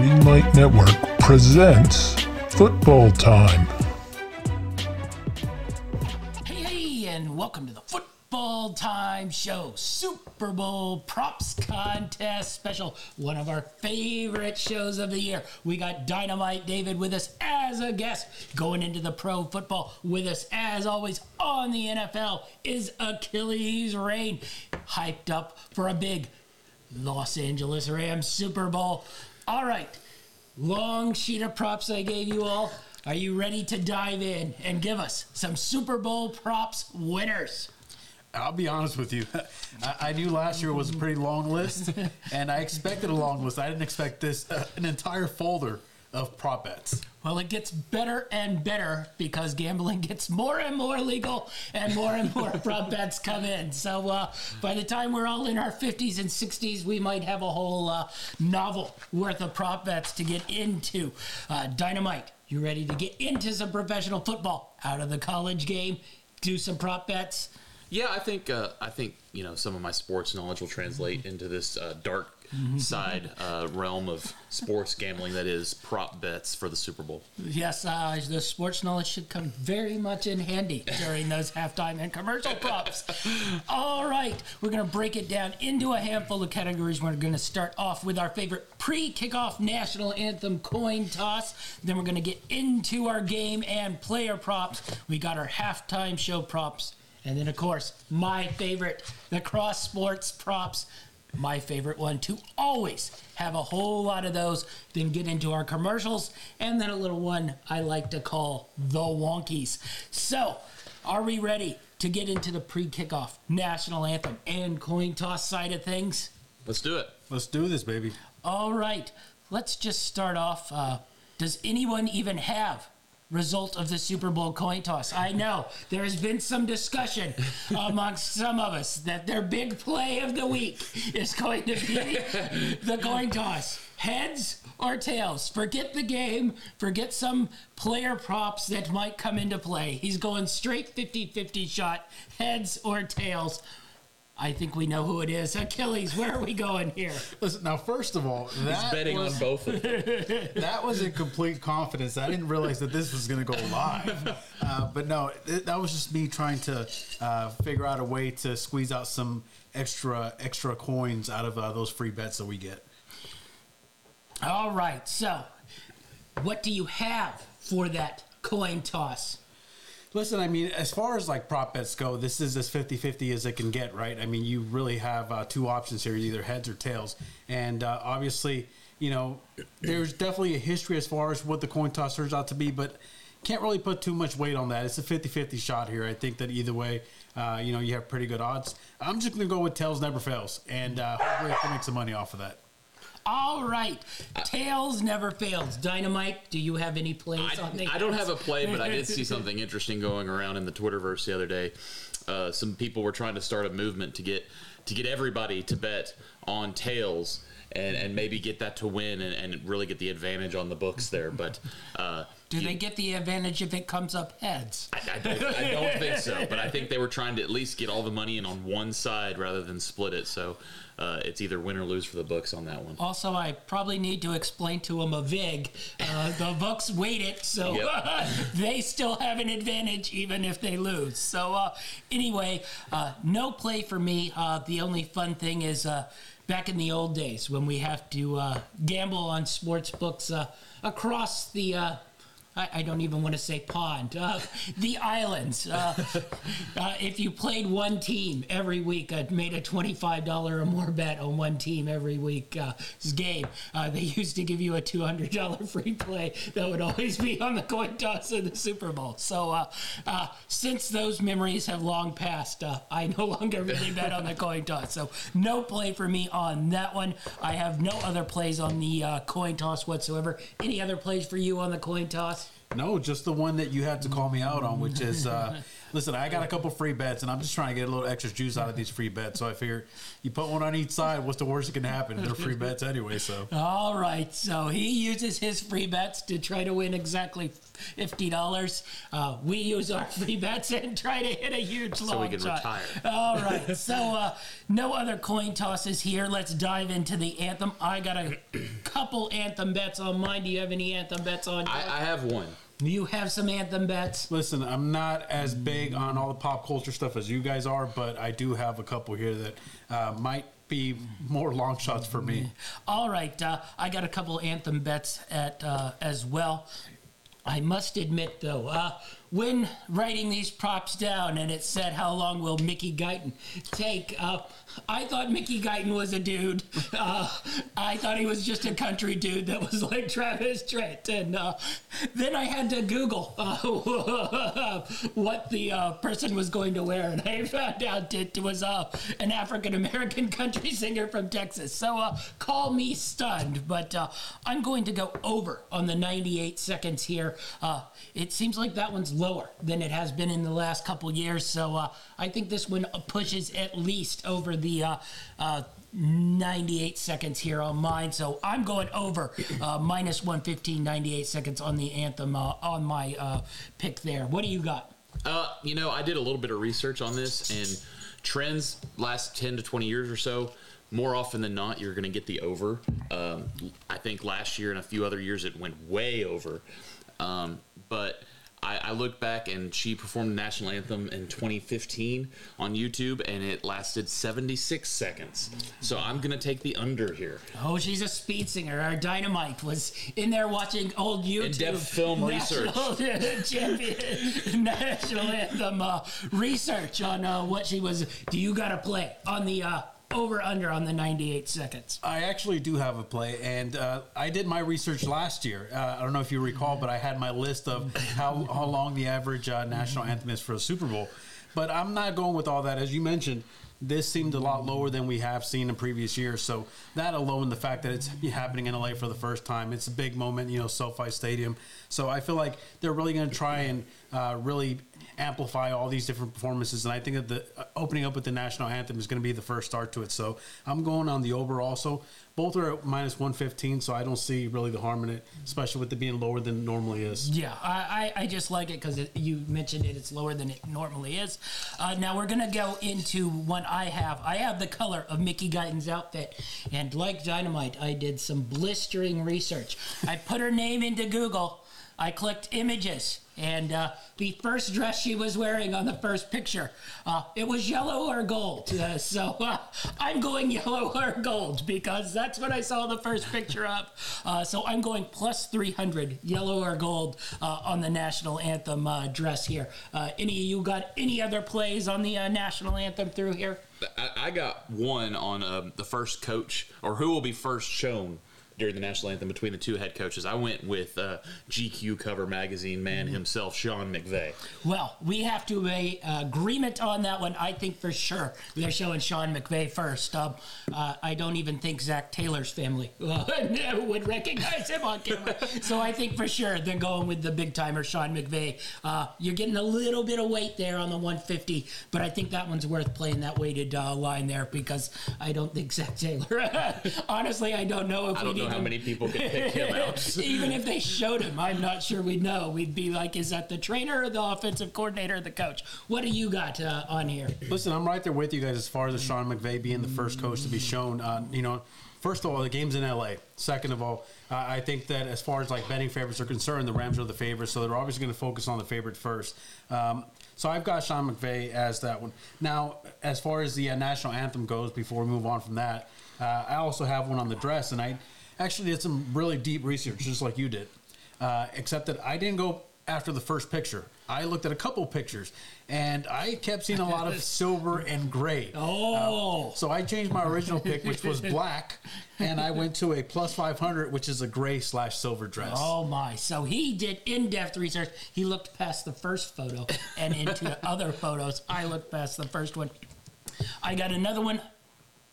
Greenlight Network presents Football Time. Hey, hey, and welcome to the Football Time Show Super Bowl Props Contest Special, one of our favorite shows of the year. We got Dynamite David with us as a guest, going into the pro football with us as always on the NFL is Achilles Rain, hyped up for a big Los Angeles Rams Super Bowl. All right, long sheet of props I gave you all. Are you ready to dive in and give us some Super Bowl props winners? I'll be honest with you. I, I knew last year was a pretty long list, and I expected a long list. I didn't expect this uh, an entire folder of prop bets. Well, it gets better and better because gambling gets more and more legal and more and more prop bets come in. So uh, by the time we're all in our 50s and 60s, we might have a whole uh, novel worth of prop bets to get into. Uh, Dynamite, you ready to get into some professional football out of the college game? Do some prop bets? Yeah, I think uh, I think you know some of my sports knowledge will translate into this uh, dark side uh, realm of sports gambling that is prop bets for the Super Bowl. Yes, uh, the sports knowledge should come very much in handy during those halftime and commercial props. All right, we're going to break it down into a handful of categories. We're going to start off with our favorite pre kickoff national anthem coin toss. Then we're going to get into our game and player props. We got our halftime show props. And then, of course, my favorite, the cross sports props my favorite one to always have a whole lot of those, then get into our commercials, and then a little one I like to call the wonkies. So, are we ready to get into the pre kickoff national anthem and coin toss side of things? Let's do it. Let's do this, baby. All right, let's just start off. Uh, does anyone even have result of the Super Bowl coin toss. I know there has been some discussion amongst some of us that their big play of the week is going to be the coin toss. Heads or tails? Forget the game, forget some player props that might come into play. He's going straight 50 50 shot, heads or tails. I think we know who it is. Achilles, where are we going here? Listen, now, first of all, He's that betting was, on both of them. that was in complete confidence. I didn't realize that this was going to go live. Uh, but no, it, that was just me trying to uh, figure out a way to squeeze out some extra extra coins out of uh, those free bets that we get. All right, so what do you have for that coin toss? Listen, I mean, as far as like prop bets go, this is as 50 50 as it can get, right? I mean, you really have uh, two options here either heads or tails. And uh, obviously, you know, there's definitely a history as far as what the coin toss turns out to be, but can't really put too much weight on that. It's a 50 50 shot here. I think that either way, uh, you know, you have pretty good odds. I'm just going to go with tails never fails. And uh, hopefully I can make some money off of that. All right, tails never fails. Dynamite, do you have any plays I, on the I don't have a play, but I did see something interesting going around in the Twitterverse the other day. Uh, some people were trying to start a movement to get to get everybody to bet on tails and, and maybe get that to win and, and really get the advantage on the books there. But uh, Do they get the advantage if it comes up heads? I, I, don't, I don't think so, but I think they were trying to at least get all the money in on one side rather than split it. So uh, it's either win or lose for the books on that one. Also, I probably need to explain to them a VIG. Uh, the Bucks weight it, so Yep. they still have an advantage even if they lose. So, uh, anyway, uh, no play for me. Uh, the only fun thing is uh, back in the old days when we have to uh, gamble on sports books uh, across the. Uh, I, I don't even want to say pond. Uh, the islands. Uh, uh, if you played one team every week, I made a twenty-five dollar or more bet on one team every week uh, game. Uh, they used to give you a two hundred dollar free play that would always be on the coin toss of the Super Bowl. So uh, uh, since those memories have long passed, uh, I no longer really bet on the coin toss. So no play for me on that one. I have no other plays on the uh, coin toss whatsoever. Any other plays for you on the coin toss? No, just the one that you had to call me out on, which is uh, listen, I got a couple free bets and I'm just trying to get a little extra juice out of these free bets. So I figure you put one on each side, what's the worst that can happen? They're free bets anyway, so All right, so he uses his free bets to try to win exactly fifty dollars. Uh, we use our free bets and try to hit a huge long we can shot. retire. All right, so uh, no other coin tosses here. Let's dive into the anthem. I got a couple anthem bets on mine. Do you have any anthem bets on? I, I have one. You have some anthem bets. Listen, I'm not as big on all the pop culture stuff as you guys are, but I do have a couple here that uh, might be more long shots for me. All right, uh, I got a couple anthem bets at uh, as well. I must admit, though, uh, when writing these props down and it said how long will Mickey Guyton take, uh, I thought Mickey Guyton was a dude. Uh, I thought he was just a country dude that was like Travis Tritt, and uh, then I had to Google uh, what the uh, person was going to wear, and I found out it was uh, an African American country singer from Texas. So uh, call me stunned, but I'm going to go over on the 98 seconds here. It seems like that one's lower than it has been in the last couple years, so uh, I think this one pushes at least over the. Uh, uh, 98 seconds here on mine, so I'm going over uh, minus 115, 98 seconds on the anthem uh, on my uh, pick there. What do you got? You know, I did a little bit of research on this, and trends last 10 to 20 years or so, more often than not, you're going to get the over. Um, I think last year and a few other years it went way over. Um, but I, I looked back, and she performed the national anthem in 2015 on YouTube, and it lasted 76 seconds. So I'm going to take the under here. Oh, she's a speed singer. Our dynamite was in there watching old YouTube In-depth film national champion national anthem uh, research on uh, what she was. Do you got to play on the uh, over under on the 98 seconds? I actually do have a play, and uh, I did my research last year. Uh, I don't know if you recall, but I had my list of how, how long the average uh, national anthem is for a Super Bowl. But I'm not going with all that. As you mentioned, this seemed a lot lower than we have seen in previous years. So that alone, the fact that it's happening in LA for the first time, it's a big moment, you know, SoFi Stadium. So I feel like they're really going to try and uh, really amplify all these different performances. And I think that the uh, opening up with the national anthem is going to be the first start to it. So I'm going on the over also. Both are at minus 115, so I don't see really the harm in it, especially with it being lower than it normally is. Yeah, I, I, just like it because you mentioned it. It's lower than it normally is. Uh, now we're gonna go into what I have. I have the color of Mickey Guyton's outfit, and like Dynamite, I did some blistering research. I put her name into Google. I clicked images, and uh, the first dress she was wearing on the first picture, uh, it was yellow or gold. Uh, so I'm going yellow or gold because that's what I saw the first picture of. Uh, so I'm going plus 300 yellow or gold uh, on the national anthem uh, dress here. Any of you got any other plays on the national anthem through here? I, I got one on uh, the first coach, or who will be first shown during the national anthem between the two head coaches. I went with uh, GQ cover magazine man himself, Sean McVay. Well, we have to a agreement on that one. I think for sure they're showing Sean McVay first. Um, uh, I don't even think Zac Taylor's family uh, would recognize him on camera. so I think for sure they're going with the big timer, Sean McVay. Uh, you're getting a little bit of weight there on the 150, but I think that one's worth playing that weighted uh, line there because I don't think Zac Taylor. Honestly, I don't know if we need how him- many people could pick him out. Even if they showed him, I'm not sure we'd know. We'd be like, is that the trainer or the offensive coordinator or the coach? What do you got uh, on here? Listen, I'm right there with you guys as far as the Sean McVay being the first coach to be shown. Uh, you know, first of all, the game's in LA. Second of all, uh, I think that as far as like betting favorites are concerned, the Rams are the favorites, so they're obviously going to focus on the favorite first. Um, so I've got Sean McVay as that one. Now, as far as the uh, national anthem goes, before we move on from that, uh, I also have one on the dress, and I actually did some really deep research, just like you did. Uh, except that I didn't go after the first picture. I looked at a couple pictures, and I kept seeing a lot of silver and gray. Oh, So I changed my original pick, which was black, and I went to a plus 500, which is a gray slash silver dress. oh my! So he did in-depth research. He looked past the first photo and into other photos. I looked past the first one. I got another one.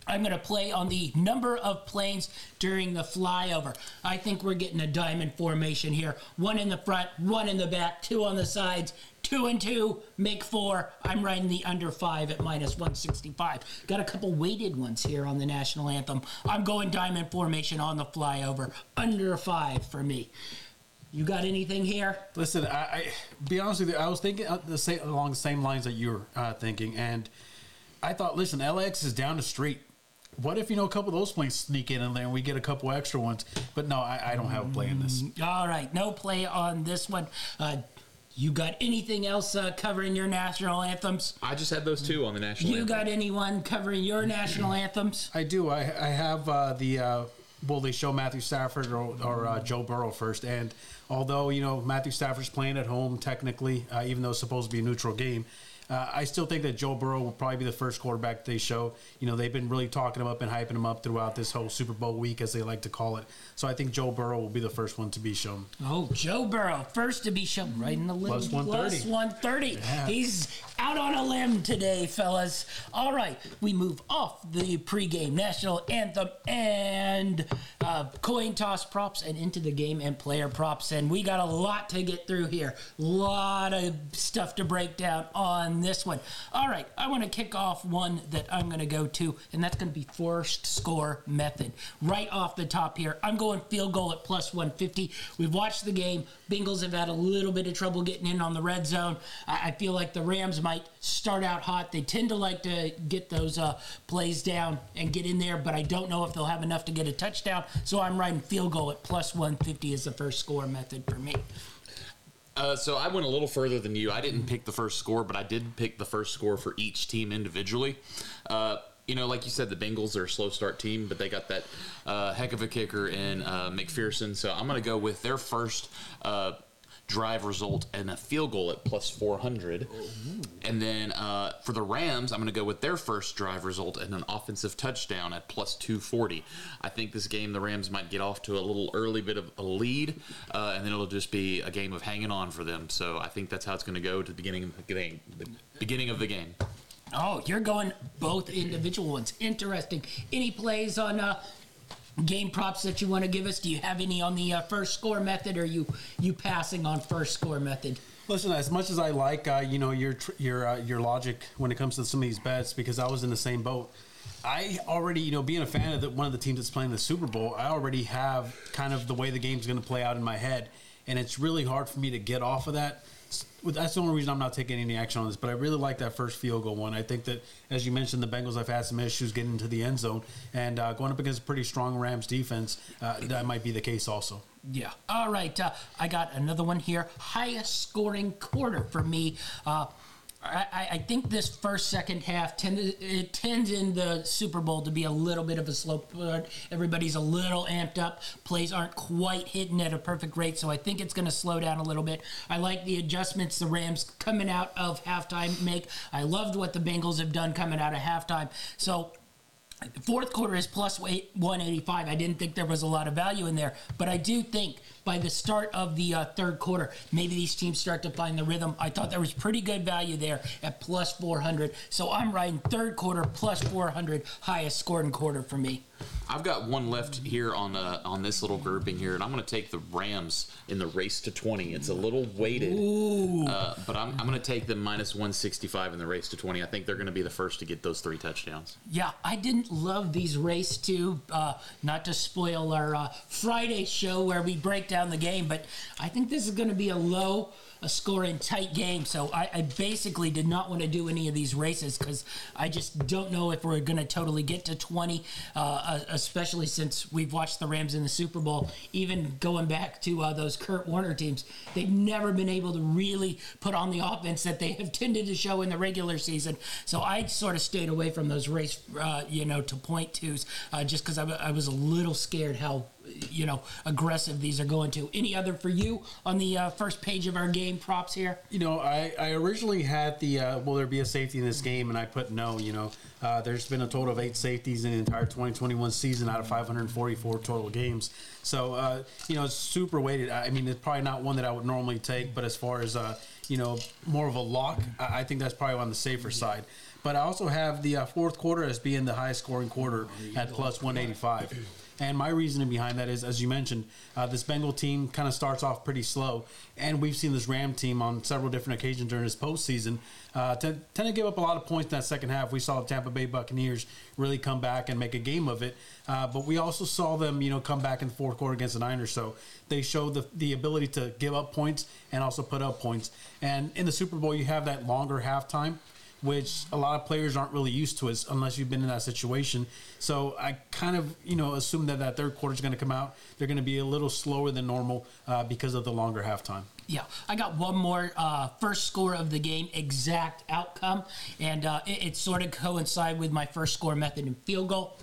I'm going to play on the number of planes during the flyover. I think we're getting a diamond formation here. One in the front, one in the back, two on the sides, two and two, make four. I'm riding the under five at minus 165. Got a couple weighted ones here on the national anthem. I'm going diamond formation on the flyover, under five for me. You got anything here? Listen, I, I be honest with you, I was thinking the same, along the same lines that you were uh, thinking, and I thought, listen, LAX is down the street. What if you know a couple of those planes sneak in there and we get a couple extra ones? But no, I, I don't have a play in this. All right, no play on this one. Uh, you got anything else uh, covering your national anthems? I just had those two on the national. You anthem. got anyone covering your national anthems? I do. I, I have uh, the uh, will they show Matthew Stafford or, or uh, Joe Burrow first? And although you know Matthew Stafford's playing at home technically, uh, even though it's supposed to be a neutral game. Uh, I still think that Joe Burrow will probably be the first quarterback they show. You know, they've been really talking him up and hyping him up throughout this whole Super Bowl week, as they like to call it. So I think Joe Burrow will be the first one to be shown. Oh, Joe Burrow, first to be shown right in the little Plus 130. Plus 130. Yeah. He's out on a limb today, fellas. All right, we move off the pregame national anthem and uh, coin toss props and into the game and player props. And we got a lot to get through here. A lot of stuff to break down on this one. All right, I want to kick off one that I'm going to go to, and that's going to be forced score method. Right off the top here, I'm going field goal at plus 150. We've watched the game. Bengals have had a little bit of trouble getting in on the red zone. I, I feel like the Rams might start out hot. They tend to like to get those uh, plays down and get in there, but I don't know if they'll have enough to get a touchdown. So I'm riding field goal at plus 150 as the first score method for me. Uh, so I went a little further than you. I didn't pick the first score, but I did pick the first score for each team individually. Uh, you know, like you said, the Bengals are a slow start team, but they got that uh, heck of a kicker in uh, McPherson. So I'm going to go with their first uh, drive result and a field goal at plus 400. And then uh, for the Rams, I'm going to go with their first drive result and an offensive touchdown at plus 240. I think this game, the Rams might get off to a little early bit of a lead, uh, and then it'll just be a game of hanging on for them. So I think that's how it's going to go to the beginning of the game. The beginning of the game. Oh, you're going both individual ones. Interesting. Any plays on uh, game props that you want to give us? Do you have any on the uh, first score method, or you you passing on first score method? Listen, as much as I like, uh, you know, your your uh, your logic when it comes to some of these bets, because I was in the same boat. I already, you know, being a fan of the, one of the teams that's playing the Super Bowl, I already have kind of the way the game's going to play out in my head, and it's really hard for me to get off of that. That's the only reason I'm not taking any action on this. But I really like that first field goal one. I think that, as you mentioned, the Bengals have had some issues getting into the end zone, and uh, going up against a pretty strong Rams defense, uh, that might be the case also. Yeah. All right. Uh, I got another one here. Highest scoring quarter for me. Uh, I, I think this first second half it tends in the Super Bowl to be a little bit of a slow. Everybody's a little amped up. Plays aren't quite hitting at a perfect rate, so I think it's going to slow down a little bit. I like the adjustments the Rams coming out of halftime make. I loved what the Bengals have done coming out of halftime. So Fourth quarter is plus weight 185. I didn't think there was a lot of value in there, but I do think by the start of the uh, third quarter, maybe these teams start to find the rhythm. I thought there was pretty good value there at plus 400. So I'm riding third quarter plus 400, highest scoring quarter for me. I've got one left here on uh, on this little grouping here, and I'm going to take the Rams in the race to 20. It's a little weighted, uh, but I'm, I'm going to take them minus 165 in the race to 20. I think they're going to be the first to get those three touchdowns. Yeah, I didn't love these race to, Uh, not to spoil our uh, Friday show where we break down the game, but I think this is going to be a low a scoring tight game. So I, I basically did not want to do any of these races because I just don't know if we're going to totally get to 20, uh, especially since we've watched the Rams in the Super Bowl. Even going back to uh, those Kurt Warner teams, they've never been able to really put on the offense that they have tended to show in the regular season. So I sort of stayed away from those race, uh, you know, to point twos uh, just because I was a little scared how you know aggressive these are going to. Any other for you on the uh, first page of our game props here? You know, I, I originally had the uh, will there be a safety in this game, and I put no. You know, uh, there's been a total of eight safeties in the entire 2021 season out of 544 total games. So uh, you know, it's super weighted. I mean, it's probably not one that I would normally take, but as far as uh, you know, more of a lock, I, I think that's probably on the safer side. but I also have the uh, fourth quarter as being the highest scoring quarter at plus 185. And my reasoning behind that is, as you mentioned, uh, this Bengal team kind of starts off pretty slow, and we've seen this Ram team on several different occasions during this postseason uh, tend, tend to give up a lot of points in that second half. We saw the Tampa Bay Buccaneers really come back and make a game of it, uh, but we also saw them, you know, come back in the fourth quarter against the Niners. So they showed the the ability to give up points and also put up points. And in the Super Bowl, you have that longer halftime which a lot of players aren't really used to it unless you've been in that situation. So I kind of, you know, assume that that third quarter is going to come out. They're going to be a little slower than normal uh, because of the longer halftime. Yeah, I got one more uh, first score of the game, exact outcome, and uh, it, it sort of coincide with my first score method in field goal.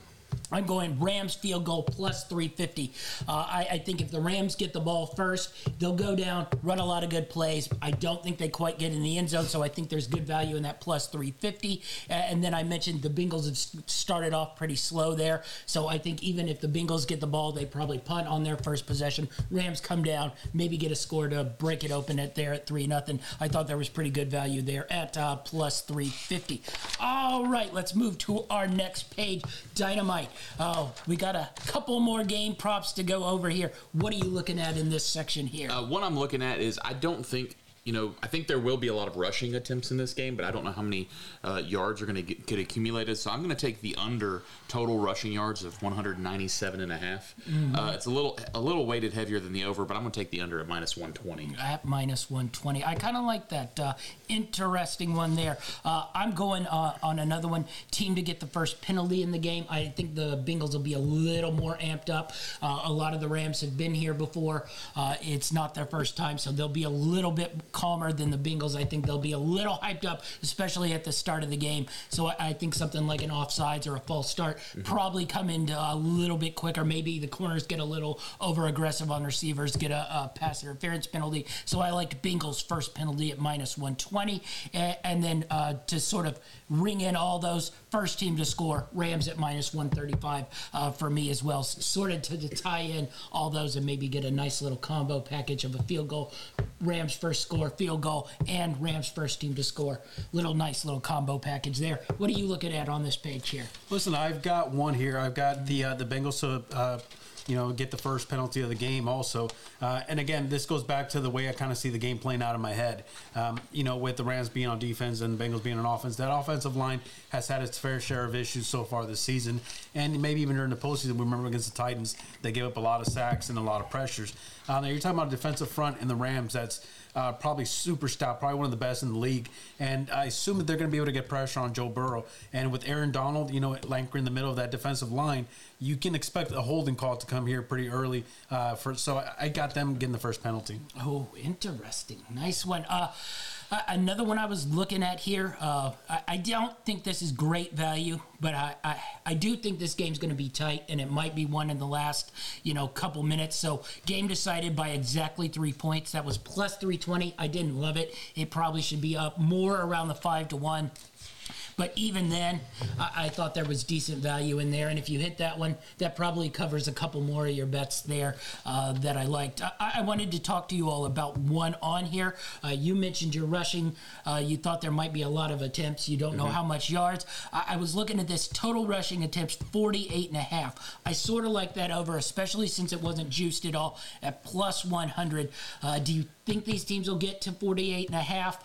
I'm going Rams field goal plus 350. Uh, I, I, think if the Rams get the ball first, they'll go down, run a lot of good plays. I don't think they quite get in the end zone, so I think there's good value in that plus 350. And then I mentioned the Bengals have started off pretty slow there, so I think even if the Bengals get the ball, they probably punt on their first possession. Rams come down, maybe get a score to break it open at there at three nothing. I thought there was pretty good value there at uh, plus 350. All right, let's move to our next page. Dynamite. Oh, we got a couple more game props to go over here. What are you looking at in this section here? Uh, what I'm looking at is I don't think you know, I think there will be a lot of rushing attempts in this game, but I don't know how many uh, yards are going to get, accumulated. So I'm going to take the under total rushing yards of 197 and a half. Mm-hmm. Uh, it's a little a little weighted heavier than the over, but I'm going to take the under at minus 120. At minus 120, I kind of like that. Uh, interesting one there. Uh, I'm going uh, on another one. Team to get the first penalty in the game. I think the Bengals will be a little more amped up. Uh, a lot of the Rams have been here before. it's not their first time, so they'll be a little bit calmer than the Bengals. I think they'll be a little hyped up, especially at the start of the game. So I, I think something like an offsides or a false start mm-hmm. probably come in a little bit quicker. Maybe the corners get a little over aggressive on receivers, get a, a pass interference penalty. So I liked Bengals' first penalty at minus 120. And, and then uh, to sort of ring in all those, first team to score, Rams at minus 135 uh, for me as well. Sort of to, to tie in all those and maybe get a nice little combo package of a field goal, Rams first score score field goal and Rams first team to score. Little nice little combo package there. What are you looking at on this page here? Listen, I've got one here. I've got the uh, the Bengals to uh, you know, get the first penalty of the game also. Uh, and again, this goes back to the way I kind of see the game playing out in my head. Um, you know, with the Rams being on defense and Bengals being on offense, that offensive line has had its fair share of issues so far this season. And maybe even during the postseason, we remember against the Titans, they gave up a lot of sacks and a lot of pressures. Uh, now you're talking about a defensive front in the Rams that's uh, probably super stout, probably one of the best in the league. And I assume that they're going to be able to get pressure on Joe Burrow. And with Aaron Donald, you know, anchoring in the middle of that defensive line, you can expect a holding call to come here pretty early. Uh, for so I, I, got them getting the first penalty. Oh, interesting, nice one. Uh, uh, another one I was looking at here. Uh, I, I, don't think this is great value, but I, I, I do think this game's going to be tight, and it might be one in the last you know couple minutes. So game decided by exactly three points. That was plus three twenty. I didn't love it. It probably should be up more around the five to one. But even then, I, I, thought there was decent value in there. And if you hit that one, that probably covers a couple more of your bets there uh, that I liked. I, I, wanted to talk to you all about one on here. Uh, you mentioned your rushing. Uh, you thought there might be a lot of attempts. You don't know mm-hmm. how much yards. I, I, was looking at this total rushing attempts, 48 and a half. I sort of like that over, especially since it wasn't juiced at all at plus 100. Uh, do you think these teams will get to 48 and a half?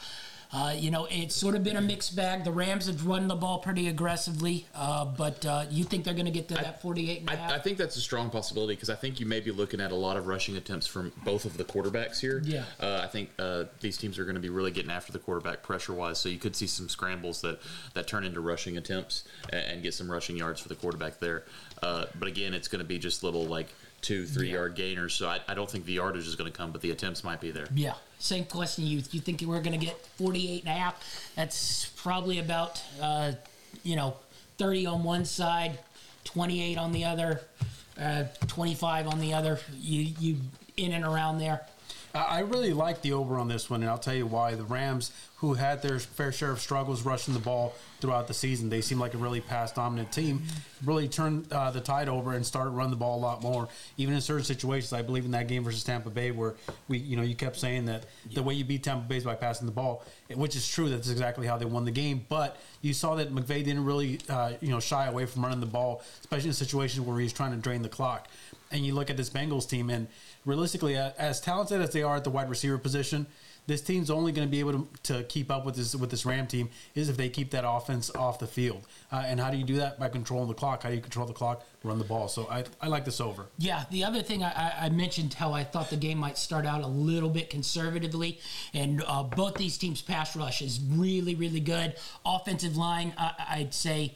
Uh, you know, it's sort of been a mixed bag. The Rams have run the ball pretty aggressively, uh, but uh, you think they're going to get to that 48 and a half? I, I think that's a strong possibility because I think you may be looking at a lot of rushing attempts from both of the quarterbacks here. Yeah. Uh, I think uh, these teams are going to be really getting after the quarterback pressure wise, so you could see some scrambles that, that turn into rushing attempts and, and get some rushing yards for the quarterback there. Uh, but again, it's going to be just little like – two, three yeah. yard gainers. So I, I don't think the yardage is going to come, but the attempts might be there. Yeah. Same question. You you think we're going to get 48 and a half? That's probably about, uh, you know, 30 on one side, 28 on the other, uh, 25 on the other. You you in and around there. I really like the over on this one, and I'll tell you why. The Rams, who had their fair share of struggles rushing the ball throughout the season, they seem like a really pass dominant team. Really turned uh, the tide over and started running the ball a lot more, even in certain situations. I believe in that game versus Tampa Bay, where we, you know, you kept saying that the way you beat Tampa Bay is by passing the ball, which is true. That's exactly how they won the game. But you saw that McVay didn't really, uh, you know, shy away from running the ball, especially in situations where he's trying to drain the clock. And you look at this Bengals team, and realistically, as talented as they are at the wide receiver position, this team's only going to be able to, to, keep up with this with this Ram team is if they keep that offense off the field. Uh, and how do you do that? By controlling the clock. How do you control the clock? Run the ball. So I, I like this over. Yeah. The other thing I, I mentioned how I thought the game might start out a little bit conservatively, and uh, both these teams' pass rush is really really good. Offensive line, I'd say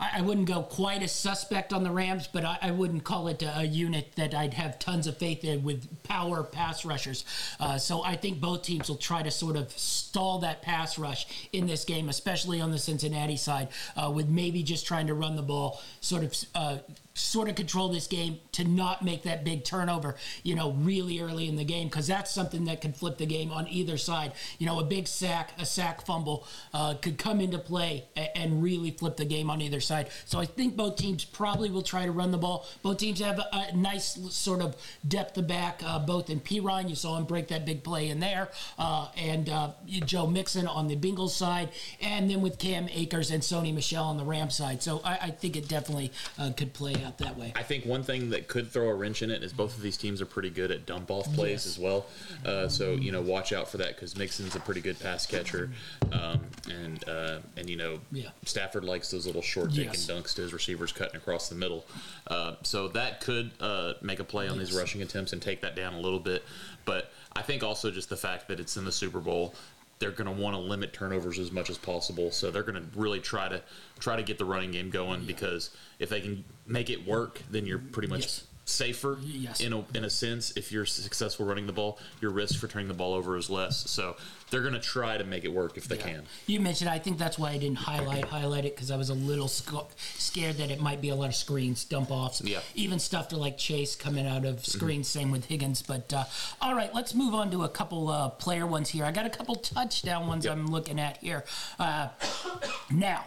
I, wouldn't go quite as suspect on the Rams, but I, I wouldn't call it a, a, unit that I'd have tons of faith in with power pass rushers. Uh, so I think both teams will try to sort of stall that pass rush in this game, especially on the Cincinnati side, uh, with maybe just trying to run the ball, sort of uh, sort of control this game to not make that big turnover, you know, really early in the game because that's something that could flip the game on either side. You know, a big sack, a sack fumble uh, could come into play and, really flip the game on either side. So I think both teams probably will try to run the ball. Both teams have a, nice sort of depth of back, uh, both in Perine, you saw him break that big play in there, uh, and uh, Joe Mixon on the Bengals side, and then with Cam Akers and Sony Michel on the Ram side. So I, I think it definitely uh, could play out out that way. I think one thing that could throw a wrench in it is both of these teams are pretty good at dump off plays yes. as well. Uh, so you know, watch out for that because Mixon's a pretty good pass catcher, um, and uh, and you know, yeah. Stafford likes those little short taking yes. dunks to his receivers cutting across the middle. Uh, so that could uh, make a play on yes. these rushing attempts and take that down a little bit. But I think also just the fact that it's in the Super Bowl they're going to want to limit turnovers as much as possible. So they're going to really try to try to get the running game going yeah. because if they can make it work, then you're pretty much yes. Safer yes. in a in a sense. If you're successful running the ball, your risk for turning the ball over is less. So they're going to try to make it work if they yeah. can. You mentioned, I think that's why I didn't highlight highlight it because I was a little sc- scared that it might be a lot of screens, dump offs, yeah. even stuff to like Chase coming out of screens. Mm-hmm. Same with Higgins. But uh, all right, let's move on to a couple uh, player ones here. I got a couple touchdown ones yep. I'm looking at here. Uh, now.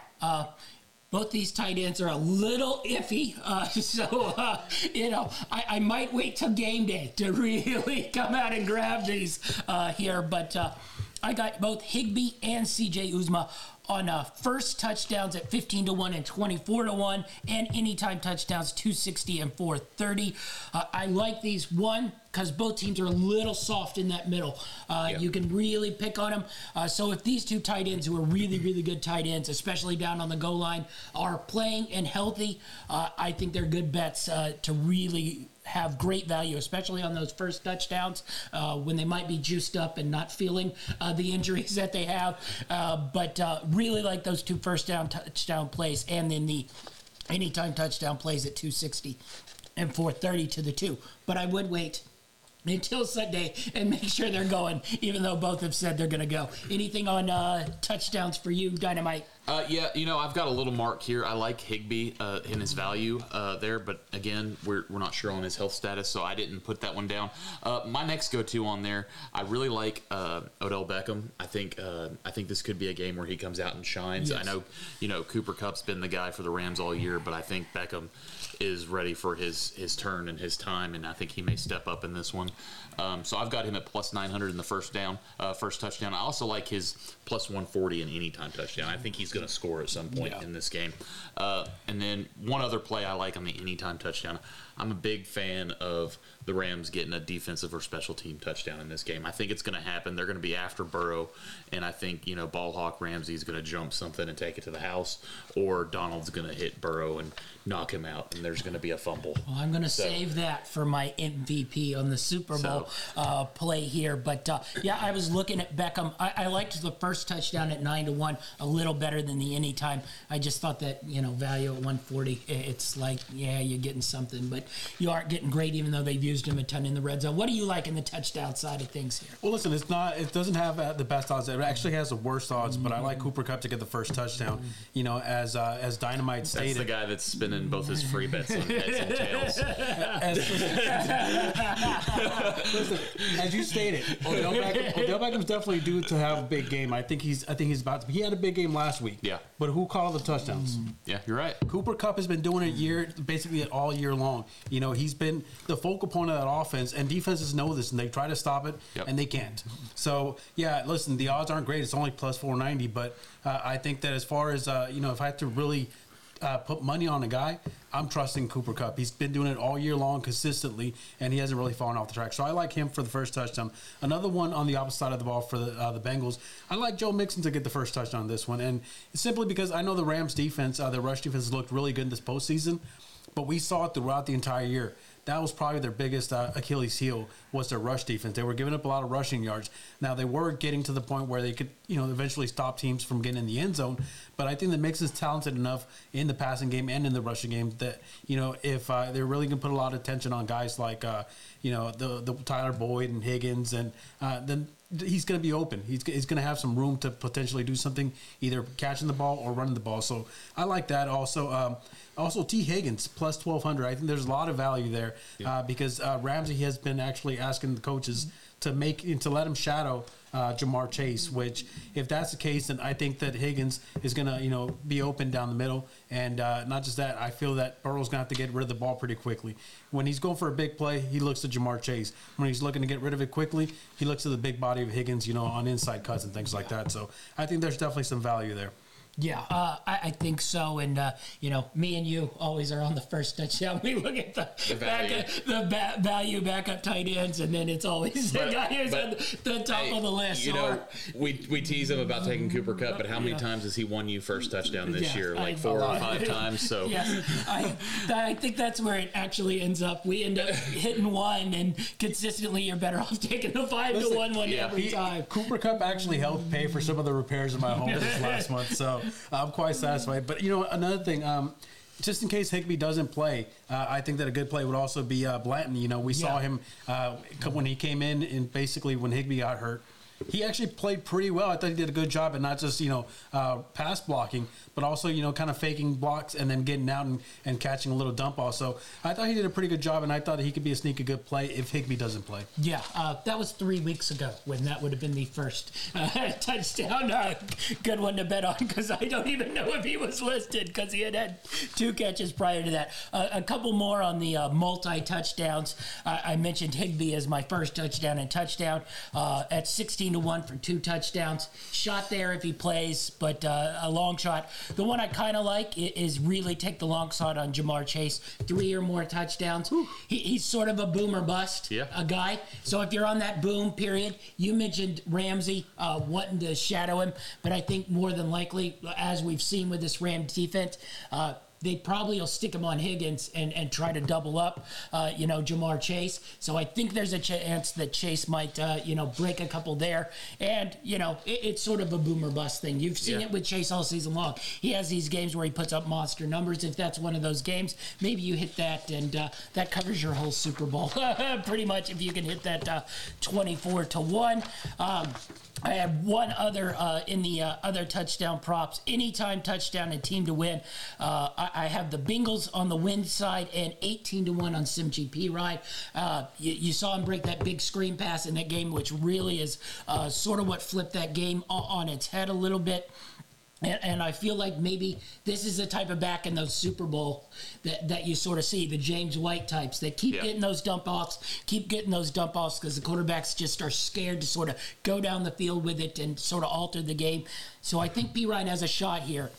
Both these tight ends are a little iffy. Uh, so, uh, you know, I, I, might wait till game day to really come out and grab these uh, here. But uh, I got both Higbee and CJ Uzomah on uh, first touchdowns at 15 to 1 and 24 to 1 and anytime touchdowns 260 and 430 uh, i like these one because both teams are a little soft in that middle uh, yep. you can really pick on them uh, so if these two tight ends who are really really good tight ends especially down on the goal line are playing and healthy uh, i think they're good bets uh, to really have great value, especially on those first touchdowns uh, when they might be juiced up and not feeling uh, the injuries that they have. Uh, but uh, really like those two first down touchdown plays and then the anytime touchdown plays at 260 and 430 to the two. But I would wait until Sunday and make sure they're going, even though both have said they're going to go. Anything on uh, touchdowns for you, Dynamite? Uh, yeah, you know, I've got a little mark here. I like Higbee uh, in his value uh, there, but again, we're, we're not sure on his health status, so I didn't put that one down. Uh, my next go-to on there, I really like uh, Odell Beckham. I think uh, I think this could be a game where he comes out and shines. Yes. I know, you know, Cooper Kupp's been the guy for the Rams all year, but I think Beckham is ready for his his turn and his time, and I think he may step up in this one. Um, so I've got him at plus 900 in the first down, uh, first touchdown. I also like his plus 140 in any time touchdown. I think he's going to score at some point yeah. in this game. Uh, and then one other play I like on the anytime touchdown. I'm a big fan of the Rams getting a defensive or special team touchdown in this game. I think it's going to happen. They're going to be after Burrow, and I think you know Ball Hawk Ramsey's going to jump something and take it to the house, or Donald's going to hit Burrow and knock him out, and there's going to be a fumble. Well, I'm going to so, save that for my MVP on the Super Bowl so, uh, play here. But uh, yeah, I was looking at Beckham. I, I, liked the first touchdown at nine to one a little better better than the anytime. I just thought that you know value at 140. It's like yeah, you're getting something, but you aren't getting great, even though they've used him a ton in the red zone. What do you like in the touchdown side of things here? Well, listen, it's not. It doesn't have uh, the best odds. It actually has the worst odds. But I like Cooper Kupp to get the first touchdown. You know, as uh, as Dynamite That's stated. the guy that's spinning both his free bets on heads and tails. as, listen, as you stated, Odell Beckham, Odell Beckham's definitely due to have a big game. I think he's I think he's about to. He had a big game last week. Yeah. But who called the touchdowns? Yeah, you're right. Cooper Kupp has been doing it year basically all year long. You know, he's been the focal point of that offense, and defenses know this, and they try to stop it, Yep. and they can't. So yeah, listen, the odds aren't great. It's only plus four ninety, but uh, I think that as far as uh, you know, if I had to really uh, put money on a guy, I'm trusting Cooper Kupp. He's been doing it all year long consistently, and he hasn't really fallen off the track. So I like him for the first touchdown. Another one on the opposite side of the ball for the uh, the Bengals. I like Joe Mixon to get the first touchdown on this one, and simply because I know the Rams defense, uh, the rush defense, looked really good in this postseason, but we saw it throughout the entire year. That was probably their biggest uh, Achilles heel was their rush defense. They were giving up a lot of rushing yards. Now they were getting to the point where they could, you know, eventually stop teams from getting in the end zone. But I think the Mixon's talented enough in the passing game and in the rushing game that you know if uh, they're really going to put a lot of attention on guys like uh, you know the the Tyler Boyd and Higgins, and uh, then he's going to be open. He's, he's going to have some room to potentially do something, either catching the ball or running the ball. So I like that. Also, um, also Tee Higgins plus twelve hundred. I think there's a lot of value there uh, because uh, Ramsey has been actually asking the coaches to make to let him shadow uh, Ja'Marr Chase. Which, if that's the case, then I think that Higgins is going to you know be open down the middle, and uh, not just that. I feel that Burrow's going to have to get rid of the ball pretty quickly. When he's going for a big play, he looks to Ja'Marr Chase. When he's looking to get rid of it quickly, he looks to the big body of Higgins, you know, on inside cuts and things like that. So I think there's definitely some value there. Yeah, uh, I, I think so. And uh, you know, me and you always are on the first touchdown. We look at the, The value. back, the ba- value backup tight ends, and then it's always But- the guy who's but, the, the top Hey, of the list. You know, we we tease him about taking Cooper Kupp, but how many Yeah. times has he won you first touchdown this Yeah, year? Like a four or five times. So Yes, I, I think that's where it actually ends up. We end up hitting one, and consistently, you're better off taking the five Listen, to one one yeah. every He- time. Cooper Kupp actually helped pay for some of the repairs in my home this last month, so I'm quite satisfied. But you know, another thing, um, just in case Higbee doesn't play, uh, I think that a good play would also be uh, Blanton. You know, we saw him uh, when he came in, and basically when Higbee got hurt. He actually played pretty well. I thought he did a good job at not just you know uh, pass blocking, but also you know kind of faking blocks and then getting out and, and catching a little dump off. So I thought he did a pretty good job, and I thought he could be a sneaky good play if Higbee doesn't play. Yeah, uh, that was three weeks ago when that would have been the first uh, touchdown. Uh, good one to bet on because I don't even know if he was listed because he had had two catches prior to that. A couple more on the uh, multi touchdowns. I mentioned Higbee as my first touchdown and touchdown uh, at 16 to 1 for two touchdowns. Shot there if he plays, but uh, a long shot. The one I kind of like is really take the long shot on Ja'Marr Chase. Three or more touchdowns. He, he's sort of a boomer bust Yeah. a guy. So if you're on that boom period, you mentioned Ramsey uh, wanting to shadow him, but I think more than likely, as we've seen with this Ram defense, uh, they probably will stick him on Higgins and, and try to double up, uh, you know, Ja'Marr Chase. So I think there's a chance that Chase might, uh, you know, break a couple there. And, you know, it, it's sort of a boomer bust thing. You've seen Yeah. it with Chase all season long. He has these games where he puts up monster numbers. If that's one of those games, maybe you hit that and uh, that covers your whole Super Bowl pretty much if you can hit that uh, 24 to 1. Um, I have one other uh, in the uh, other touchdown props. Anytime touchdown and team to win. Uh, I, I have the Bengals on the win side and 18 to 1 on Samaje Perine. Uh, you, you saw him break that big screen pass in that game, which really is uh, sort of what flipped that game on its head a little bit. And, and I feel like maybe this is the type of back in those Super Bowl that, that you sort of see the James White types that keep Yeah. getting those dump offs, keep getting those dump offs because the quarterbacks just are scared to sort of go down the field with it and sort of alter the game. So I think Perine has a shot here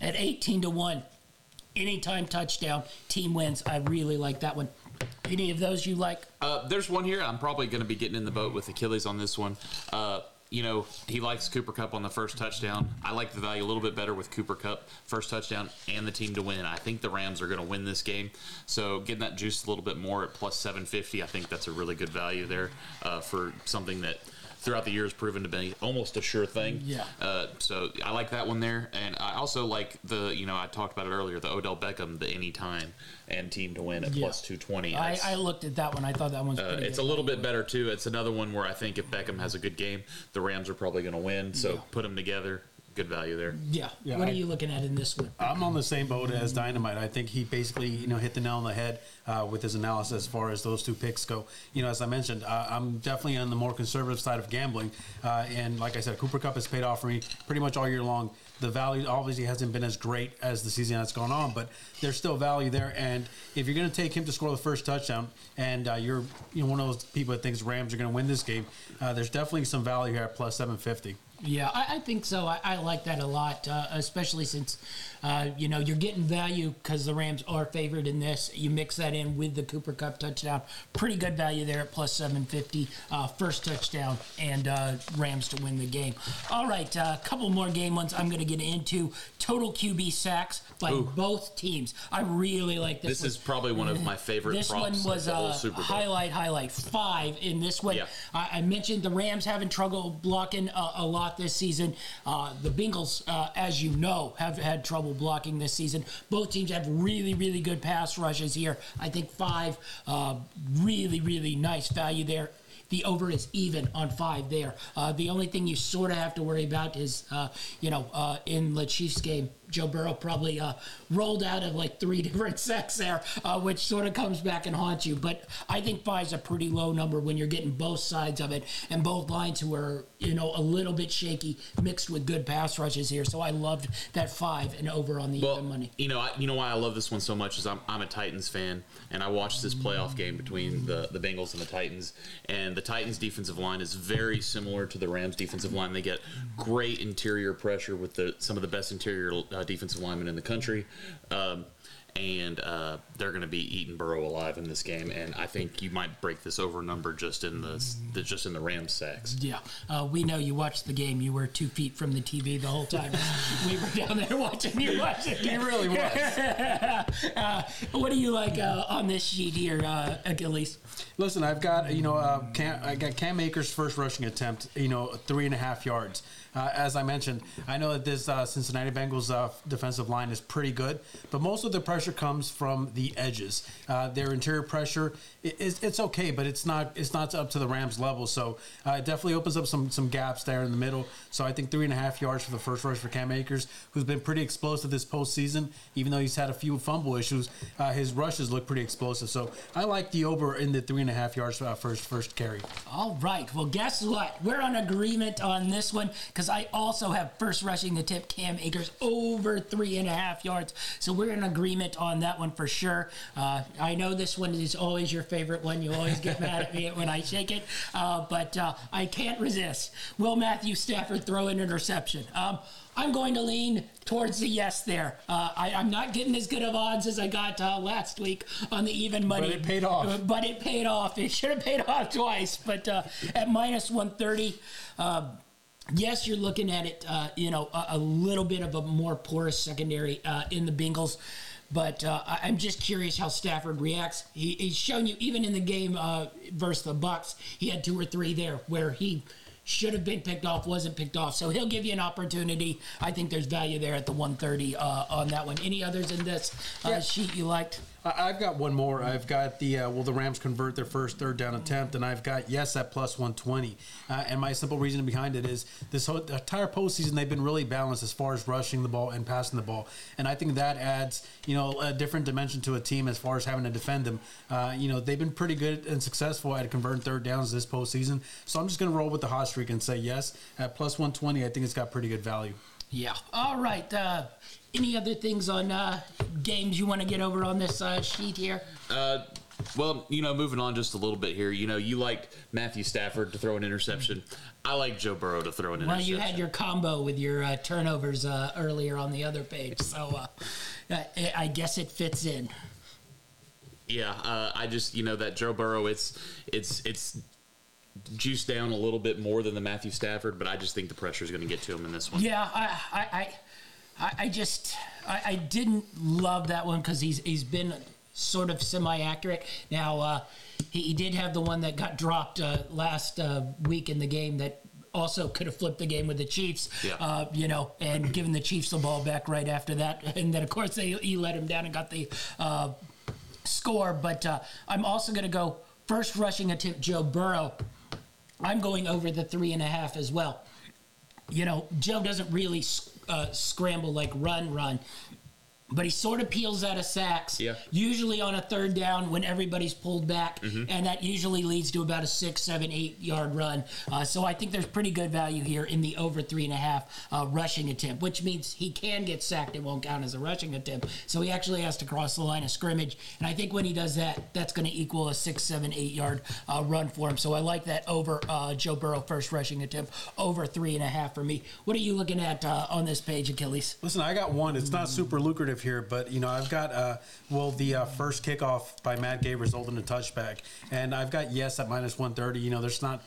at 18 to 1. Anytime touchdown, team wins. I really like that one. Any of those you like? Uh, there's one here. I'm probably going to be getting in the boat with Achilles on this one. Uh, you know, he likes Cooper Kupp on the first touchdown. I like the value a little bit better with Cooper Kupp first touchdown and the team to win. I think the Rams are going to win this game. So getting that juice a little bit more at plus 750, I think that's a really good value there uh, for something that throughout the years proven to be almost a sure thing. Yeah. Uh, so I like that one there, and I also like the you know I talked about it earlier the Odell Beckham the anytime and team to win at Yeah. plus two twenty. I, I looked at that one. I thought that one's Uh, it's a little bit better too. It's another one where I think if Beckham has a good game, the Rams are probably going to win. So Yeah. put them together, good value there. Yeah. Yeah, what I- are you looking at in this one? I'm on the same boat as Dynamite. I think he basically, you know, hit the nail on the head uh, with his analysis as far as those two picks go. You know, as I mentioned, uh, I'm definitely on the more conservative side of gambling, uh, and like I said, Cooper Kupp has paid off for me pretty much all year long. The value obviously hasn't been as great as the season that's gone on, but there's still value there. And if you're going to take him to score the first touchdown, and uh, you're you know one of those people that thinks Rams are going to win this game, uh, there's definitely some value here at plus 750. Yeah, I, I think so. I, I like that a lot, uh, especially since uh, you know you're getting value because the Rams are favored in this. You mix that in with the Cooper Kupp touchdown, pretty good value there at plus seven fifty. Uh, first touchdown and uh, Rams to win the game. All right, a couple more game ones. I'm going to get into total QB sacks by Ooh. both teams. I really like this. This one. is probably one of my favorite This one was whole uh, highlight, highlight five in this one. Yeah. I, I mentioned the Rams having trouble blocking uh, a lot this season. Uh, the Bengals, uh, as you know, have had trouble blocking this season. Both teams have really, really good pass rushes here. I think five, uh, really, really nice value there. The over is even on five there. Uh, the only thing you sort of have to worry about is, uh, you know, uh, in the Chiefs game, Joe Burrow probably uh, rolled out of like three different sacks there, uh, which sort of comes back and haunts you. But I think five is a pretty low number when you're getting both sides of it and both lines who are, you know, a little bit shaky mixed with good pass rushes here. So I loved that five and over on the Well, money. you know, I, you know why I love this one so much is I'm, I'm a Titans fan, and I watched this playoff game between the, the Bengals and the Titans, and the Titans' defensive line is very similar to the Rams' defensive line. They get great interior pressure with the some of the best interior uh, defensive linemen in the country. Um, and uh, they're going to be eating Burrow alive in this game, and I think you might break this over number just in the, the just in the Rams sacks. Yeah, uh, we know you watched the game. You were two feet from the TV the whole time. we were down there watching you watch it. He really was. uh, what do you like uh, on this sheet here, uh, Achilles? Listen, I've got you know uh, Cam, I got Cam Akers' first rushing attempt, you know, three and a half yards. Uh, as I mentioned, I know that this uh, Cincinnati Bengals uh, defensive line is pretty good, but most of the pressure comes from the edges. Uh, their interior pressure is it's okay, but it's not it's not up to the Rams level. So uh, it definitely opens up some some gaps there in the middle. So I think three and a half yards for the first rush for Cam Akers, who's been pretty explosive this postseason. Even though he's had a few fumble issues, uh, his rushes look pretty explosive. So I like the over in the three and a half yards first first carry. All right. Well, guess what? We're on agreement on this one because I also have first rushing the tip Cam Akers over three and a half yards. So we're in agreement on that one for sure. Uh, I know this one is always your favorite one. You always get mad at me when I shake it, uh, but uh, I can't resist. Will Matthew Stafford throw an interception? Um, I'm going to lean towards the yes there. Uh, I, I'm not getting as good of odds as I got uh, last week on the even money. But it paid off. Uh, but it paid off. It should have paid off twice. But uh, at minus 130, uh, yes, you're looking at it, uh, you know, a, a little bit of a more porous secondary uh, in the Bengals. But uh, I'm just curious how Stafford reacts. He, he's shown you, even in the game uh, versus the Bucs, he had two or three there where he should have been picked off, wasn't picked off. So he'll give you an opportunity. I think there's value there at the 130 uh, on that one. Any others in this uh, Yeah. sheet you liked? I've got one more. I've got the uh, will the Rams convert their first third down attempt, and I've got yes at plus one twenty. Uh, and my simple reason behind it is this whole entire postseason they've been really balanced as far as rushing the ball and passing the ball, and I think that adds you know a different dimension to a team as far as having to defend them. Uh, you know they've been pretty good and successful at converting third downs this postseason, so I'm just going to roll with the hot streak and say yes at plus one twenty. I think it's got pretty good value. Yeah. All right. Uh, any other things on uh, games you want to get over on this uh, sheet here? Uh, well, you know, moving on just a little bit here. You know, you like Matthew Stafford to throw an interception. I like Joe Burrow to throw an Well, interception. Well, you had your combo with your uh, turnovers uh, earlier on the other page, so uh, I- I guess it fits in. Yeah, uh, I just you know that Joe Burrow, it's it's it's juiced down a little bit more than the Matthew Stafford, but I just think the pressure is going to get to him in this one. Yeah, I, I, I, I just, I, I didn't love that one because he's he's been sort of semi accurate. Now, uh, he, he, did have the one that got dropped uh, last uh, week in the game that also could have flipped the game with the Chiefs, yeah. uh, you know, and given the Chiefs the ball back right after that. And then, of course, they, he let him down and got the uh, score. But uh, I'm also going to go first rushing attempt, Joe Burrow. I'm going over the three and a half as well. You know, Joe doesn't really uh, scramble like run, run but he sort of peels out of sacks. Yeah. Usually on a third down when everybody's pulled back, mm-hmm. and that usually leads to about a six, seven, eight yard run. Uh, so I think there's pretty good value here in the over three and a half uh, rushing attempt, which means he can get sacked. It won't count as a rushing attempt. So he actually has to cross the line of scrimmage, and I think when he does that, that's going to equal a six, seven, eight yard uh, run for him. So I like that over uh, Joe Burrow first rushing attempt over three and a half for me. What are you looking at uh, on this page, Achilles? Listen, I got one. It's not super lucrative here, but you know I've got uh, well the uh, first kickoff by Matt Gay resulted in a touchback, and I've got yes at minus one thirty. You know, there's not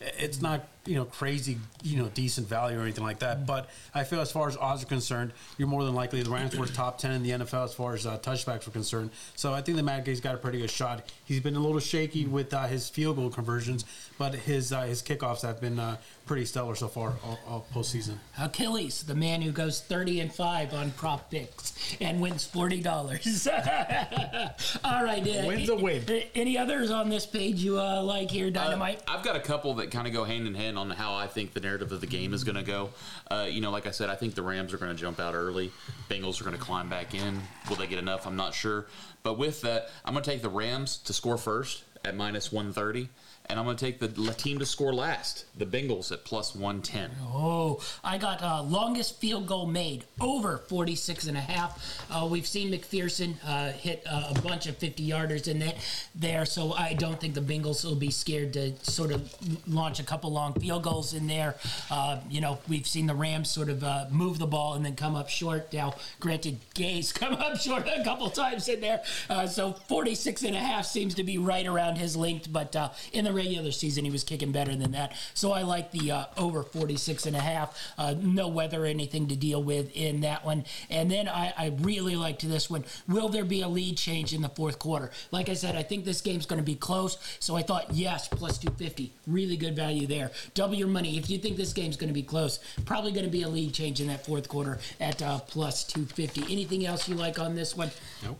it's not you know crazy you know decent value or anything like that. But I feel as far as odds are concerned, you're more than likely the Rams were top ten in the NFL as far as uh, touchbacks were concerned. So I think the Matt Gay's got a pretty good shot. He's been a little shaky with uh, his field goal conversions, but his uh, his kickoffs have been uh, pretty stellar so far all, all, postseason. Achilles, the man who goes thirty and five on prop picks and wins forty dollars. all right, uh, wins a win. Any others on this page you uh, like here, Dynamite? I've got a couple that kind of go hand in hand on how I think the narrative of the game is going to go. Uh, you know, like I said, I think the Rams are going to jump out early. Bengals are going to climb back in. Will they get enough? I'm not sure. But with that, I'm going to take the Rams to score first at minus 130 and I'm going to take the team to score last, the Bengals at plus 110. Oh, I got uh, longest field goal made over 46 and a half. Uh, we've seen McPherson uh, hit uh, a bunch of 50 yarders in that there, so I don't think the Bengals will be scared to sort of launch a couple long field goals in there. Uh, you know, we've seen the Rams sort of uh, move the ball and then come up short. Now, granted, Gay's come up short a couple times in there, so 46 and a half seems to be right around his length, but in the regular season, he was kicking better than that. So I like the uh, over 46 and a half. Uh, no weather anything to deal with in that one. And then I, I really liked this one. Will there be a lead change in the fourth quarter? Like I said, I think this game's going to be close. So I thought, yes, plus 250. Really good value there. Double your money. If you think this game's going to be close, probably going to be a lead change in that fourth quarter at uh, plus 250. Anything else you like on this one? Nope.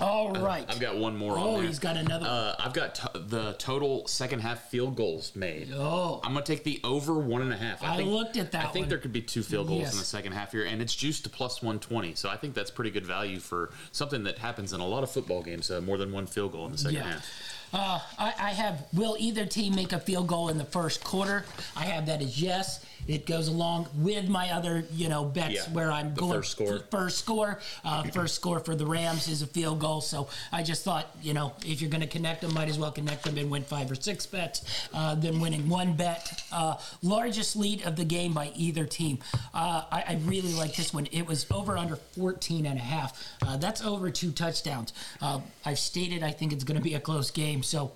All right. I've got one more. Oh, he's got another. Uh, I've got t- the total second half field goals made. Oh, I'm gonna take the over one and a half. I, I think, looked at that. I think one. there could be two field goals yes. in the second half here, and it's juiced to plus 120. So I think that's pretty good value for something that happens in a lot of football games. Uh, more than one field goal in the second yeah. half. Uh, I, I, have will either team make a field goal in the first quarter? I have that as yes. It goes along with my other, you know, bets yeah, where I'm going first score. First score, uh, first score for the Rams is a field goal. So I just thought, you know, if you're going to connect them, might as well connect them and win five or six bets uh, than winning one bet. Uh, largest lead of the game by either team. Uh, I, I, really like this one. It was over under 14 and a half. Uh, that's over two touchdowns. Uh, I've stated I think it's going to be a close game. So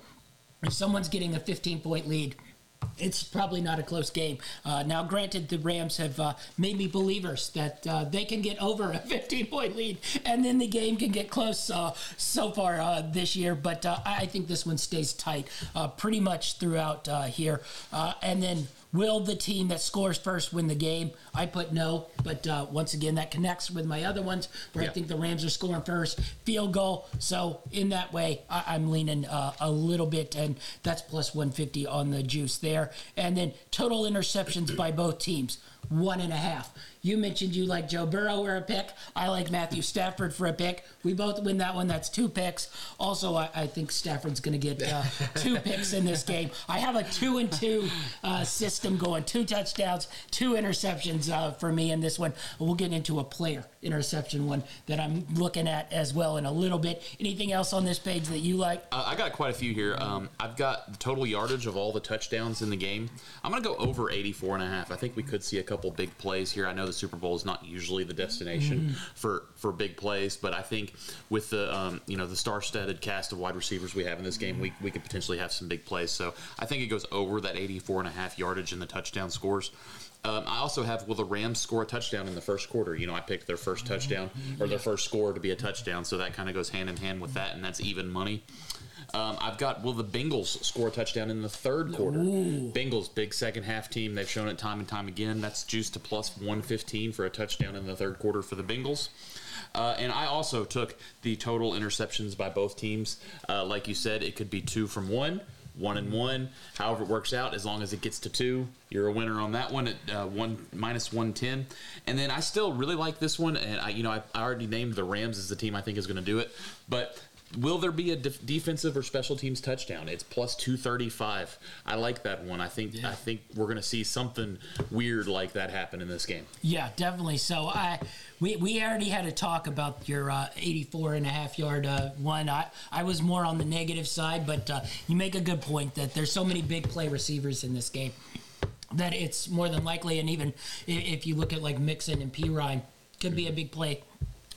if someone's getting a 15 point lead it's probably not a close game. Uh, now, granted, the Rams have uh, made me believers that uh, they can get over a 15 point lead and then the game can get close uh, so far uh, this year, but uh, I think this one stays tight pretty much throughout here. and then Will the team that scores first win the game? I put no, but uh, once again, that connects with my other ones where yeah. I think the Rams are scoring first, field goal. So in that way, I- am leaning uh, a little bit, and that's plus 150 on the juice there. And then total interceptions by both teams, one and a half. You mentioned you like Joe Burrow for a pick. I like Matthew Stafford for a pick. We both win that one. That's two picks. Also, I, I think Stafford's going to get uh, two picks in this game. I have a two and two uh, system going. Two touchdowns, two interceptions uh, for me in this one. We'll get into a player interception one that I'm looking at as well in a little bit. Anything else on this page that you like? Uh, I got quite a few here. Um, I've got the total yardage of all the touchdowns in the game. I'm going to go over 84 and a half. I think we could see a couple big plays here. I know the Super Bowl is not usually the destination Mm-hmm. for for big plays, but I think with the um, you know the star-studded cast of wide receivers we have in this game, we we could potentially have some big plays. So I think it goes over that 84 and a half yardage in the touchdown scores. Um, I also have will the Rams score a touchdown in the first quarter? You know, I picked their first touchdown or their first score to be a touchdown, so that kind of goes hand in hand with that, and that's even money. Um, I've got will the Bengals score a touchdown in the third quarter? Bengals big second half team. They've shown it time and time again. That's juiced to plus one fifteen for a touchdown in the third quarter for the Bengals. Uh, and I also took the total interceptions by both teams. Uh, like you said, it could be two from one, one and one. However, it works out, as long as it gets to two, you're a winner on that one at uh, one minus one ten. And then I still really like this one, and I, you know, I, I already named the Rams as the team I think is going to do it, but. Will there be a def- defensive or special teams touchdown? It's plus two thirty five. I like that one. I think I think we're going to see something weird like that happen in this game. Yeah, definitely. So I we, we already had a talk about your uh, 84 and a half yard uh, one. I, I was more on the negative side, but uh, you make a good point that there's so many big play receivers in this game that it's more than likely, and even if you look at like Mixon and Perine, could be a big play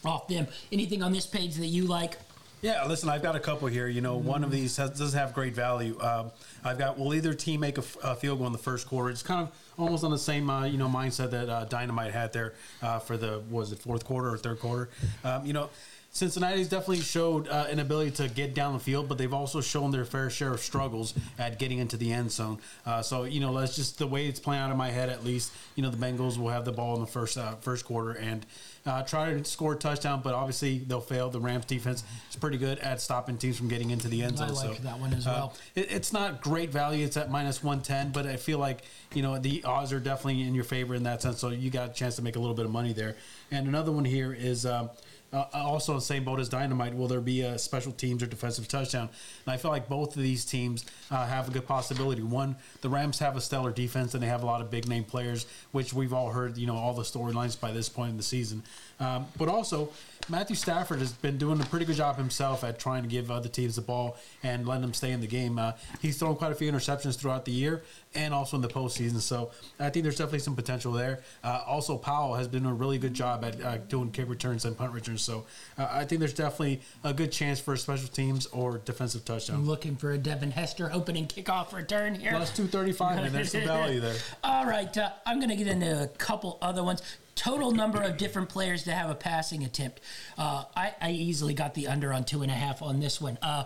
off them. Anything on this page that you like? Yeah, listen, I've got a couple here. You know, one of these has, does have great value. Um, I've got will either team make a, f- a field goal in the first quarter? It's kind of almost on the same uh, you know mindset that uh, Dynamite had there uh, for the was it fourth quarter or third quarter. Um, you know. Cincinnati's definitely showed uh, an ability to get down the field, but they've also shown their fair share of struggles at getting into the end zone. Uh, so you know, that's just the way it's playing out in my head. At least you know the Bengals will have the ball in the first uh, first quarter and uh, try to score a touchdown, but obviously they'll fail. The Rams defense is pretty good at stopping teams from getting into the end I zone. like so that one as uh, well. it, it's not great value. It's at minus one ten, but I feel like you know the odds are definitely in your favor in that sense. So you got a chance to make a little bit of money there. And another one here is. Um, uh, also, the same boat as Dynamite. Will there be a special teams or defensive touchdown? And I feel like both of these teams uh, have a good possibility. One, the Rams have a stellar defense and they have a lot of big name players, which we've all heard. You know all the storylines by this point in the season. Um, but also, Matthew Stafford has been doing a pretty good job himself at trying to give other teams the ball and letting them stay in the game. Uh, he's thrown quite a few interceptions throughout the year and also in the postseason. So I think there's definitely some potential there. Uh, also, Powell has been doing a really good job at uh, doing kick returns and punt returns. So uh, I think there's definitely a good chance for special teams or defensive touchdown. I'm looking for a Devin Hester opening kickoff return here. Plus 235, and there's some value there. All right, uh, I'm going to get into a couple other ones. Total number of different players to have a passing attempt. Uh, I, I easily got the under on two and a half on this one. Uh,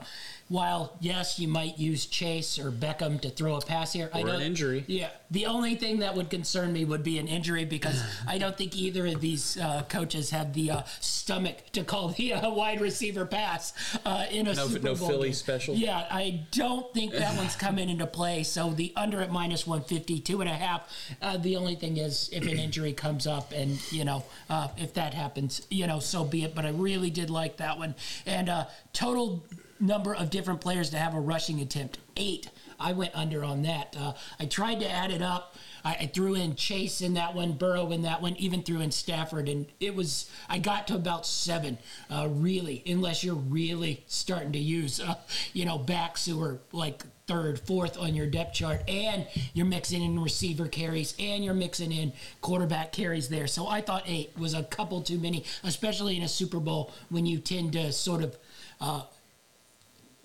while yes, you might use Chase or Beckham to throw a pass here, I Or an don't- injury. Yeah, the only thing that would concern me would be an injury because I don't think either of these uh, coaches have the uh, stomach to call the uh, wide receiver pass uh, in a No- Super no Bowl Philly game. special? Yeah, I don't think that one's coming into play. So the under at minus 150, two and a half. Uh, the only thing is if an injury comes up and, you know, uh, if that happens, you know, so be it. But I really did like that one. And uh, total number of different players to have a rushing attempt, eight. I went under on that. Uh, I tried to add it up. I, I threw in Chase in that one, Burrow in that one, even threw in Stafford, and it was I got to about seven. Uh, really, unless you're really starting to use, uh, you know, backs who are like third, fourth on your depth chart, and you're mixing in receiver carries, and you're mixing in quarterback carries there. So I thought eight was a couple too many, especially in a Super Bowl when you tend to sort of. Uh,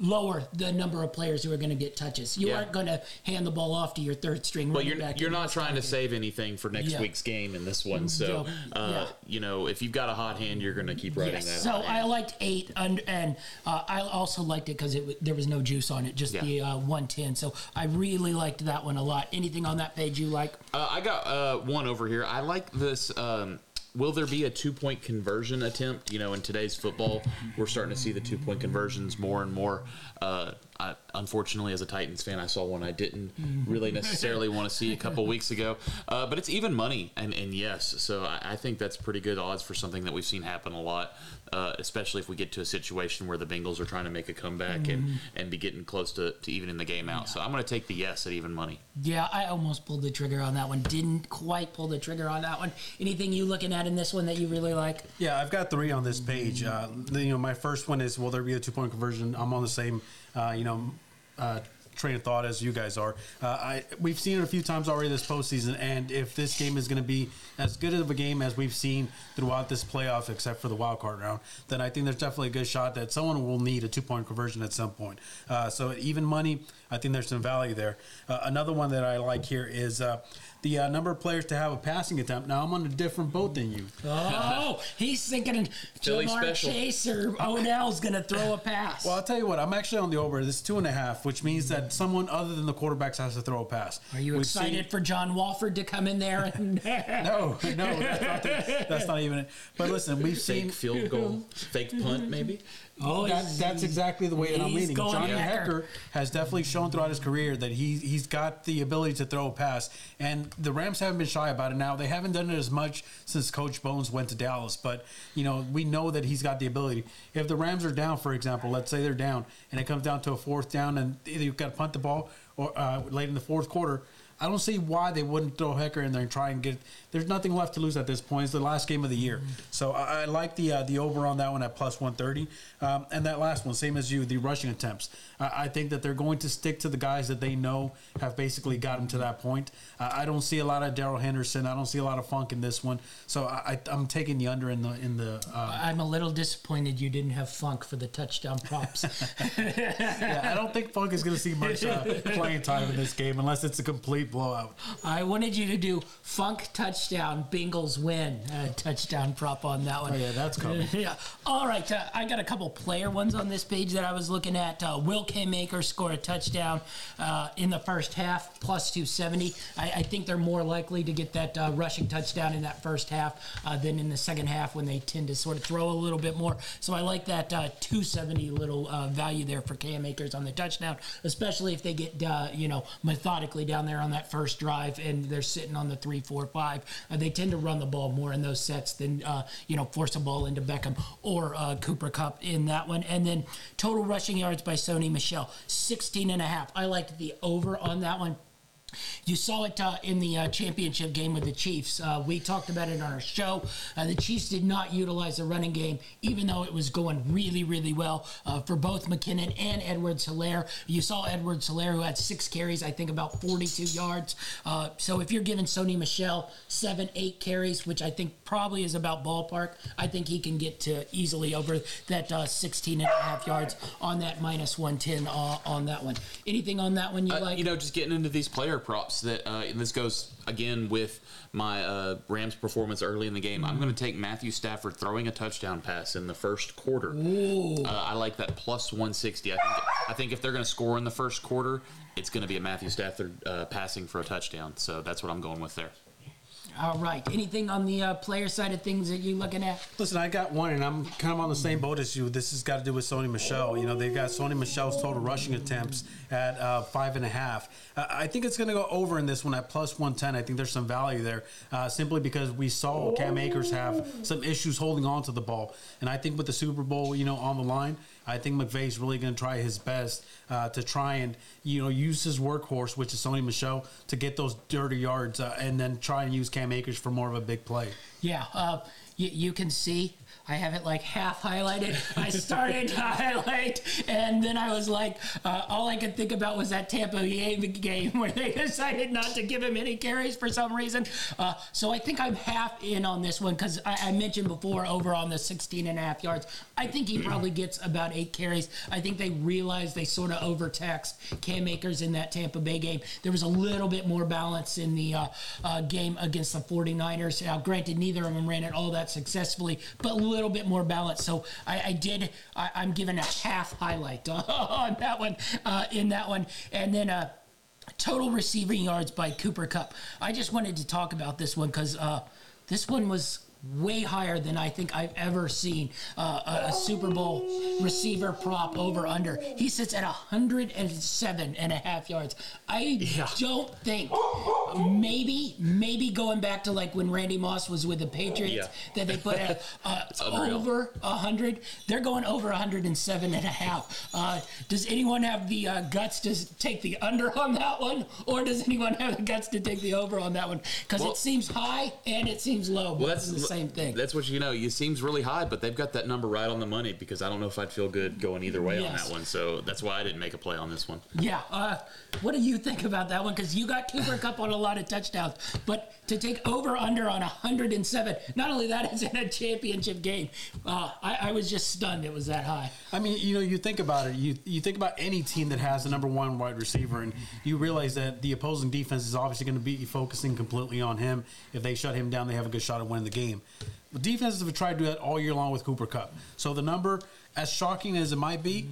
lower the number of players who are going to get touches. You Yeah. aren't going to hand the ball off to your third string But you're back. you're not trying to save anything for next Yeah. week's game in this one. So, Yeah. uh, Yeah. you know, if you've got a hot hand, you're going to keep riding Yes. that. So I liked eight, and, and uh, I also liked it because it there was no juice on it, just the uh, one ten. So I really liked that one a lot. Anything on that page you like? Uh, I got uh, one over here. I like this. Um, will there be a two point conversion attempt? You know, in today's football, we're starting to see the two point conversions more and more. Uh, I, unfortunately, as a Titans fan, I saw one I didn't really necessarily want to see a couple weeks ago. Uh, but it's even money, and, and yes, so I, I think that's pretty good odds for something that we've seen happen a lot, uh, especially if we get to a situation where the Bengals are trying to make a comeback and, and be getting close to, to evening the game out. So I'm going to take the yes at even money. Yeah, I almost pulled the trigger on that one. Didn't quite pull the trigger on that one. Anything you looking at in this one that you really like? Yeah, I've got three on this page. Uh, you know, my first one is will there be a two point conversion? I'm on the same, uh, you know, uh, train of thought as you guys are. Uh, I we've seen it a few times already this postseason, and if this game is going to be as good of a game as we've seen throughout this playoff, except for the wild card round, then I think there's definitely a good shot that someone will need a two point conversion at some point. Uh, so even money, I think there's some value there. Uh, another one that I like here is uh, the uh, number of players to have a passing attempt. Now I'm on a different boat than you. Oh, he's thinking Philly Ja'Marr special. Chase or Odell's going to throw a pass. Well, I'll tell you what. I'm actually on the over. This is two and a half, which means that someone other than the quarterbacks has to throw a pass. Are you We've excited seen- for John Wolford to come in there? And No, no, that's not, the, that's not even it. But listen, we've seen Fake field goal, fake punt, maybe. Oh, that, that's exactly the way that I'm leaning. Johnny Hekker. Hekker has definitely shown throughout his career that he he's got the ability to throw a pass, and the Rams haven't been shy about it. Now they haven't done it as much since Coach Bones went to Dallas, but you know we know that he's got the ability. If the Rams are down, for example, let's say they're down, and it comes down to a fourth down, and either you've got to punt the ball or uh, late in the fourth quarter. I don't see why they wouldn't throw Hekker in there and try and get. There's nothing left to lose at this point. It's the last game of the year, so I, I like the uh, the over on that one at plus 130. Um, and that last one, same as you, the rushing attempts. I, I think that they're going to stick to the guys that they know have basically got them to that point. Uh, I don't see a lot of Darrell Henderson. I don't see a lot of Funk in this one. So I, I, I'm taking the under in the in the. Uh, I'm a little disappointed you didn't have Funk for the touchdown props. yeah, I don't think Funk is going to see much uh, playing time in this game unless it's a complete blowout. I wanted you to do Funk touchdown, Bengals win uh, touchdown prop on that one. Oh yeah, that's coming. yeah. All right. Uh, I got a couple player ones on this page that I was looking at. Uh, Will Cam Akers score a touchdown uh, in the first half, plus 270. I, I think they're more likely to get that uh, rushing touchdown in that first half uh, than in the second half when they tend to sort of throw a little bit more. So I like that uh, 270 little uh, value there for Cam Akers on the touchdown, especially if they get, uh, you know, methodically down there on that first drive and they're sitting on the three, four, five. Uh, they tend to run the ball more in those sets than, uh, you know, force a ball into Beckham or uh, Cooper Kupp in that one. And then total rushing yards by Sony Michel, 16 and a half. I liked the over on that one. You saw it uh, in the uh, championship game with the Chiefs. Uh, we talked about it on our show. Uh, the Chiefs did not utilize the running game, even though it was going really, really well uh, for both McKinnon and Edwards Helaire. You saw Edwards Helaire, who had six carries, I think about 42 yards. Uh, so if you're giving Sony Michel seven, eight carries, which I think probably is about ballpark, I think he can get to easily over that uh, 16 and a half yards on that minus 110 uh, on that one. Anything on that one you like? you know, just getting into these player props that, uh, and this goes again with my uh, Rams performance early in the game. I'm going to take Matthew Stafford throwing a touchdown pass in the first quarter. Uh, I like that plus 160. I think, I think if they're going to score in the first quarter, it's going to be a Matthew Stafford uh, passing for a touchdown. So that's what I'm going with there. All right. Anything on the uh, player side of things that you're looking at? Listen, I got one, and I'm kind of on the same boat as you. This has got to do with Sony Michel. You know, they've got Sony Michel's total rushing attempts at uh, five and a half. I think it's going to go over in this one at plus 110. I think there's some value there uh, simply because we saw Cam Akers have some issues holding on to the ball. And I think with the Super Bowl, you know, on the line, I think McVay's really going to try his best uh, to try and, you know, use his workhorse, which is Sony Michel, to get those dirty yards uh, and then try and use Cam Akers for more of a big play. Yeah. Uh, you, you can see I have it like half highlighted. I started to highlight, and then I was like, uh, all I could think about was that Tampa Bay game where they decided not to give him any carries for some reason. Uh, so I think I'm half in on this one because I, I mentioned before over on the 16 and a half yards. I think he probably gets about eight carries. I think they realized they sort of overtaxed Cam Akers in that Tampa Bay game. There was a little bit more balance in the uh, uh, game against the 49ers. Now, granted, neither of them ran it all that successfully, but a little bit more balance. So I, I did, I, I'm giving a half highlight on that one, uh, in that one. And then, uh, total receiving yards by Cooper Kupp. I just wanted to talk about this one because uh, this one was way higher than I think I've ever seen uh, a, a Super Bowl receiver prop over under. He sits at 107 and a half yards. I don't think maybe maybe going back to like when Randy Moss was with the Patriots Yeah. that they put at uh, over 100. They're going over 107 and a half. Uh, does anyone have the uh, guts to take the under on that one, or does anyone have the guts to take the over on that one? Because Well- it seems high and it seems low. Well, that's same thing. That's what you know. It seems really high, but they've got that number right on the money because I don't know if I'd feel good going either way on that one. So that's why I didn't make a play on this one. Yeah. Uh, what do you think about that one? Because you got Cooper Kupp on a lot of touchdowns, but to take over under on 107, not only that, it's in a championship game. Uh, I, I was just stunned it was that high. I mean, you know, you think about it. You you think about any team that has the number one wide receiver, and you realize that the opposing defense is obviously going to be focusing completely on him. If they shut him down, they have a good shot at winning the game. But defenses have tried to do that all year long with Cooper Kupp. So the number, as shocking as it might be.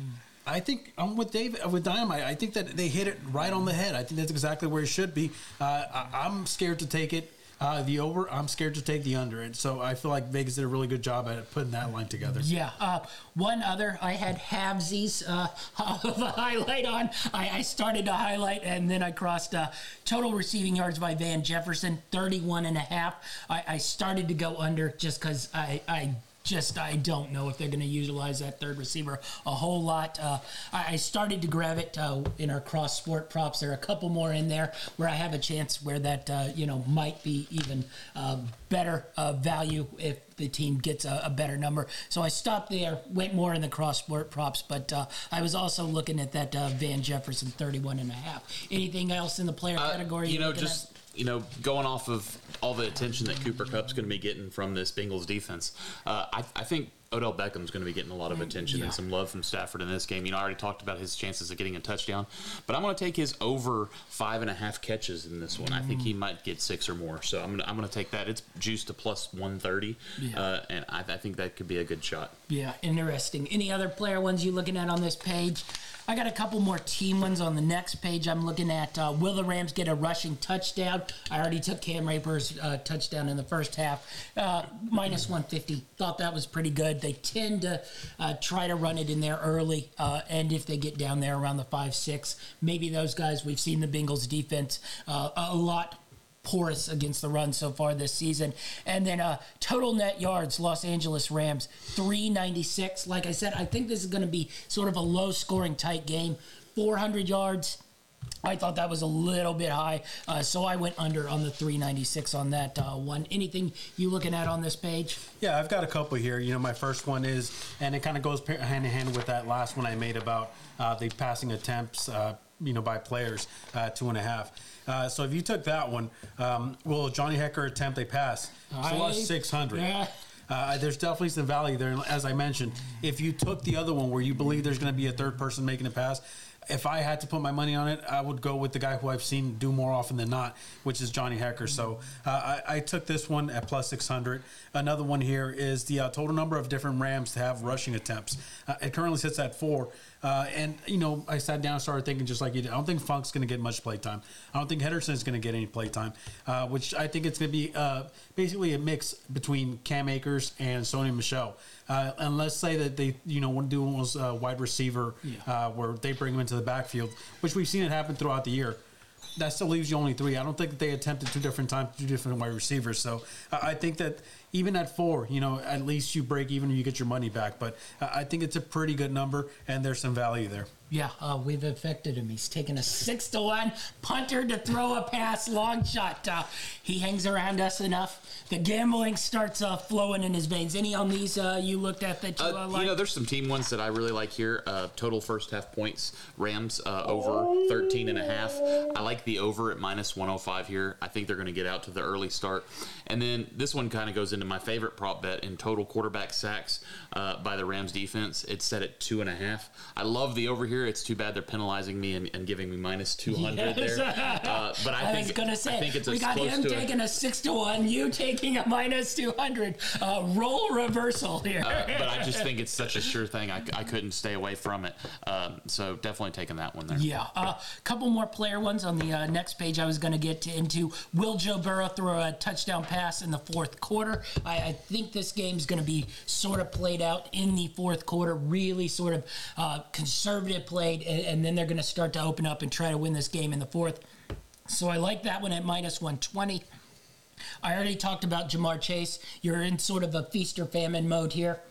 I think I'm with David with Dynamite. I think that they hit it right on the head. I think that's exactly where it should be. Uh, I, I'm scared to take it uh, the over. I'm scared to take the under. And so I feel like Vegas did a really good job at putting that line together. Yeah. Uh, one other, I had halvesies uh, of a highlight on. I, I started to highlight and then I crossed uh, total receiving yards by Van Jefferson, 31 and a half. I, I started to go under just because I, I just I don't know if they're going to utilize that third receiver a whole lot. Uh, I, I started to grab it uh, in our cross sport props. There are a couple more in there where I have a chance where that uh, you know might be even uh, better uh, value if the team gets a, a, better number. So I stopped there, went more in the cross sport props, but uh, I was also looking at that uh, Van Jefferson 31 and a half. Anything else in the player category? You know, just at? You know, going off of all the attention that Cooper Kupp's going to be getting from this Bengals defense, uh, I, I think Odell Beckham's going to be getting a lot of attention Yeah. and some love from Stafford in this game. You know, I already talked about his chances of getting a touchdown, but I'm going to take his over five and a half catches in this one. I think he might get six or more, so I'm going to, I'm going to take that. It's juiced to plus 130, Yeah. uh, and I, I think that could be a good shot. Yeah, interesting. Any other player ones you looking at on this page? I got a couple more team ones on the next page. I'm looking at uh, will the Rams get a rushing touchdown? I already took Cam Akers' uh, touchdown in the first half, uh, minus 150. Thought that was pretty good. They tend to uh, try to run it in there early, uh, and if they get down there around the five six, maybe those guys. We've seen the Bengals defense uh, a lot porous against the run so far this season. And then uh, total net yards, Los Angeles Rams, 396. Like I said, I think this is going to be sort of a low scoring tight game. 400 yards. I thought that was a little bit high, uh, so I went under on the 396 on that uh, one. Anything you looking at on this page? Yeah, I've got a couple here. You know, my first one is, and it kind of goes hand in hand with that last one I made about uh, the passing attempts, uh, you know, by players, uh, two and a half. Uh, so if you took that one, um, will Johnny Hekker attempt a pass? Plus I- 600. Yeah. Uh, there's definitely some value there. As I mentioned, if you took the other one where you believe there's going to be a third person making a pass, if I had to put my money on it, I would go with the guy who I've seen do more often than not, which is Johnny Hekker. So uh, I, I took this one at plus 600. Another one here is the uh, total number of different Rams to have rushing attempts. Uh, it currently sits at four. Uh, and, you know, I sat down and started thinking just like you did. I don't think Funk's going to get much playtime. I don't think Henderson's going to get any playtime, uh, which I think it's going to be uh, basically a mix between Cam Akers and Sony Michel. Uh, and let's say that they, you know, want to do almost uh, wide receiver uh, where they bring him into the backfield, which we've seen it happen throughout the year. That still leaves you only three. I don't think that they attempted two different times, two different wide receivers. So I think that even at four, you know, at least you break even, you get your money back. But I think it's a pretty good number, and there's some value there. Yeah, uh, we've affected him. He's taken a six to one punter to throw a pass, long shot. Uh, he hangs around us enough. The gambling starts uh, flowing in his veins. Any on these uh, you looked at that you uh, Uh, like? you know, there's some team ones that I really like here. Uh, total first half points, Rams uh, over 13 and a half. I like the over at minus 105 here. I think they're going to get out to the early start. And then this one kind of goes into my favorite prop bet in total quarterback sacks uh, by the Rams defense. It's set at two and a half. I love the over here. It's too bad they're penalizing me and, and giving me minus 200 Yes. there. Uh, but I, I, think was gonna say I think it's we got him to a- taking a six to one, you taking a minus two hundred. Uh, role reversal here. uh, but I just think it's such a sure thing. I, I couldn't stay away from it. Um, so definitely taking that one there. Yeah, a uh, couple more player ones on the uh, next page. I was going to get into. Will Joe Burrow throw a touchdown pass in the fourth quarter? I, I think this game's going to be sort of played out in the fourth quarter, really sort of uh, conservative played, and, and then they're going to start to open up and try to win this game in the fourth. So I like that one at minus 120. I already talked about Ja'Marr Chase. You're in sort of a feast or famine mode here.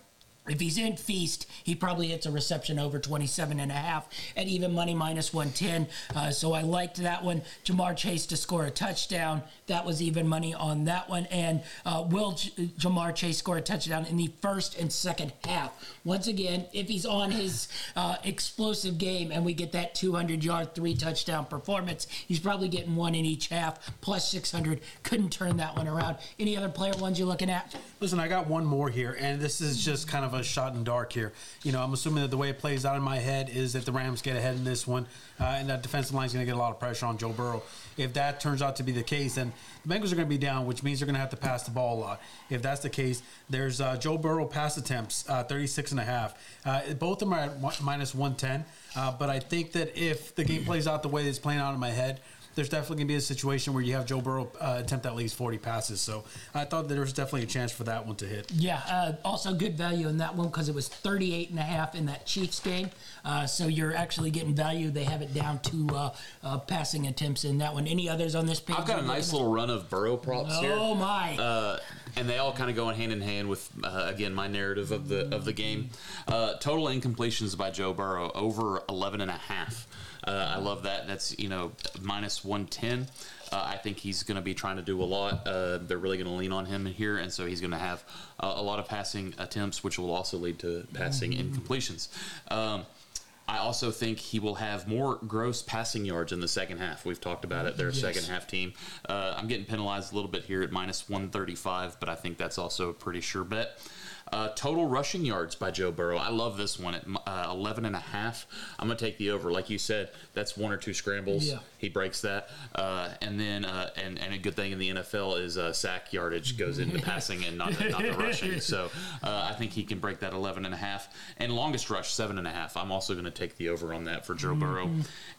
If he's in feast, he probably hits a reception over 27 and a half at even money minus 110. Uh, so I liked that one. Ja'Marr Chase to score a touchdown. That was even money on that one. And uh, will J- Ja'Marr Chase score a touchdown in the first and second half? Once again, if he's on his uh, explosive game and we get that 200 yard, three touchdown performance, he's probably getting one in each half, plus 600. Couldn't turn that one around. Any other player ones you're looking at? Listen, I got one more here, and this is just kind of a shot in dark here. You know, I'm assuming that the way it plays out in my head is that the Rams get ahead in this one, uh, and that defensive line is going to get a lot of pressure on Joe Burrow. If that turns out to be the case, then the Bengals are going to be down, which means they're going to have to pass the ball a lot. If that's the case, there's uh, Joe Burrow pass attempts, uh, 36 and a half. Uh, both of them are at minus 110, uh, but I think that if the game plays out the way it's playing out in my head, there's definitely going to be a situation where you have Joe Burrow uh, attempt at least 40 passes. So I thought there was definitely a chance for that one to hit. Yeah, uh, also good value in that one because it was 38 and a half in that Chiefs game. Uh, so you're actually getting value. They have it down to uh, uh, passing attempts in that one. Any others on this page? I've got a nice little run of Burrow props here. Oh my! Uh, and they all kind of go hand in hand with uh, again my narrative of the of the game. Uh, total incompletions by Joe Burrow over 11 and a half. Uh, I love that. That's you know minus 110. Uh, I think he's going to be trying to do a lot. Uh, they're really going to lean on him in here, and so he's going to have uh, a lot of passing attempts, which will also lead to passing incompletions. Um, I also think he will have more gross passing yards in the second half. We've talked about it. They're a Yes. second half team. Uh, I'm getting penalized a little bit here at minus 135, but I think that's also a pretty sure bet. Uh, total rushing yards by Joe Burrow. I love this one at uh, 11 and a half. I'm going to take the over. Like you said, that's one or two scrambles. Yeah. He breaks that. Uh, and then, uh, and, and a good thing in the NFL is uh, sack yardage goes into passing and not, not the rushing. So uh, I think he can break that 11 and a half. And longest rush, seven and a half. I'm also going to take the over on that for Joe Burrow.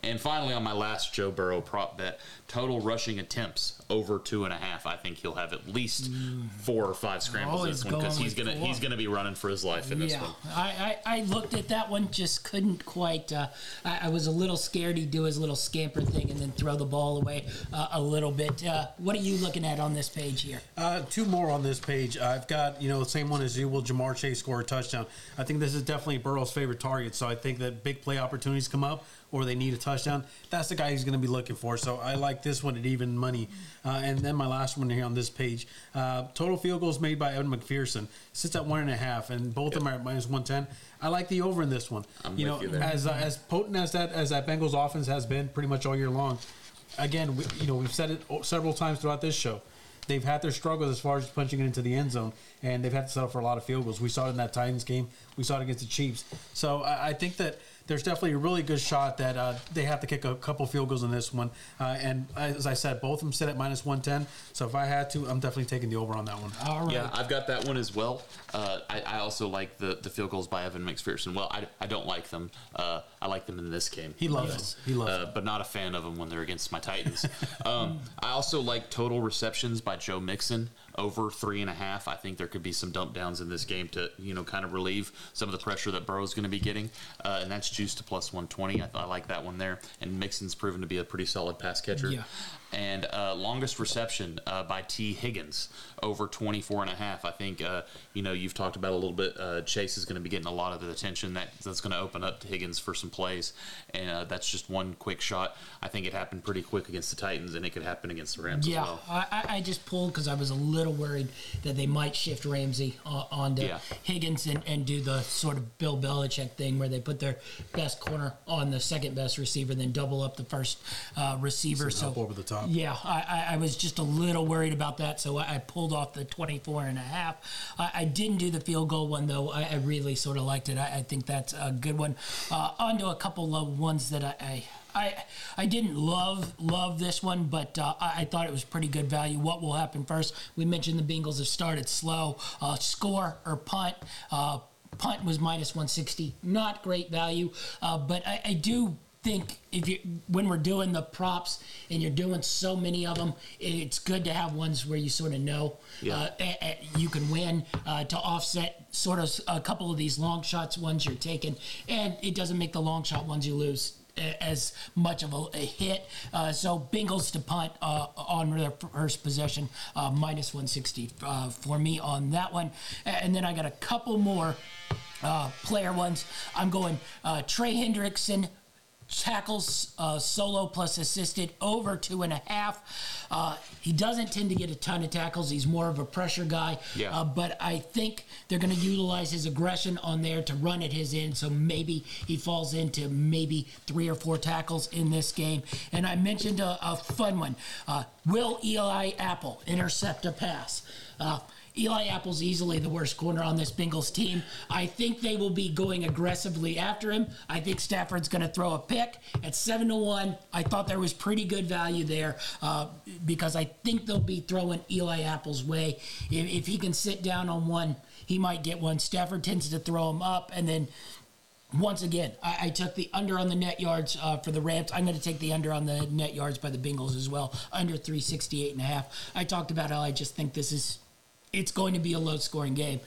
And finally, on my last Joe Burrow prop bet, total rushing attempts over two and a half. I think he'll have at least four or five scrambles Oh, this one because he's gonna four. He's gonna be running for his life in this yeah, one. I, I, I looked at that one, just couldn't quite. Uh, I, I was a little scared he'd do his little scamper thing and then throw the ball away uh, a little bit. Uh, what are you looking at on this page here? Uh, two more on this page. I've got, you know, the same one as you. Will Ja'Marr Chase score a touchdown? I think this is definitely Burrow's favorite target. So I think that big play opportunities come up or they need a touchdown. That's the guy he's going to be looking for. So I like this one at even money. Uh, and then my last one here on this page uh, total field goals made by Evan McPherson sits at one and a half, and both of them are at minus 110. I like the over in this one. I'm you know, you as uh, as potent as that as that Bengals offense has been pretty much all year long. Again, we, you know, we've said it several times throughout this show they've had their struggles as far as punching it into the end zone, and they've had to settle for a lot of field goals. We saw it in that Titans game. We saw it against the Chiefs. So I, I think that there's definitely a really good shot that uh, they have to kick a couple field goals in this one. Uh, and as I said, both of them sit at minus 110. So if I had to, I'm definitely taking the over on that one. All right. Yeah, I've got that one as well. Uh, I, I also like the, the field goals by Evan McPherson. Well, I, I don't like them. Uh, I like them in this game. He loves Yes. them. He loves uh, them. but not a fan of them when they're against my Titans. um, I also like total receptions by Joe Mixon over three and a half. I think there could be some dump downs in this game to you know kind of relieve some of the pressure that Burrow's going to be getting, uh, and that's juiced to plus one twenty. I, I like that one there. And Mixon's proven to be a pretty solid pass catcher. Yeah. And uh, longest reception uh, by Tee Higgins over 24 and a half. I think, uh, you know, you've talked about a little bit. Uh, Chase is going to be getting a lot of the attention that, that's going to open up to Higgins for some plays. And uh, that's just one quick shot. I think it happened pretty quick against the Titans, and it could happen against the Rams Yeah, as well. I, I- I just pulled because I was a little worried that they might shift Ramsey uh, onto Yeah. Higgins and, and do the sort of Bill Belichick thing where they put their best corner on the second best receiver, and then double up the first uh, receiver. Send So up over the top. Yeah, I, I, was just a little worried about that, so I, pulled off the 24 and a half. I, I didn't do the field goal one though. I, really sort of liked it. I, think that's a good one. Uh, on to a couple of ones that I. I I, I didn't love love this one, but uh, I, I thought it was pretty good value. What will happen first? We mentioned the Bengals have started slow. Uh, score or punt. Uh, punt was minus 160. Not great value, uh, but I, I do think if you when we're doing the props and you're doing so many of them, it's good to have ones where you sort of know Yeah. uh, a- a- you can win uh, to offset sort of a couple of these long shots ones you're taking, and it doesn't make the long shot ones you lose as much of a, a hit. Uh, so Bengals to punt uh, on their first possession, uh, minus 160 uh, for me on that one. And then I got a couple more uh, player ones, I'm going uh, Trey Hendrickson, tackles uh, solo plus assisted over two and a half. Uh, he doesn't tend to get a ton of tackles. He's more of a pressure guy. Yeah. Uh, but I think they're going to utilize his aggression on there to run at his end. So maybe he falls into maybe three or four tackles in this game. And I mentioned a, a fun one. Uh, will Eli Apple intercept a pass? Eli Apple's easily the worst corner on this Bengals team. I think they will be going aggressively after him. I think Stafford's going to throw a pick at seven to one. I thought there was pretty good value there uh, because I think they'll be throwing Eli Apple's way. If, if he can sit down on one, he might get one. Stafford tends to throw him up, and then once again, I, I, took the under on the net yards uh, for the Rams. I'm going to take the under on the net yards by the Bengals as well, under 368 and a half. I talked about how I just think this is it's going to be a low scoring game.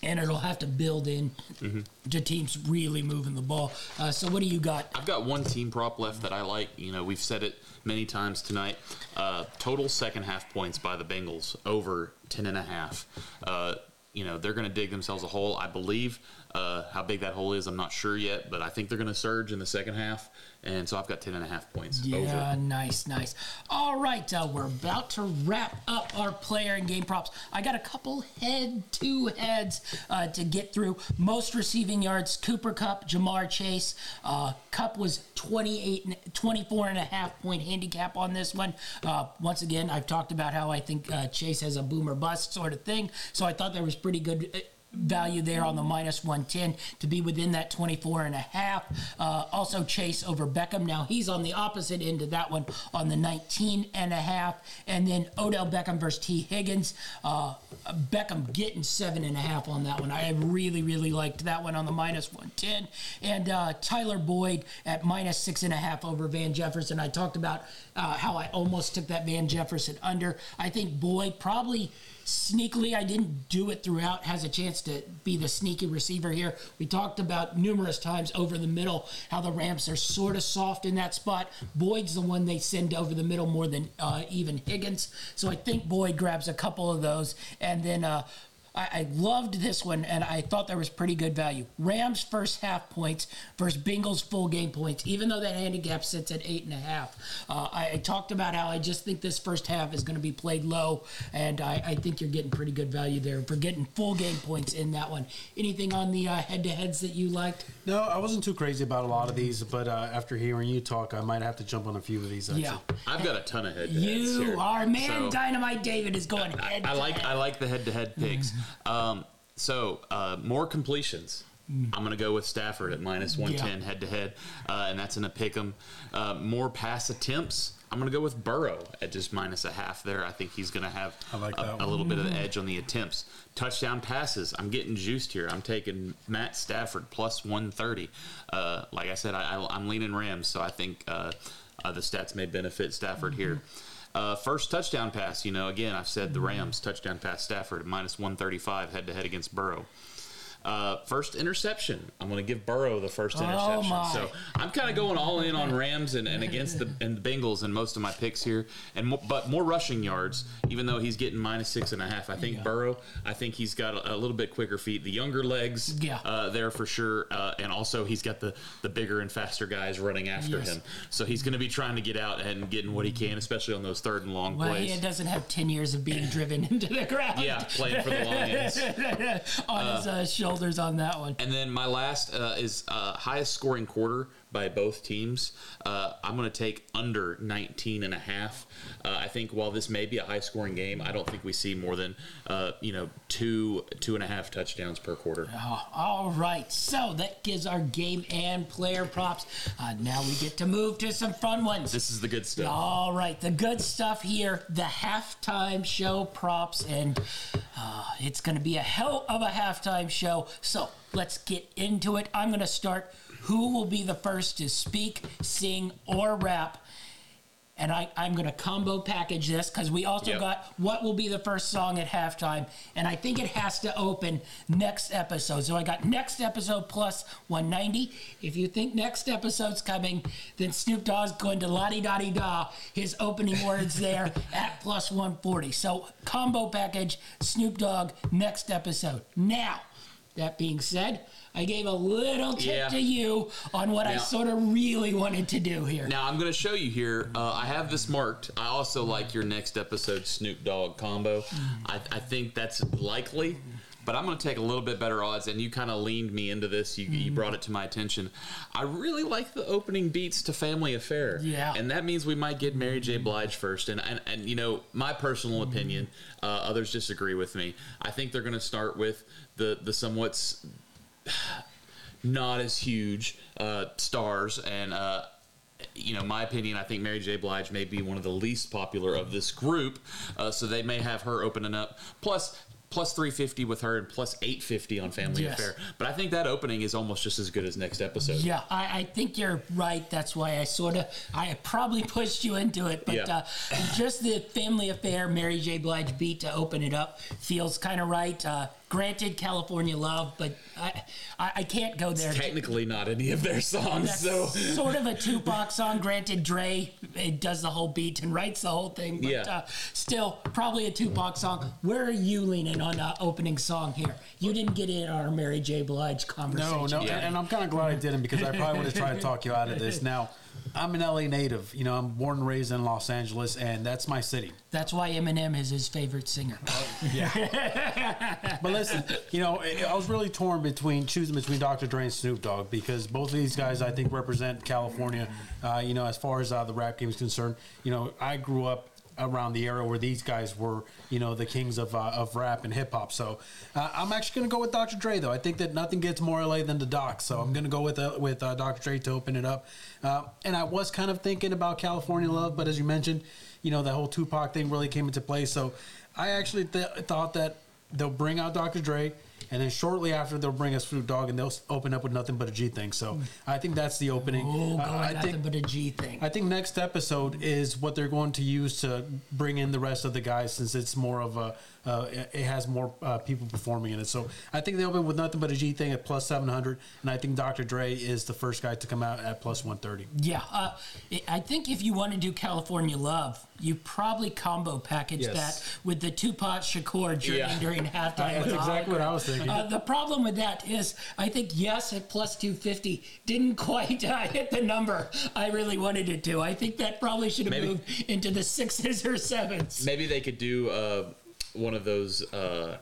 And it'll have to build in mm-hmm. to teams really moving the ball. Uh, so, what do you got? I've got one team prop left that I like. You know, we've said it many times tonight. Uh, total second half points by the Bengals over ten and a half. Uh, you know, they're going to dig themselves a hole. I believe uh, how big that hole is, I'm not sure yet, but I think they're going to surge in the second half. And so I've got 10 and a half points. Yeah, over. nice, nice. All right, uh, we're about to wrap up our player and game props. I got a couple head to heads uh, to get through. Most receiving yards, Cooper Kupp, Ja'Marr Chase. Uh, Kupp was 28, 24 and a half point handicap on this one. Uh, once again, I've talked about how I think uh, Chase has a boomer bust sort of thing. So I thought there was pretty good value there on the minus 110 to be within that 24 and a half. Uh, also Chase over Beckham. Now he's on the opposite end of that one on the 19 and a half. And then Odell Beckham versus Tee Higgins. Uh, Beckham getting seven and a half on that one. I really, really liked that one on the minus 110. And uh, Tyler Boyd at minus six and a half over Van Jefferson. I talked about uh, how I almost took that Van Jefferson under. I think Boyd probably sneakily, I didn't do it throughout, has a chance to be the sneaky receiver here. We talked about numerous times over the middle how the Rams are sort of soft in that spot. Boyd's the one they send over the middle more than uh, even Higgins. So I think Boyd grabs a couple of those. And then uh, I, I, loved this one, and I thought there was pretty good value. Rams first half points versus Bengals full game points, even though that handicap sits at eight and a half. Uh, I, I, talked about how I just think this first half is going to be played low, and I, I, think you're getting pretty good value there for getting full game points in that one. Anything on the head to heads that you liked? No, I wasn't too crazy about a lot of these, but uh, after hearing you talk, I might have to jump on a few of these. Actually. Yeah, I've got a ton of head. To heads. You are man, so Dynamite David is going head. I, like I like the head to head picks. Um, so uh, more completions. I'm going to go with Stafford at minus 110 head to head, and that's in a pick 'em. Uh, more pass attempts. I'm going to go with Burrow at just minus a half there. I think he's going to have like a, a, little bit of the edge on the attempts. Touchdown passes. I'm getting juiced here. I'm taking Matt Stafford plus 130. Uh, like I said, I, am leaning Rams, so I think uh, uh, the stats may benefit Stafford mm-hmm. here. Uh, first touchdown pass, you know, again, I've said the Rams touchdown pass Stafford minus 135 head to head against Burrow. Uh, first interception. I'm going to give Burrow the first oh, interception. Oh so I'm kind of going all in on Rams and, and against the and the Bengals in most of my picks here. And mo- but more rushing yards, even though he's getting minus six and a half. I think yeah. Burrow. I think he's got a, a, little bit quicker feet, the younger legs. Yeah. Uh, there for sure. Uh, and also he's got the the bigger and faster guys running after yes. him. So he's going to be trying to get out and getting what he can, especially on those third and long well, plays. He doesn't have ten years of being driven into the ground. Yeah, playing for the long ends on his uh, shoulders on that one. And then my last uh, is uh, highest scoring quarter by both teams. Uh, I'm going to take under 19 and a half. Uh, I think while this may be a high scoring game, I don't think we see more than uh, you know two two and a half touchdowns per quarter. Oh, all right, so that gives our game and player props. Uh, now we get to move to some fun ones. This is the good stuff. All right, the good stuff here. The halftime show props, and uh, it's going to be a hell of a halftime show. So let's get into it. I'm going to start who will be the first to speak, sing, or rap. And I, I'm going to combo package this because we also yep. got what will be the first song at halftime. And I think it has to open next episode. So I got next episode plus 190. If you think next episode's coming, then Snoop Dogg's going to la di da di da, his opening words there at plus 140. So combo package, Snoop Dogg, next episode. Now, that being said, I gave a little tip Yeah. to you on what I sort of really wanted to do here. Now I'm going to show you here. Uh, I have this marked. I also like your next episode Snoop Dogg combo. I, I think that's likely, but I'm going to take a little bit better odds. And you kind of leaned me into this. You, you brought it to my attention. I really like the opening beats to Family Affair. Yeah. and that means we might get Mary J. Blige first. And and, and you know my personal opinion. Uh, others disagree with me. I think they're going to start with the the somewhat not as huge uh, stars and uh, you know my opinion i think mary j blige may be one of the least popular of this group uh, so they may have her opening up plus plus 350 with her and plus 850 on family Yes. affair but i think that opening is almost just as good as next episode Yeah, I, I think you're right. That's why I sort of, I probably pushed you into it. But Yeah. uh, just the family affair, Mary J. Blige beat to open it up feels kind of right. Uh, granted, California Love, but I, I, I can't go there. technically not any of their songs so sort of a Tupac song. Granted, Dre it does the whole beat and writes the whole thing, but Yeah. uh, still probably a Tupac song. Where are you leaning on uh, opening song here? You didn't get in our Mary J. Blige conversation. No, no, Yeah. and, and I'm kind of glad I didn't because I probably would have tried to talk you out of this. Now, I'm an LA native. You know, I'm born and raised in Los Angeles, and that's my city. That's why Eminem is his favorite singer. Yeah. But listen, you know, I I was really torn between choosing between Dr. Dre and Snoop Dogg because both of these guys, I think, represent California. Uh, you know, as far as uh, the rap game is concerned, you know, I grew up around the era where these guys were, you know, the kings of uh, of rap and hip hop. So uh, I'm actually going to go with Dr. Dre, though. I think that nothing gets more LA than the Doc. So I'm going to go with uh, with uh, Dr. Dre to open it up. Uh, and I was kind of thinking about California Love, but as you mentioned, you know, the whole Tupac thing really came into play. So I actually th- thought that they'll bring out Dr. Dre, and then shortly after they'll bring us Snoop Dogg, and they'll open up with nothing but a G thing. So I think that's the opening. Oh, Uh, I nothing think but a G thing. I think next episode is what they're going to use to bring in the rest of the guys, since it's more of a uh, it it has more uh, people performing in it. So I think they'll open with nothing but a G thing at plus seven hundred, and I think Dr. Dre is the first guy to come out at plus one thirty. yeah, uh, I- I think if you want to do California Love, you probably combo package Yes. that with the Tupac Shakur journey Yeah. during halftime. That's with exactly what I was Uh, the problem with that is, I think yes at plus two fifty didn't quite uh, hit the number I really wanted it to. I think that probably should have Maybe. moved into the sixes or sevens. maybe they could do uh, one of those uh,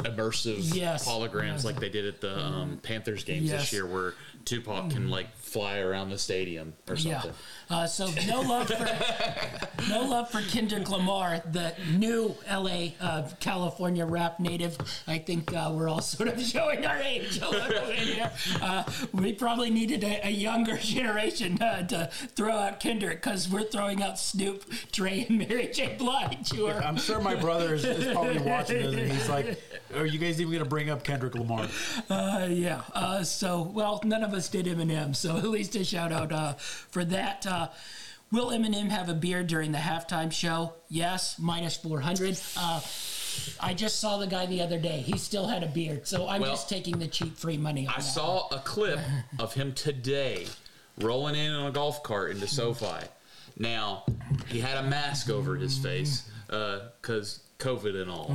immersive Yes. holograms like they did at the um, Panthers games Yes. this year, where Tupac can like fly around the stadium or Yeah. something. Uh, so no love for no love for Kendrick Lamar, the new LA uh, California rap native. I think uh, we're all sort of showing our age a little bit here. Uh, we probably needed a, a younger generation uh, to throw out Kendrick because we're throwing out Snoop, Dre, and Mary J. Blige. Who are, I'm sure my brother is, is probably watching this, and he's like, "Are you guys even going to bring up Kendrick Lamar?" Uh, yeah. Uh, so, well, none of us did Eminem, so at least a shout out uh, for that. Uh, will Eminem have a beard during the halftime show? Yes, minus 400. Uh, I just saw the guy the other day. He still had a beard, so I'm Well, just taking the cheap free money on I saw a clip of him today rolling in on a golf cart into SoFi. Now, he had a mask over his face because COVID and all.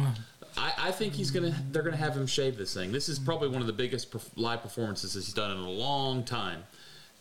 I, I think he's gonna. They're gonna have him shave this thing. This is probably one of the biggest live performances he's done in a long time,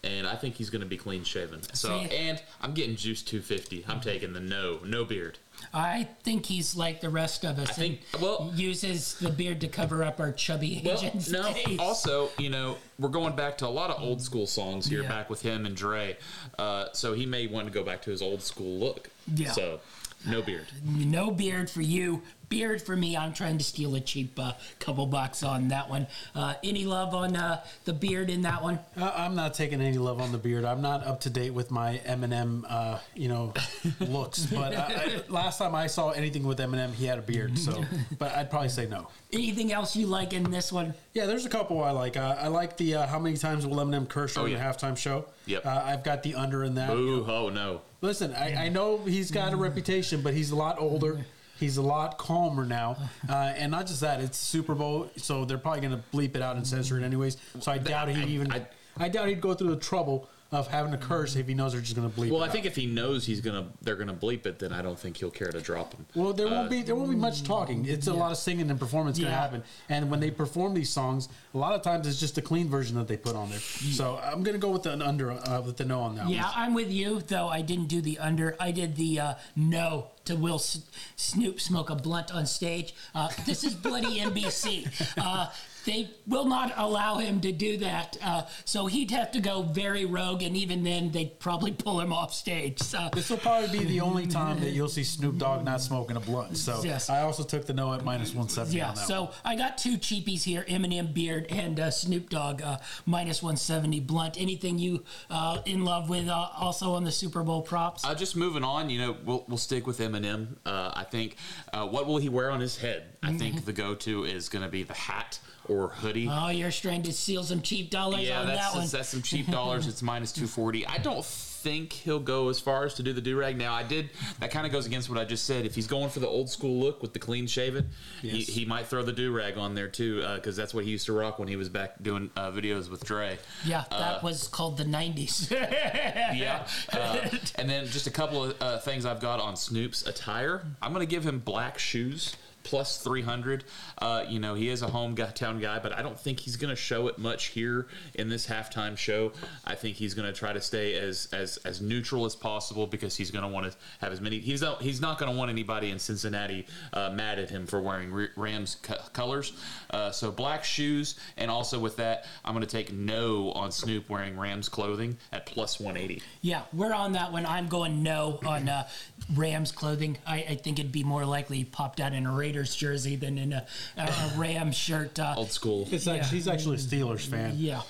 and I think he's gonna be clean shaven. So, See- and I'm getting juice 250. I'm taking the no, no beard. I think he's like the rest of us. I think- well- uses the beard to cover up our chubby Well, agent's no. face. Also, you know, we're going back to a lot of old school songs here, Yeah. back with him and Dre. Uh, so he may want to go back to his old school look. Yeah. So, no beard. No beard for you. Beard for me. I'm trying to steal a cheap uh, couple bucks on that one. Uh, any love on uh, the beard in that one? Uh, I'm not taking any love on the beard. I'm not up to date with my Eminem, uh, you know, looks. But uh, I, last time I saw anything with Eminem, he had a beard. So, but I'd probably say no. Anything else you like in this one? Yeah, there's a couple I like. Uh, I like the uh, how many times will Eminem curse during Oh, yeah. the halftime show. Yep. Uh, I've got the under in that. Ooh, oh no. Listen, I, I know he's got a reputation, but he's a lot older. He's a lot calmer now, uh, and not just that. It's Super Bowl, so they're probably going to bleep it out and censor it anyways. So I doubt he'd even. I, I- doubt he'd go through the trouble of having a curse if he knows they're just going to bleep. It. Well, it I out. think if he knows he's gonna they're gonna bleep it, then I don't think he'll care to drop him. Well, there Uh, won't be there won't be much talking. It's a lot of singing and performance going to happen. And when they perform these songs, a lot of times it's just a clean version that they put on there. So I'm going to go with the under uh, with the no on that. Yeah, one. I'm with you, though I didn't do the under. I did the uh, no to Will S- Snoop smoke a blunt on stage. Uh, this is bloody NBC. Uh, they will not allow him to do that. Uh, so he'd have to go very rogue, and even then, they'd probably pull him off stage. So, This will probably be the only time that you'll see Snoop Dogg not smoking a blunt. So Yes. I also took the no at minus 170 yeah, on that so one. I got two cheapies here Eminem Beard and uh, Snoop Dogg uh, minus 170 blunt. Anything you uh, in love with uh, also on the Super Bowl props? Uh, just moving on, you know, we'll, we'll stick with Eminem. Uh, I think, uh, what will he wear on his head? I Mm-hmm. think the go-to is going to be the hat or hoodie. Oh, you're trying to steal some cheap dollars yeah, on that's, that one. that's some cheap dollars. It's minus 240. I don't think he'll go as far as to do the do-rag. Now, I did, that kind of goes against what I just said. If he's going for the old school look with the clean shaven, he, Yes. he might throw the do-rag on there too, because that's what he used to rock when he was back doing uh, videos with Dre. Yeah, that Uh, was called the 90s. yeah. Uh, and then just a couple of uh, things I've got on Snoop's attire. I'm going to give him black shoes plus 300. Uh, you know, he is a hometown guy, but I don't think he's going to show it much here in this halftime show. I think he's going to try to stay as as as neutral as possible because he's going to want to have as many. He's not, he's not going to want anybody in Cincinnati uh, mad at him for wearing Rams co- colors. Uh, so black shoes, and also with that, I'm going to take no on Snoop wearing Rams clothing at plus 180. yeah, we're on that one. I'm going no on uh, Rams clothing. I, I think it'd be more likely he popped out in a Raiders jersey than in a, a, a Rams shirt. Uh, Old school. It's like, yeah. She's actually a Steelers fan. Yeah,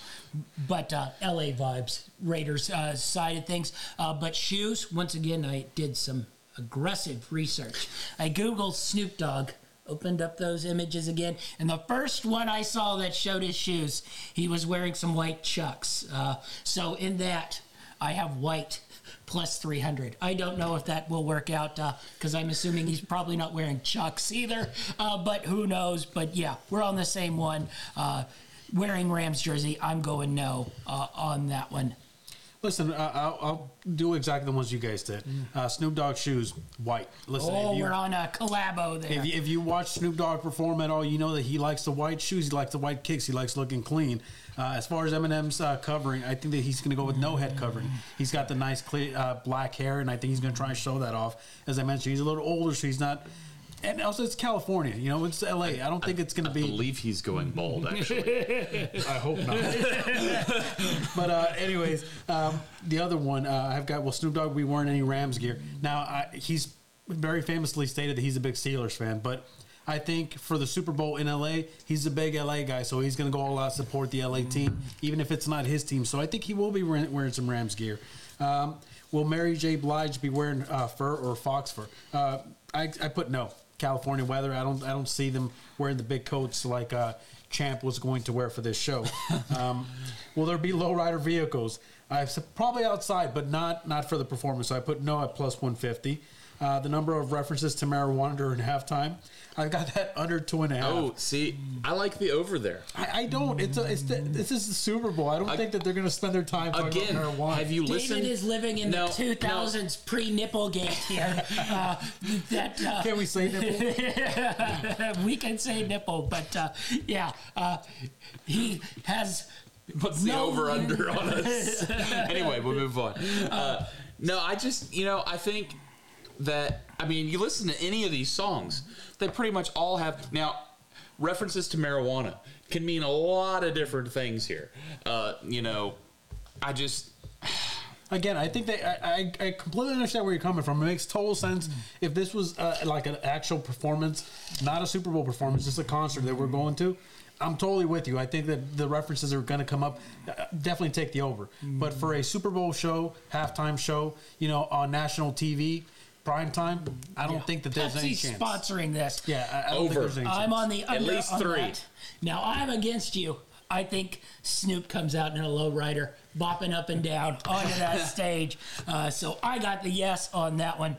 but uh, LA vibes, Raiders uh, side of things. Uh, but shoes, once again, I did some aggressive research. I googled Snoop Dogg, opened up those images again, and the first one I saw that showed his shoes, he was wearing some white chucks. Uh, so in that, I have white. Plus 300. I don't know if that will work out because I'm assuming he's probably not wearing chucks either, uh, but who knows? But yeah, we're on the same one. Uh, wearing Rams jersey, I'm going no uh, on that one. Listen, uh, I'll, I'll do exactly the ones you guys did. Uh, Snoop Dogg shoes, white. Listen, Oh, you, we're on a collabo there. If you, if you watch Snoop Dogg perform at all, you know that he likes the white shoes. He likes the white kicks. He likes looking clean. Uh, as far as Eminem's uh, covering, I think that he's going to go with no head covering. He's got the nice clear, uh, black hair, and I think he's going to try and show that off. As I mentioned, he's a little older, so he's not. And also, it's California. You know, it's L.A. I don't think it's going to be. I be. believe he's going bald, actually. I hope not. but uh, anyways, um, the other one uh, I've got. Well, Snoop Dogg, we weren't any Rams gear. Now I, he's very famously stated that he's a big Steelers fan, but. I think for the Super Bowl in LA, he's a big LA guy, so he's going to go all out support the LA team, even if it's not his team. So I think he will be wearing, wearing some Rams gear. Um, will Mary J. Blige be wearing uh, fur or fox fur? Uh, I, I put no. California weather. I don't. I don't see them wearing the big coats like uh, Champ was going to wear for this show. Um, will there be lowrider vehicles? I probably outside, but not not for the performance. So I put no at plus one fifty. Uh, the number of references to marijuana during halftime, I got that under two and a half. oh, see, I like the over there. I, I don't. It's a, it's the, this is the Super Bowl. I don't think that they're going to spend their time talking Again, about marijuana. have you David listened? is living in No, the 2000s pre Nipplegate here. Uh, that uh, Can we say nipple? we can say nipple, but uh, yeah, uh, he has. What's the no- over under on us? anyway, we'll move on. Uh, no, I just, you know, I think that, I mean, you listen to any of these songs, they pretty much all have. Now, references to marijuana can mean a lot of different things here. Uh, you know, I just. Again, I think that I, I, I completely understand where you're coming from. It makes total sense if this was uh, like an actual performance, not a Super Bowl performance, just a concert that we're going to. I'm totally with you. I think that the references are going to come up. uh, Definitely take the over. But for a Super Bowl show, halftime show, you know, on national TV, prime time, I don't think that there's any Pepsi's chance. sponsoring this. Yeah, I, I don't Over. think there's any. I'm on the under least on three. that. Now I'm against you. I think Snoop comes out in a low rider, bopping up and down onto that stage. Uh, so I got the yes on that one.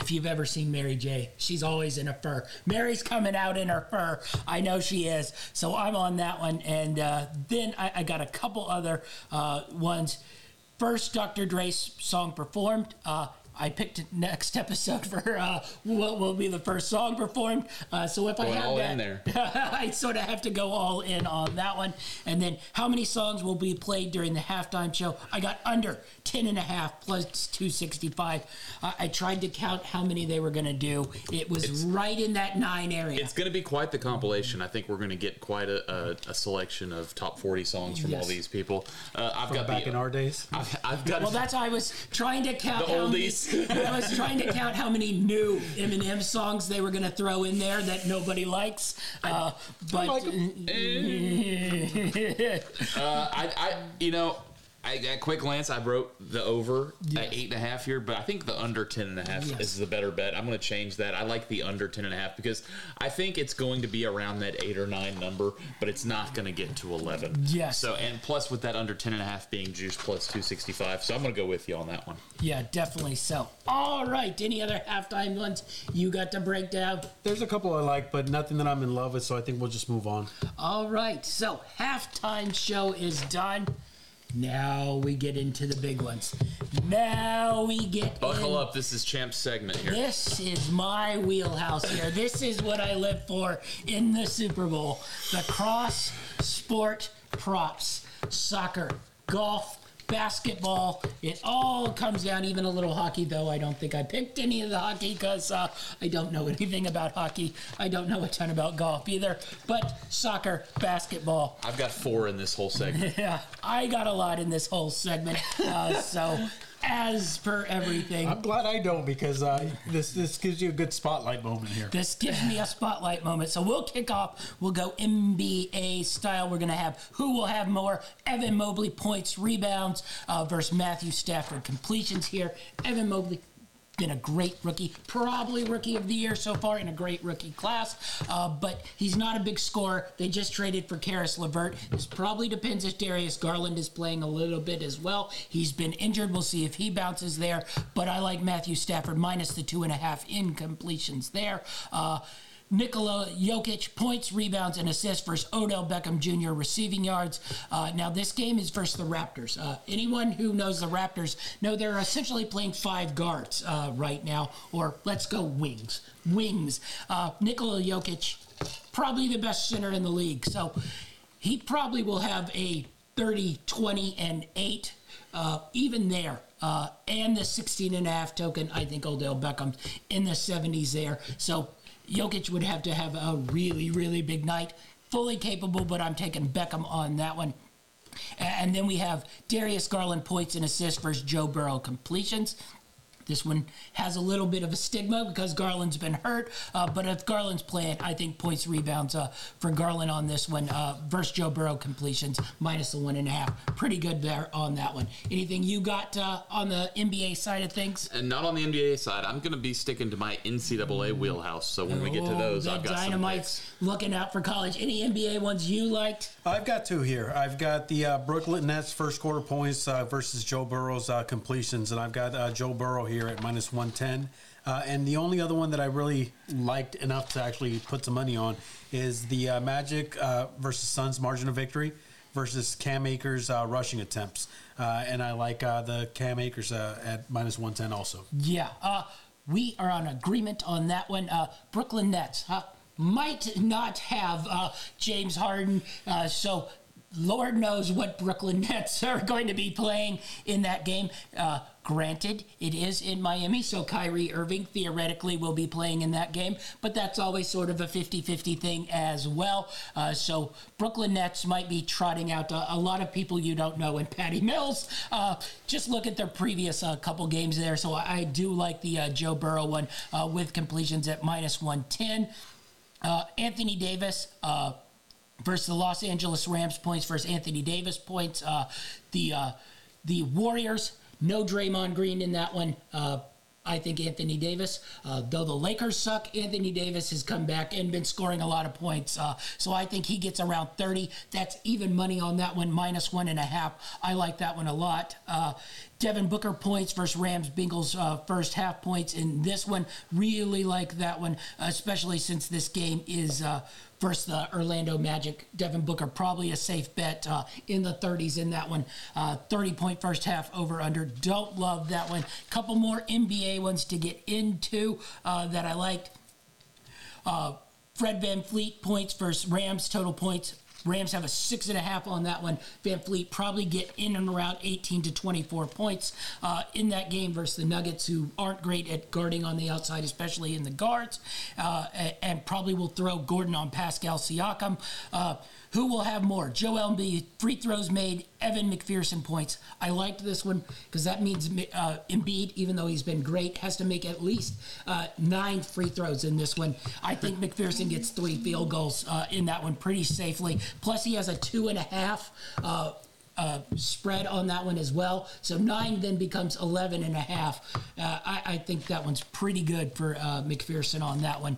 If you've ever seen Mary J, she's always in a fur. Mary's coming out in her fur. I know she is. So I'm on that one. And uh, then I, I got a couple other uh, ones. first Dr. Dre song performed. Uh, I picked next episode for uh, what will be the first song performed. Uh, so if Going I have all that, in there. I sort of have to go all in on that one. And then how many songs will be played during the halftime show? I got under 10 and a half plus 265. I, I tried to count how many they were going to do. It was right in that nine area. It's going to be quite the compilation. I think we're going to get quite a, a, a selection of top 40 songs from all these people. Uh, I've got back the, in our days. I've, I've got well, that's why I was trying to count The how many- I was trying to count how many new Eminem songs they were going to throw in there that nobody likes. Uh, but Uh, I, I, you know, I, at quick glance, I wrote the over Yes. at eight and a half here, but I think the under ten and a half Yes. is the better bet. I'm going to change that. I like the under ten and a half because I think it's going to be around that eight or nine number, but it's not going to get to eleven. Yes. So, and plus with that under ten and a half being juice plus two sixty five, so I'm going to go with you on that one. yeah, definitely so. All right, any other halftime ones you got to break down? There's a couple I like, but nothing that I'm in love with, so I think we'll just move on. All right, so halftime show is done. Now we get into the big ones. Now we get Buckle in- up. This is Champ's segment here. This is my wheelhouse here. This is what I live for in the Super Bowl. The cross sport props. Soccer, golf, basketball. It all comes down, even a little hockey, though. I don't think I picked any of the hockey because uh, I don't know anything about hockey. I don't know a ton about golf either. But soccer, basketball, I've got four in this whole segment. yeah, I got a lot in this whole segment. Uh, so, as per everything, I'm glad I don't because uh, this this gives you a good spotlight moment here. This gives me a spotlight moment. So we'll kick off. We'll go NBA style. We're going to have who will have more Evan Mobley points, rebounds uh, versus Matthew Stafford completions here. Evan Mobley. Been a great rookie, probably rookie of the year so far in a great rookie class, uh, but he's not a big scorer. They just traded for Caris LeVert. This probably depends if Darius Garland is playing a little bit as well. He's been injured. We'll see if he bounces there. But I like Matthew Stafford minus the two and a half incompletions there. Uh, Nikola Jokic points, rebounds, and assists versus Odell Beckham Jr. receiving yards. Uh, now, this game is versus the Raptors. Uh, anyone who knows the Raptors know they're essentially playing five guards uh, right now, or let's go wings. Wings. Uh, Nikola Jokic, probably the best center in the league. So he probably will have a 30, 20, and 8, uh, even there. Uh, and the 16 and a half token, I think Odell Beckham in the 70s there. So Jokic would have to have a really, really big night. Fully capable, but I'm taking Beckham on that one. And then we have Darius Garland points and assists versus Joe Burrow completions. This one has a little bit of a stigma because Garland's been hurt. Uh, but if Garland's playing, I think points rebounds uh, for Garland on this one uh, versus Joe Burrow completions minus the one and a half. Pretty good there on that one. Anything you got uh, on the NBA side of things? And not on the NBA side. I'm going to be sticking to my NCAA wheelhouse. So when we get to Oh, those, I've got some Dynamite's picks. looking out for college. Any NBA ones you liked? I've got two here. I've got the uh, Brooklyn Nets first quarter points uh, versus Joe Burrow's uh, completions, and I've got uh, Joe Burrow here at minus 110. Uh, and the only other one that I really liked enough to actually put some money on is the uh, Magic uh, versus Suns margin of victory versus Cam Akers uh, rushing attempts. Uh, and I like uh, the Cam Akers at minus 110 also. Yeah, we are on agreement on that one. Brooklyn Nets uh, might not have James Harden, so Lord knows what Brooklyn Nets are going to be playing in that game. Uh, granted, it is in Miami, so Kyrie Irving theoretically will be playing in that game, but that's always sort of a 50 50 thing as well. Uh, so Brooklyn Nets might be trotting out a, a lot of people you don't know in Patty Mills. Uh, just look at their previous uh, couple games there. So I, I do like the uh, Joe Burrow one uh, with completions at minus 110. Uh, Anthony Davis, versus the Los Angeles Rams points versus Anthony Davis points. The the Warriors, no Draymond Green in that one. Uh, I think Anthony Davis, uh, though the Lakers suck, Anthony Davis has come back and been scoring a lot of points. Uh, so I think he gets around 30. That's even money on that one, minus one and a half. I like that one a lot. Uh, Devin Booker points versus Rams Bengals uh, first half points in this one. Really like that one, especially since this game is uh, versus the Orlando Magic. Devin Booker probably a safe bet uh, in the 30s in that one. Uh, 30 point first half over under. Don't love that one. Couple more NBA ones to get into uh, that I liked. Uh, Fred VanVleet points versus Rams total points. Rams have a six and a half on that one. VanVleet probably get in and around 18 to 24 points uh, in that game versus the Nuggets, who aren't great at guarding on the outside, especially in the guards, uh, and probably will throw Gordon on Pascal Siakam. Uh, who will have more? Joel Embiid, free throws made, Evan McPherson points. I liked this one because that means uh, Embiid, even though he's been great, has to make at least uh, nine free throws in this one. I think McPherson gets three field goals uh, in that one pretty safely. Plus, he has a two and a half. Uh, uh, spread on that one as well. So nine then becomes 11 and a half. Uh, I, I, think that one's pretty good for uh, McPherson on that one.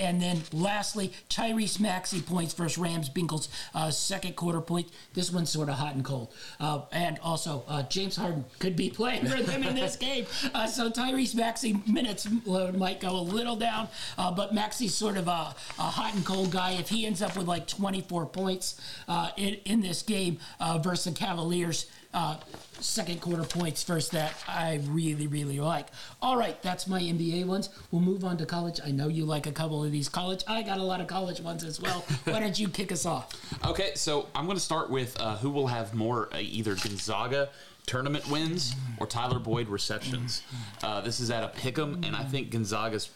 Uh, and then lastly, Tyrese Maxey points versus Rams Bengals uh, second quarter point. This one's sort of hot and cold. Uh, and also, uh, James Harden could be playing for them in this game. Uh, so Tyrese Maxey minutes might go a little down, uh, but Maxey's sort of a, a, hot and cold guy. If he ends up with like 24 points uh, in, in this game versus the Cavaliers, uh, second quarter points first that I really, really like. All right, that's my NBA ones. We'll move on to college. I know you like a couple of these college. I got a lot of college ones as well. Why don't you kick us off? Okay, so I'm going to start with uh, who will have more uh, either Gonzaga tournament wins or Tyler Boyd receptions. Uh, this is at a pick 'em, and I think Gonzaga's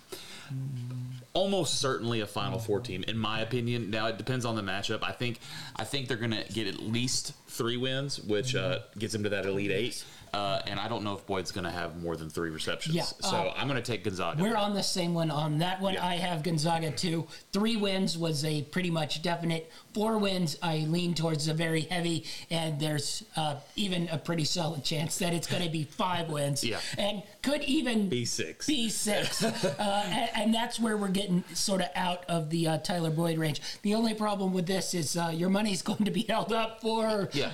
almost certainly a Final Four team, in my opinion. Now it depends on the matchup. I think I think they're going to get at least three wins, which uh, gets them to that Elite Eight. Uh, and I don't know if Boyd's going to have more than three receptions. Yeah, so uh, I'm going to take Gonzaga. We're on the same one on that one. Yeah. I have Gonzaga too. Three wins was a pretty much definite. Four wins, I lean towards a very heavy, and there's uh, even a pretty solid chance that it's going to be five wins. Yeah. And could even B six. B six, uh, and, and, that's where we're getting sort of out of the uh, Tyler Boyd range. The only problem with this is uh, your money's going to be held up for Yeah.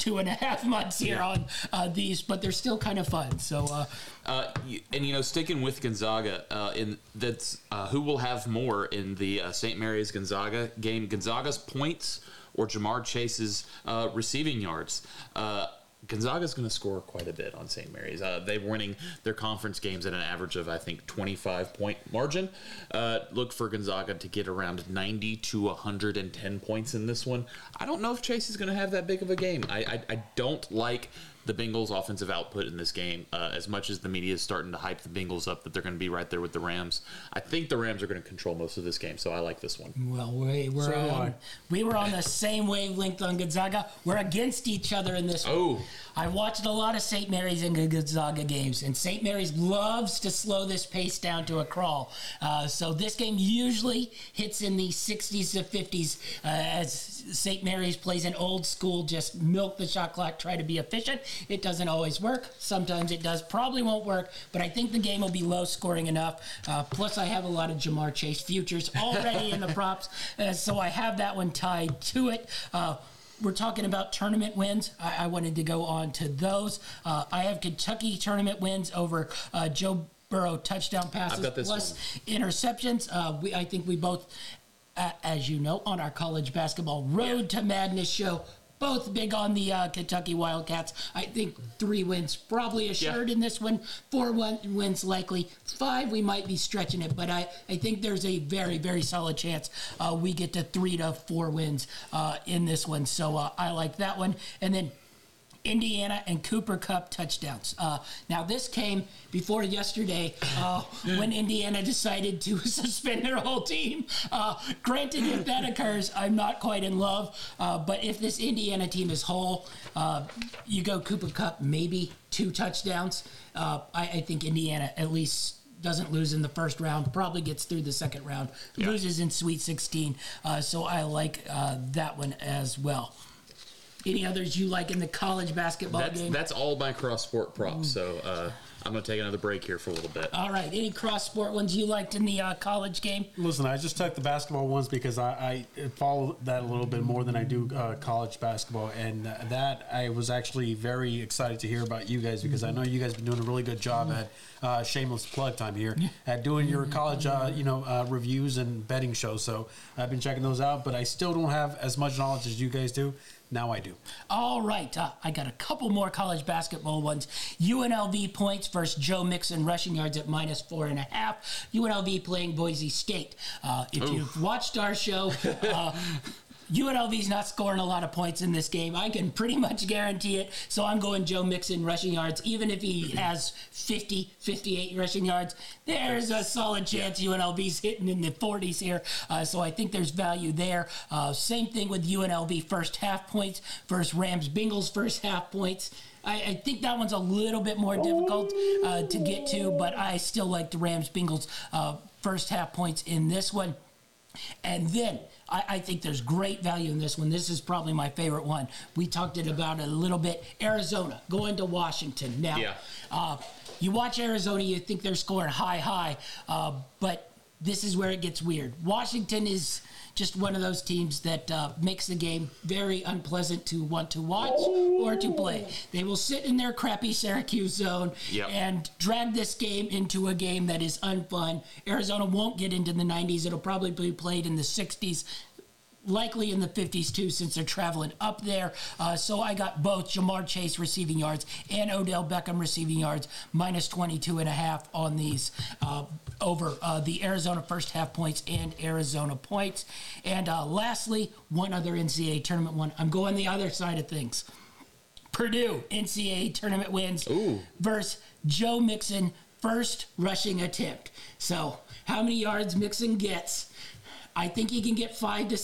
Two and a half months here Yeah. on uh, these, but they're still kind of fun. So uh, Uh, and you know, sticking with Gonzaga, uh, in that's uh, who will have more in the uh, St. Mary's Gonzaga game: Gonzaga's points or Ja'Marr Chase's uh, receiving yards. Uh, Gonzaga's going to score quite a bit on St. Mary's. Uh, they're winning their conference games at an average of, I think, 25 point margin. Uh, look for Gonzaga to get around 90 to 110 points in this one. I don't know if Chase is going to have that big of a game. I, I, I don't like the Bengals' offensive output in this game. Uh, as much as the media is starting to hype the Bengals up that they're going to be right there with the Rams, I think the Rams are going to control most of this game. So I like this one. Well, we were So on, we were on the same wavelength on Gonzaga. We're against each other in this. one. Oh. I watched a lot of St. Mary's and Gonzaga games, and St. Mary's loves to slow this pace down to a crawl. Uh, so this game usually hits in the 60s to 50s uh, as St. Mary's plays an old school, just milk the shot clock, try to be efficient. It doesn't always work. Sometimes it does. Probably won't work, but I think the game will be low scoring enough. Uh, plus, I have a lot of Ja'Marr Chase futures already in the props, uh, so I have that one tied to it. Uh, we're talking about tournament wins. I, I wanted to go on to those. Uh, I have Kentucky tournament wins over uh, Joe Burrow touchdown passes plus interceptions. Uh, we, I think we both, uh, as you know, on our college basketball road to madness show. Both big on the uh, Kentucky Wildcats. I think three wins probably assured Yeah. in this one. Four one wins likely. Five we might be stretching it, but I, I think there's a very very solid chance uh, we get to three to four wins uh, in this one. So uh, I like that one. And then Indiana and Cooper Kupp touchdowns. Uh, now, this came before yesterday uh, when Indiana decided to suspend their whole team. Uh, granted, if that occurs, I'm not quite in love. Uh, but if this Indiana team is whole, uh, you go Cooper Kupp, maybe two touchdowns. Uh, I, I think Indiana at least doesn't lose in the first round, probably gets through the second round, loses in Sweet 16. Uh, so I like uh, that one as well. Any others you like in the college basketball That's game? that's all my cross sport props. So uh, I'm going to take another break here for a little bit. All right. Any cross sport ones you liked in the uh, college game? Listen, I just took the basketball ones because I, I follow that a little bit more than I do uh, college basketball, and that I was actually very excited to hear about you guys because I know you guys have been doing a really good job at uh, shameless plug time here at doing your college, uh, you know, uh, reviews and betting shows. So I've been checking those out, but I still don't have as much knowledge as you guys do. Now I do. All right. Uh, I got a couple more college basketball ones. UNLV points versus Joe Mixon rushing yards at minus four and a half. UNLV playing Boise State. Uh, if Oof. you've watched our show, uh, UNLV's not scoring a lot of points in this game. I can pretty much guarantee it. So I'm going Joe Mixon rushing yards. Even if he has 50, 58 rushing yards, there's a solid chance UNLV's hitting in the 40s here. Uh, so I think there's value there. Uh, same thing with UNLV first half points versus Rams Bengals first half points. I, I, think that one's a little bit more difficult uh, to get to, but I still like the Rams Bengals uh, first half points in this one. And then I, I, think there's great value in this one. This is probably my favorite one. We talked it about it a little bit. Arizona going to Washington. Now, yeah. uh, you watch Arizona, you think they're scoring high, high, uh, but this is where it gets weird. Washington is just one of those teams that uh, makes the game very unpleasant to want to watch or to play. They will sit in their crappy Syracuse zone yep. and drag this game into a game that is unfun. Arizona won't get into the 90s. It'll probably be played in the 60s likely in the 50s too, since they're traveling up there. Uh, so I got both Ja'Marr Chase receiving yards and Odell Beckham receiving yards, minus 22 and a half on these uh, over uh, the Arizona first half points and Arizona points. And uh, lastly, one other NCAA tournament one. I'm going the other side of things. Purdue NCAA tournament wins Ooh. versus Joe Mixon first rushing attempt. So how many yards Mixon gets I think he can get five to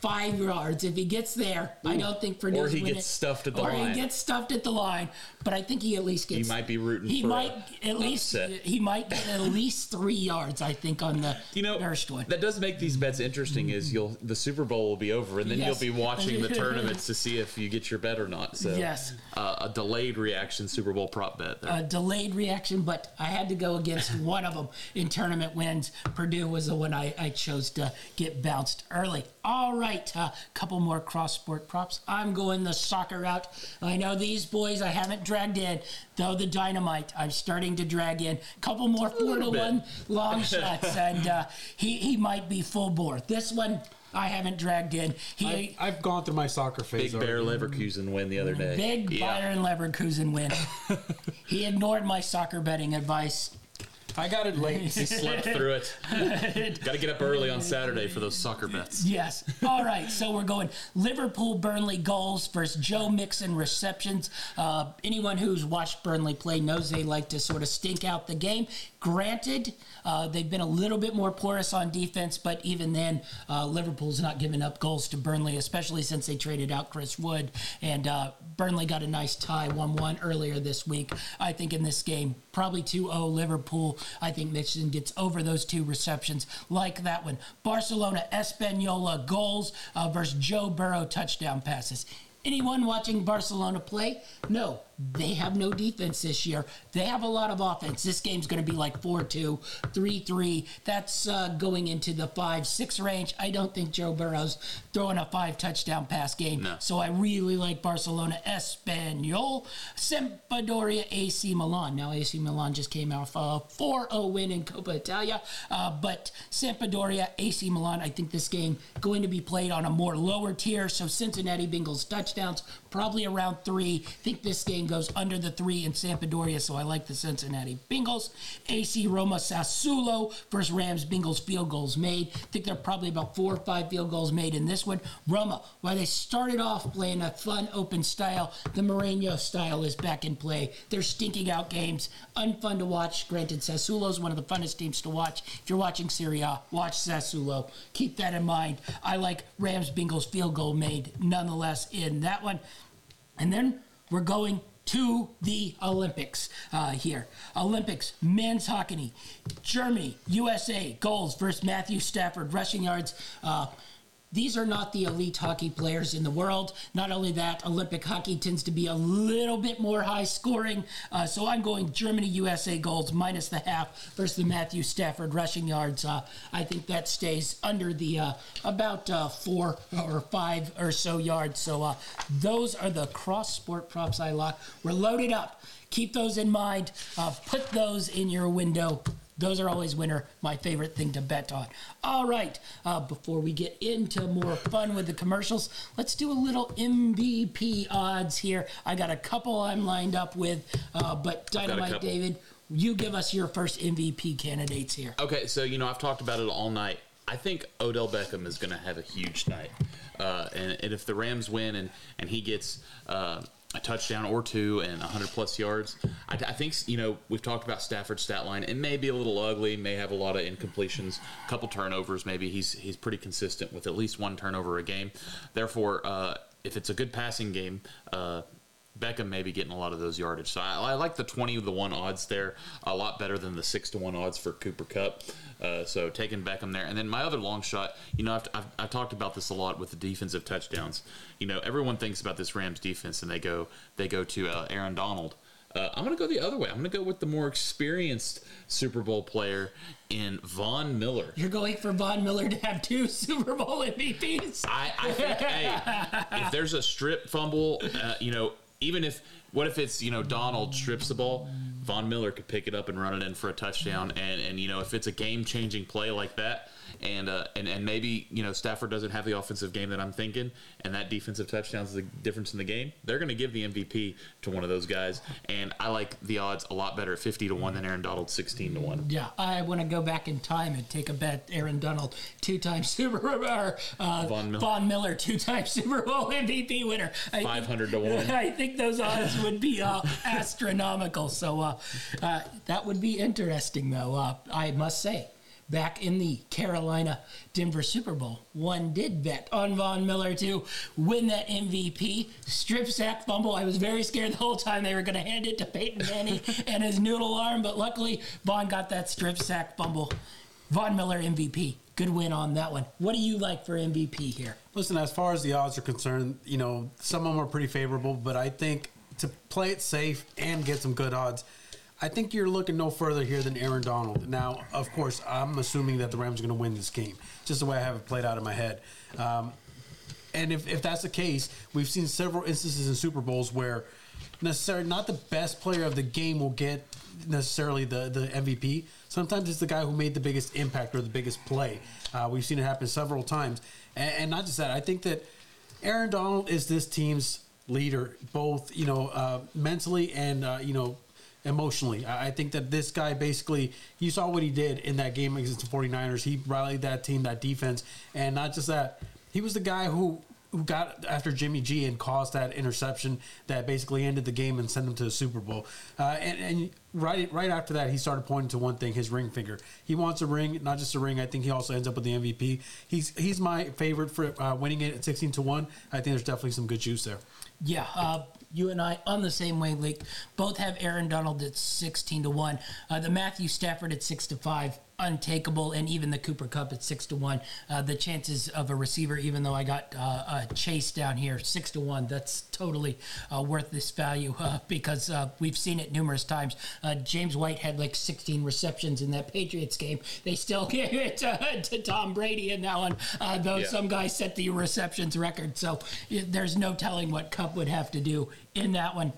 five yards if he gets there. Ooh. I don't think Purdue. Or he gets it. stuffed at the or line. Or he gets stuffed at the line. But I think he at least gets. He might be rooting. He might at least. Upset. He might get at least three yards. I think on the you know first one. That does make these bets interesting. Is you'll the Super Bowl will be over, and then yes. you'll be watching the tournaments to see if you get your bet or not. So yes, uh, a delayed reaction Super Bowl prop bet. There. A delayed reaction, but I had to go against one of them in tournament wins. Purdue was the one I, I chose to get bounced early. All right, a uh, couple more cross sport props. I'm going the soccer route. I know these boys. I haven't dragged in, though the dynamite. I'm starting to drag in a couple more four to one long shots, and uh, he he might be full bore. This one. I haven't dragged in. He, I, have gone through my soccer phase. Big Bayer Leverkusen win the other day. Big yeah. Bayern Leverkusen win. he ignored my soccer betting advice I got it late. he slept through it. got to get up early on Saturday for those soccer bets. Yes. All right. So we're going Liverpool Burnley goals versus Joe Mixon receptions. Uh, anyone who's watched Burnley play knows they like to sort of stink out the game. Granted, uh, they've been a little bit more porous on defense, but even then, uh, Liverpool's not giving up goals to Burnley, especially since they traded out Chris Wood. And uh, Burnley got a nice tie 1 1 earlier this week. I think in this game, probably 2 0 Liverpool. I think Mixon gets over those two receptions like that one. Barcelona Espanola goals uh, versus Joe Burrow touchdown passes. Anyone watching Barcelona play? No, they have no defense this year. They have a lot of offense. This game's going to be like 4 2, 3 3. That's uh, going into the 5 6 range. I don't think Joe Burrow's throwing a five touchdown pass game. No. So I really like Barcelona Espanyol, Sampdoria AC Milan. Now, AC Milan just came out a 4 0 win in Coppa Italia. Uh, but Sampdoria AC Milan, I think this game going to be played on a more lower tier. So Cincinnati Bengals touchdowns, probably around three. I think this game goes under the three in Sampdoria, so I like the Cincinnati Bengals. AC Roma Sassuolo versus Rams Bengals field goals made. I think there are probably about four or five field goals made in this one. Roma, while they started off playing a fun open style, the Mourinho style is back in play. They're stinking out games, unfun to watch. Granted, Sassuolo is one of the funnest teams to watch. If you're watching Serie A, watch Sassuolo. Keep that in mind. I like Rams Bengals field goal made nonetheless in that one. And then we're going to the Olympics uh, here. Olympics, men's hockey, Germany, USA, goals versus Matthew Stafford, rushing yards. Uh, these are not the elite hockey players in the world. Not only that, Olympic hockey tends to be a little bit more high scoring. Uh, so I'm going Germany USA goals minus the half versus the Matthew Stafford rushing yards. Uh, I think that stays under the uh, about uh, four or five or so yards. So uh, those are the cross sport props I lock. We're loaded up. Keep those in mind. Uh, put those in your window. Those are always winner, my favorite thing to bet on. All right, uh, before we get into more fun with the commercials, let's do a little MVP odds here. I got a couple I'm lined up with, uh, but Dynamite. David, you give us your first MVP candidates here. Okay, so you know I've talked about it all night. I think Odell Beckham is going to have a huge night, uh, and, and if the Rams win and and he gets uh, a touchdown or two and 100 plus yards, I, I think you know we've talked about Stafford's stat line. It may be a little ugly, may have a lot of incompletions, a couple turnovers. Maybe he's he's pretty consistent with at least one turnover a game. Therefore, uh, if it's a good passing game. Uh, Beckham may be getting a lot of those yardage. So I, I like the 20 to 1 odds there a lot better than the 6 to 1 odds for Cooper Kupp. Uh, so taking Beckham there. And then my other long shot, you know, I've, I've, I've talked about this a lot with the defensive touchdowns. You know, everyone thinks about this Rams defense and they go they go to uh, Aaron Donald. Uh, I'm going to go the other way. I'm going to go with the more experienced Super Bowl player in Von Miller. You're going for Von Miller to have two Super Bowl MVPs. I, I think, hey, if there's a strip fumble, uh, you know, even if what if it's you know Donald strips the ball, Von Miller could pick it up and run it in for a touchdown, and and you know if it's a game changing play like that, and uh, and and maybe you know Stafford doesn't have the offensive game that I'm thinking, and that defensive touchdown is the difference in the game. They're going to give the MVP to one of those guys, and I like the odds a lot better at 50 to one than Aaron Donald 16 to one. Yeah, I want to go back in time and take a bet. Aaron Donald, two-time Super Bowl, or, uh, Von Miller. Von Miller, two-time Super Bowl MVP winner. I think- 500 to one. I think those odds would be uh, astronomical. So uh, uh, that would be interesting, though. Uh, I must say. Back in the Carolina Denver Super Bowl, one did bet on Von Miller to win that MVP. Strip sack fumble. I was very scared the whole time they were going to hand it to Peyton Manning and his noodle arm, but luckily Von got that strip sack fumble. Von Miller MVP. Good win on that one. What do you like for MVP here? Listen, as far as the odds are concerned, you know, some of them are pretty favorable, but I think to play it safe and get some good odds, I think you're looking no further here than Aaron Donald. Now, of course, I'm assuming that the Rams are going to win this game, just the way I have it played out in my head. Um, and if, if that's the case, we've seen several instances in Super Bowls where necessarily not the best player of the game will get necessarily the, the MVP. Sometimes it's the guy who made the biggest impact or the biggest play. Uh, we've seen it happen several times. And, and not just that, I think that Aaron Donald is this team's leader, both, you know, uh, mentally and, uh, you know, emotionally. I think that this guy basically, you saw what he did in that game against the 49ers. He rallied that team, that defense. And not just that, he was the guy who who got after Jimmy G and caused that interception that basically ended the game and sent him to the Super Bowl. Uh, and, and right right after that, he started pointing to one thing: his ring finger. He wants a ring, not just a ring. I think he also ends up with the MVP. He's he's my favorite for uh, winning it at sixteen to one. I think there's definitely some good juice there. Yeah, uh, you and I on the same wavelength. Both have Aaron Donald at sixteen to one. Uh, the Matthew Stafford at six to five, untakeable, and even the Cooper Kupp at six to one. Uh, the chances of a receiver, even though I got uh, uh, Chase down here six to one, that's totally uh, worth this value uh, because uh, we've seen it numerous times. Uh, James White had like sixteen receptions in that Patriots game. They still gave it to, to Tom Brady in that one, uh, though Yeah. some guy set the receptions record. So there's no telling what Kupp would have to do in that one.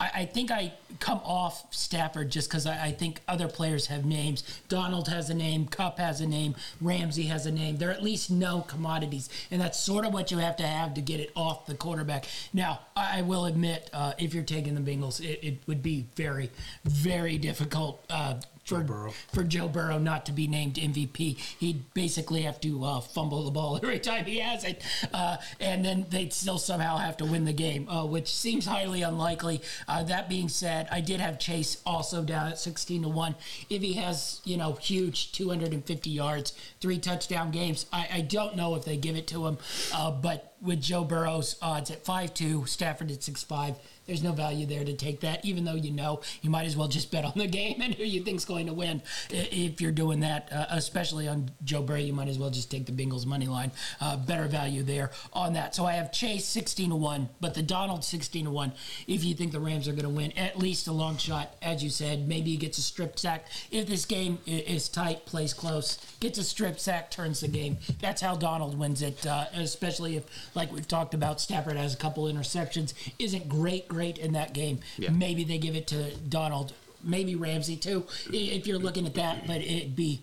I, I think I come off Stafford just because I, I think other players have names. Donald has a name, Kupp has a name, Ramsey has a name. They're at least no commodities, and that's sort of what you have to have to get it off the quarterback. Now, I, will admit, uh, if you're taking the Bengals, it, it would be very, very difficult. Uh, for, Burrow. for Joe Burrow not to be named MVP. He'd basically have to uh, fumble the ball every time he has it, uh, and then they'd still somehow have to win the game, uh, which seems highly unlikely. Uh, that being said, I did have Chase also down at 16 to 1. If he has, you know, huge 250 yards, three touchdown games, I, I don't know if they give it to him, uh, but with Joe Burrow's odds at 5 2, Stafford at 6 5, there's no value there to take that. Even though you know, you might as well just bet on the game and who you think's going to win. If you're doing that, uh, especially on Joe Burrow, you might as well just take the Bengals money line. Uh, better value there on that. So I have Chase 16 to one, but the Donald 16 to one. If you think the Rams are going to win, at least a long shot, as you said, maybe he gets a strip sack. If this game is tight, plays close, gets a strip sack, turns the game. That's how Donald wins it. Uh, especially if, like we've talked about, Stafford has a couple interceptions, isn't great, great in that game. Yeah. Maybe they give it to Donald. Maybe Ramsey too, if you're looking at that. But it'd be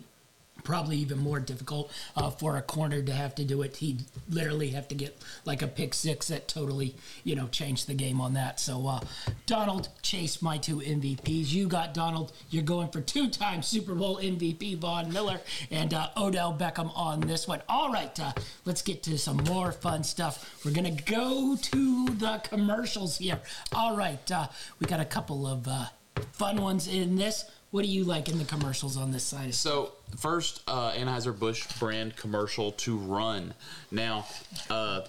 probably even more difficult uh, for a corner to have to do it. He'd literally have to get like a pick six that totally, you know, changed the game on that. So uh, Donald Chase, my two MVPs. You got Donald. You're going for two-time Super Bowl MVP Von Miller and uh, Odell Beckham on this one. All right, uh, let's get to some more fun stuff. We're gonna go to the commercials here. All right, uh, we got a couple of uh, fun ones in this. What do you like in the commercials on this side? So first, uh, Anheuser-Busch brand commercial to run. Now, uh,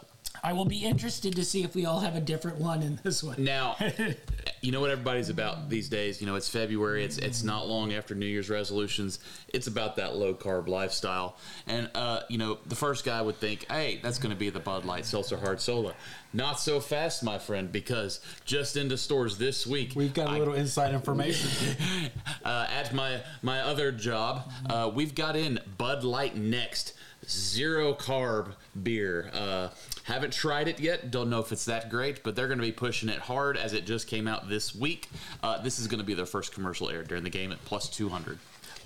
I will be interested to see if we all have a different one in this one. now, you know what everybody's about these days. You know, it's February. It's it's not long after New Year's resolutions. It's about that low carb lifestyle. And uh, you know, the first guy would think, hey, that's going to be the Bud Light Seltzer Hard Soda. Not so fast, my friend, because just into stores this week, We've got a little inside information. uh, at my my other job, uh, we've got in Bud Light Next zero carb beer. Uh, haven't tried it yet. Don't know if it's that great, but they're going to be pushing it hard as it just came out this week. Uh, this is going to be their first commercial aired during the game at plus two hundred.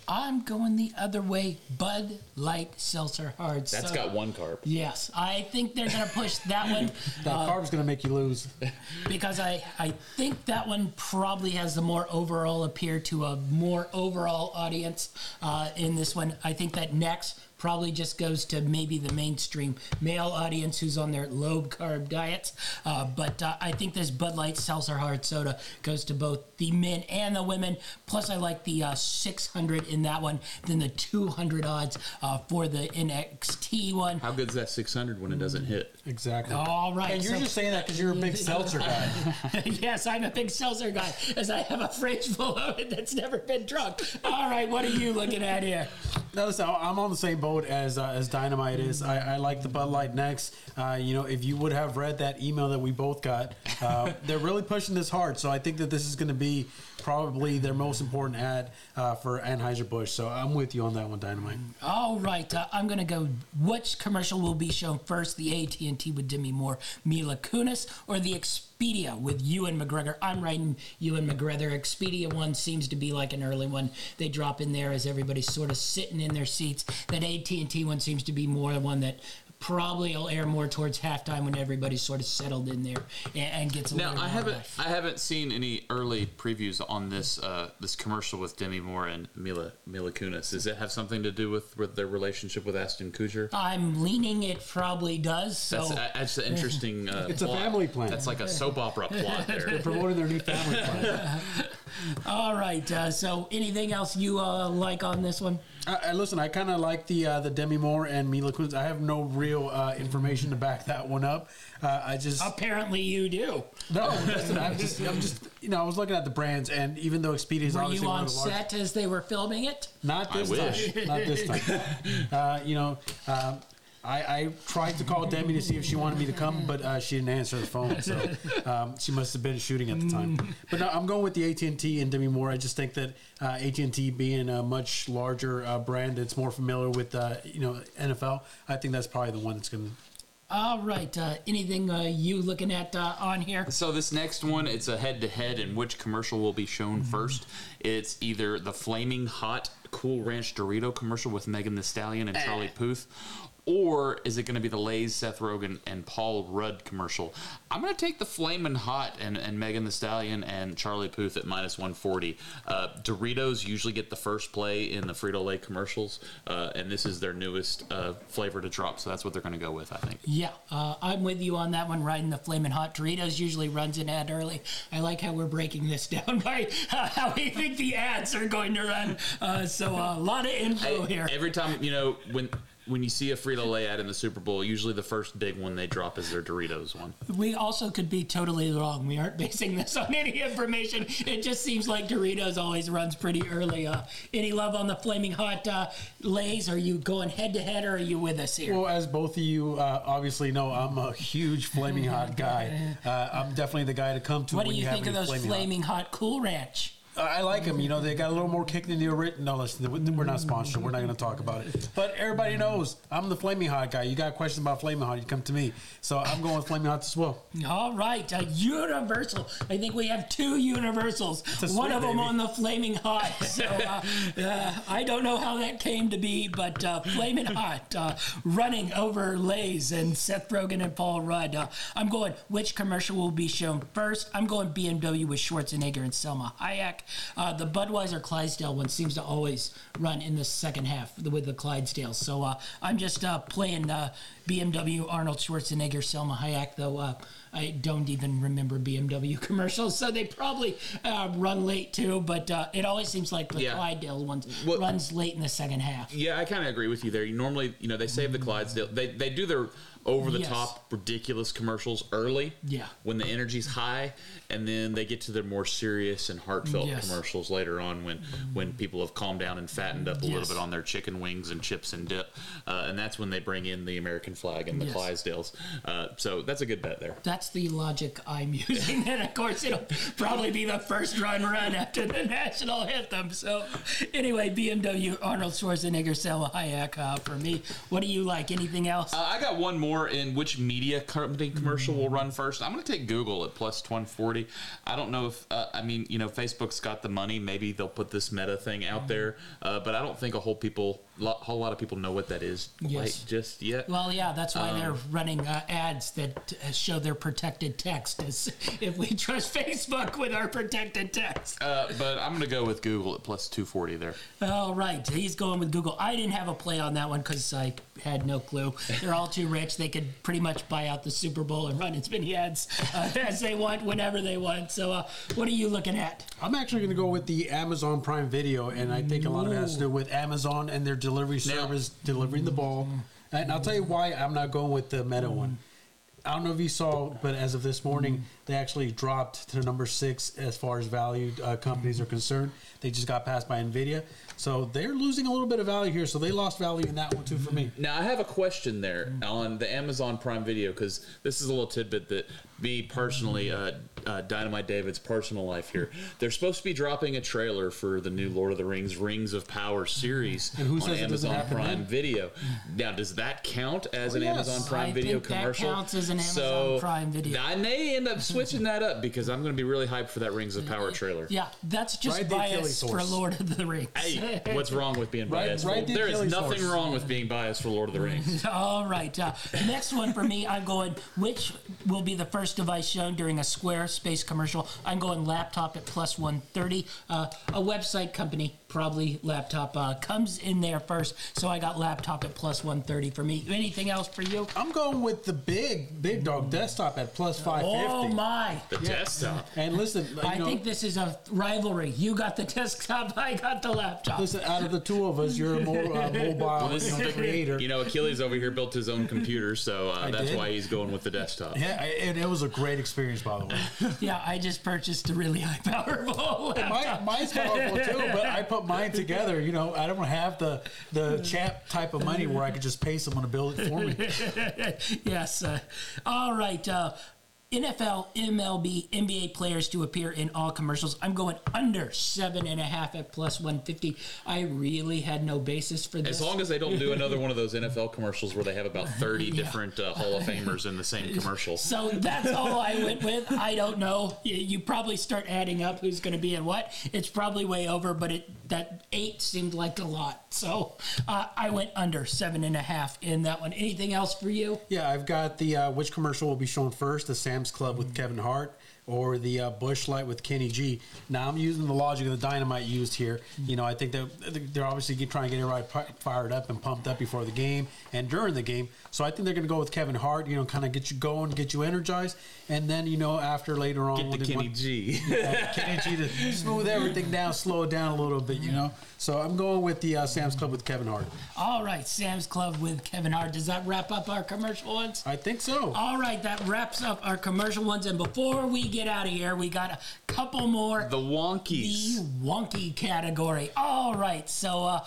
I'm going the other way. Bud Light Seltzer Hard. That's Soda. got one carb. Yes, I think they're going to push that one That uh, carb's going to make you lose. because I, I think that one probably has the more overall appear to a more overall audience uh, in this one. I think that next probably just goes to maybe the mainstream male audience who's on their low carb diets. Uh, but uh, I think this Bud Light Seltzer Hard Soda goes to both the men and the women. Plus, I like the uh, 600 in that one, then the 200 odds uh, for the NXT one. How good's that six hundred when it doesn't hit? Exactly. All right. And you're so- just saying that because you're a big seltzer guy. yes, I'm a big seltzer guy, as I have a fridge full of it that's never been drunk. All right, what are you looking at here? No, listen, I'm on the same boat as uh, as Dynamite is. I, I like the Bud Light next. Uh, you know, if you would have read that email that we both got, uh, they're really pushing this hard. So I think that this is going to be probably their most important ad uh, for Anheuser Busch. So I'm with you on that one, Dynamite. All right, uh, I'm gonna go. Which commercial will be shown first? The AT&T with Demi Moore, Mila Kunis, or the Expedia with Ewan McGregor? I'm writing Ewan McGregor. Expedia one seems to be like an early one. They drop in there as everybody's sort of sitting in their seats. That AT&T one seems to be more the one that probably will air more towards halftime when everybody's sort of settled in there and, and gets a Now little I haven't life. I haven't seen any early previews on this uh, this commercial with Demi Moore and Mila Mila Kunis. Does it have something to do with, with their relationship with Ashton Kutcher? I'm leaning it probably does. So That's, that's an interesting. Uh, It's a plot. family plan. That's like a soap opera plot there. Promoting their new family plan. all right. Uh, so anything else you uh, like on this one? Uh, uh, listen, I kind of like the uh, the Demi Moore and Mila Kunis. I have no real uh, information to back that one up. Uh, I just Apparently you do. no. Listen, I'm just I'm just you know I was looking at the brands, and even though Expedia is Were obviously you one on of the largest, set as they were filming it? not I this wish. time, not this time. Uh, you know. Um, I, I tried to call Demi to see if she wanted me to come, but uh, she didn't answer the phone, so um, she must have been shooting at the time. But no, I'm going with the AT and T and Demi Moore. I just think that uh, AT and T being a much larger uh, brand that's more familiar with uh, you know NFL, I think that's probably the one that's going to All right. Uh, anything uh, you looking at uh, on here? So this next one, it's a head-to-head, and which commercial will be shown Mm-hmm. first? It's either the flaming hot Cool Ranch Dorito commercial with Megan Thee Stallion and Charlie Puth, or is it going to be the Lay's Seth Rogen and Paul Rudd commercial? I'm going to take the flaming hot and, and Megan Thee Stallion and Charlie Puth at minus 140. Uh, Doritos usually get the first play in the Frito Lay commercials, uh, and this is their newest uh, flavor to drop, so that's what they're going to go with, I think. Yeah, uh, I'm with you on that one. Riding the flaming hot Doritos usually runs an ad early. I like how we're breaking this down by uh, how we think the ads are going to run. Uh, so uh, a lot of info I- here. Every time, you know, when when you see a Frito Lay ad in the Super Bowl, usually the first big one they drop is their Doritos one. We also could be totally wrong. We aren't basing this on any information. It just seems like Doritos always runs pretty early. Uh, any love on the flaming hot uh, lays? Are you going head to head, or are you with us here? Well, as both of you uh, obviously know, I'm a huge flaming hot guy. Uh, I'm definitely the guy to come to what do when you you have think of those flaming, flaming hot Cool Ranch? I like them. You know, they got a little more kick than the original. No, listen, we're not sponsored. We're not going to talk about it. But everybody knows I'm the flaming hot guy. You got questions about flaming hot, you come to me. So I'm going with flaming hot as well. All right, uh, Universal. I think we have two Universals. a One of them baby. on the Flaming Hot. So uh, uh, I don't know how that came to be, but uh, Flaming Hot uh, running over Lays and Seth Rogen and Paul Rudd. Uh, I'm going. Which commercial will be shown first? I'm going BMW with Schwarzenegger and Salma Hayek. Uh, the Budweiser Clydesdale one seems to always run in the second half with the Clydesdales. So uh, I'm just uh, playing uh, BMW Arnold Schwarzenegger Salma Hayek, though. Uh, I don't even remember BMW commercials, so they probably uh, run late too. But uh, it always seems like the Yeah. Clydesdale ones Well- runs late in the second half. Yeah, I kind of agree with you there. You normally, you know, they save the Clydesdale. They they do their over the Yes. top ridiculous commercials early. Yeah. When the energy's high, and then they get to their more serious and heartfelt Yes. commercials later on when when people have calmed down and fattened up a Yes. little bit on their chicken wings and chips and dip, uh, and that's when they bring in the American flag and the Yes. Clydesdales. Uh, so that's a good bet there. That's the logic I'm using, and of course it'll probably be the first run run after the national anthem. So, anyway, BMW Arnold Schwarzenegger, Salma Hayek uh, for me. What do you like? Anything else? Uh, I got one more in which media company commercial Mm-hmm. will run first. I'm going to take Google at plus 140. I don't know if, uh, I mean, you know, Facebook's got the money. Maybe they'll put this meta thing Mm-hmm. out there, uh, but I don't think a whole people, lo- whole lot of people know what that is Yes. just yet. Well, yeah, that's why Um, they're running uh, ads that uh, show their protected text. As if we trust Facebook with our protected text. Uh, but I'm going to go with Google at plus 240 there. All right, he's going with Google. I didn't have a play on that one because I had no clue. They're all too rich. They could pretty much buy out the Super Bowl and run as many ads uh, as they want whenever they want. So, uh, what are you looking at? I'm actually going to go with the Amazon Prime Video, and I think a lot of it has to do with Amazon and their delivery Now- service delivering the ball. And I'll tell you why I'm not going with the Meta one. I don't know if you saw, but as of this morning, they actually dropped to number six as far as valued uh, companies are concerned. They just got passed by Nvidia, so they're losing a little bit of value here. So they lost value in that one too for me. Now I have a question there on the Amazon Prime Video because this is a little tidbit that me personally, uh, uh, Dynamite David's personal life here. They're supposed to be dropping a trailer for the new Lord of the Rings Rings of Power series who on says it doesn't Amazon Prime then? Video. Now, does that count as an yes. Amazon Prime I Video think that commercial? counts as an Amazon so Prime Video. I may end up switching that up because I'm going to be really hyped for that Rings of Power trailer. Yeah, that's just Ride bias for. Lord of the Rings. Hey, what's wrong with being Ride- biased? ride Well, the there is nothing horse. wrong with being biased for Lord of the Rings. All right. Uh, next one for me, I'm going, which will be the first device shown during a Squarespace commercial? I'm going laptop at plus 130. Uh, a website company, probably laptop, uh, comes in there first. So I got laptop at plus 130 for me. Anything else for you? I'm going with the big big dog desktop at plus five fifty. Oh, my. The desktop. And listen, you I know, think this is a rivalry. You got the desktop, I got the laptop. listen, out of the two of us, you're a more uh, mobile this you know, is- creator. You know, Achilles over here built his own computer, so uh, that's did. why he's going with the desktop. Yeah, and it was a great experience, by the way. Yeah, I just purchased a really high powerful laptop. Mine, mine's powerful too, but I put mine together. You know, I don't have the the champ type of money where I could just pay someone to build it for me. yes. Uh, all right. Uh, NFL, MLB, NBA players to appear in all commercials. I'm going under seven and a half at plus 150. I really had no basis for this. As long as they don't do another one of those NFL commercials where they have about 30 different uh, Hall of Famers in the same commercial. so that's all I went with. I don't know. You, you probably start adding up who's going to be in what. It's probably way over, but it that eight seemed like a lot. So uh, I went under seven and a half in that one. Anything else for you? Yeah, I've got the uh, which commercial will be shown first, the Samsung Sam's Club with Kevin Hart or the uh, Busch Light with Kenny G. Now I'm using the logic of the dynamite used here. You know, I think that they're obviously trying to get everybody fired up and pumped up before the game and during the game. So I think they're going to go with Kevin Hart. You know, kind of get you going, get you energized, and then you know after later on, get the Kenny want, G. yeah, Kenny G to smooth everything down, slow it down a little bit. You know, so I'm going with the uh, Sam's Club with Kevin Hart. All right, Sam's Club with Kevin Hart. Does that wrap up our commercial ones? I think so. All right, that wraps up our commercial ones. And before we get out of here, we got a couple more. The wonkies. The wonky category. All right, so uh,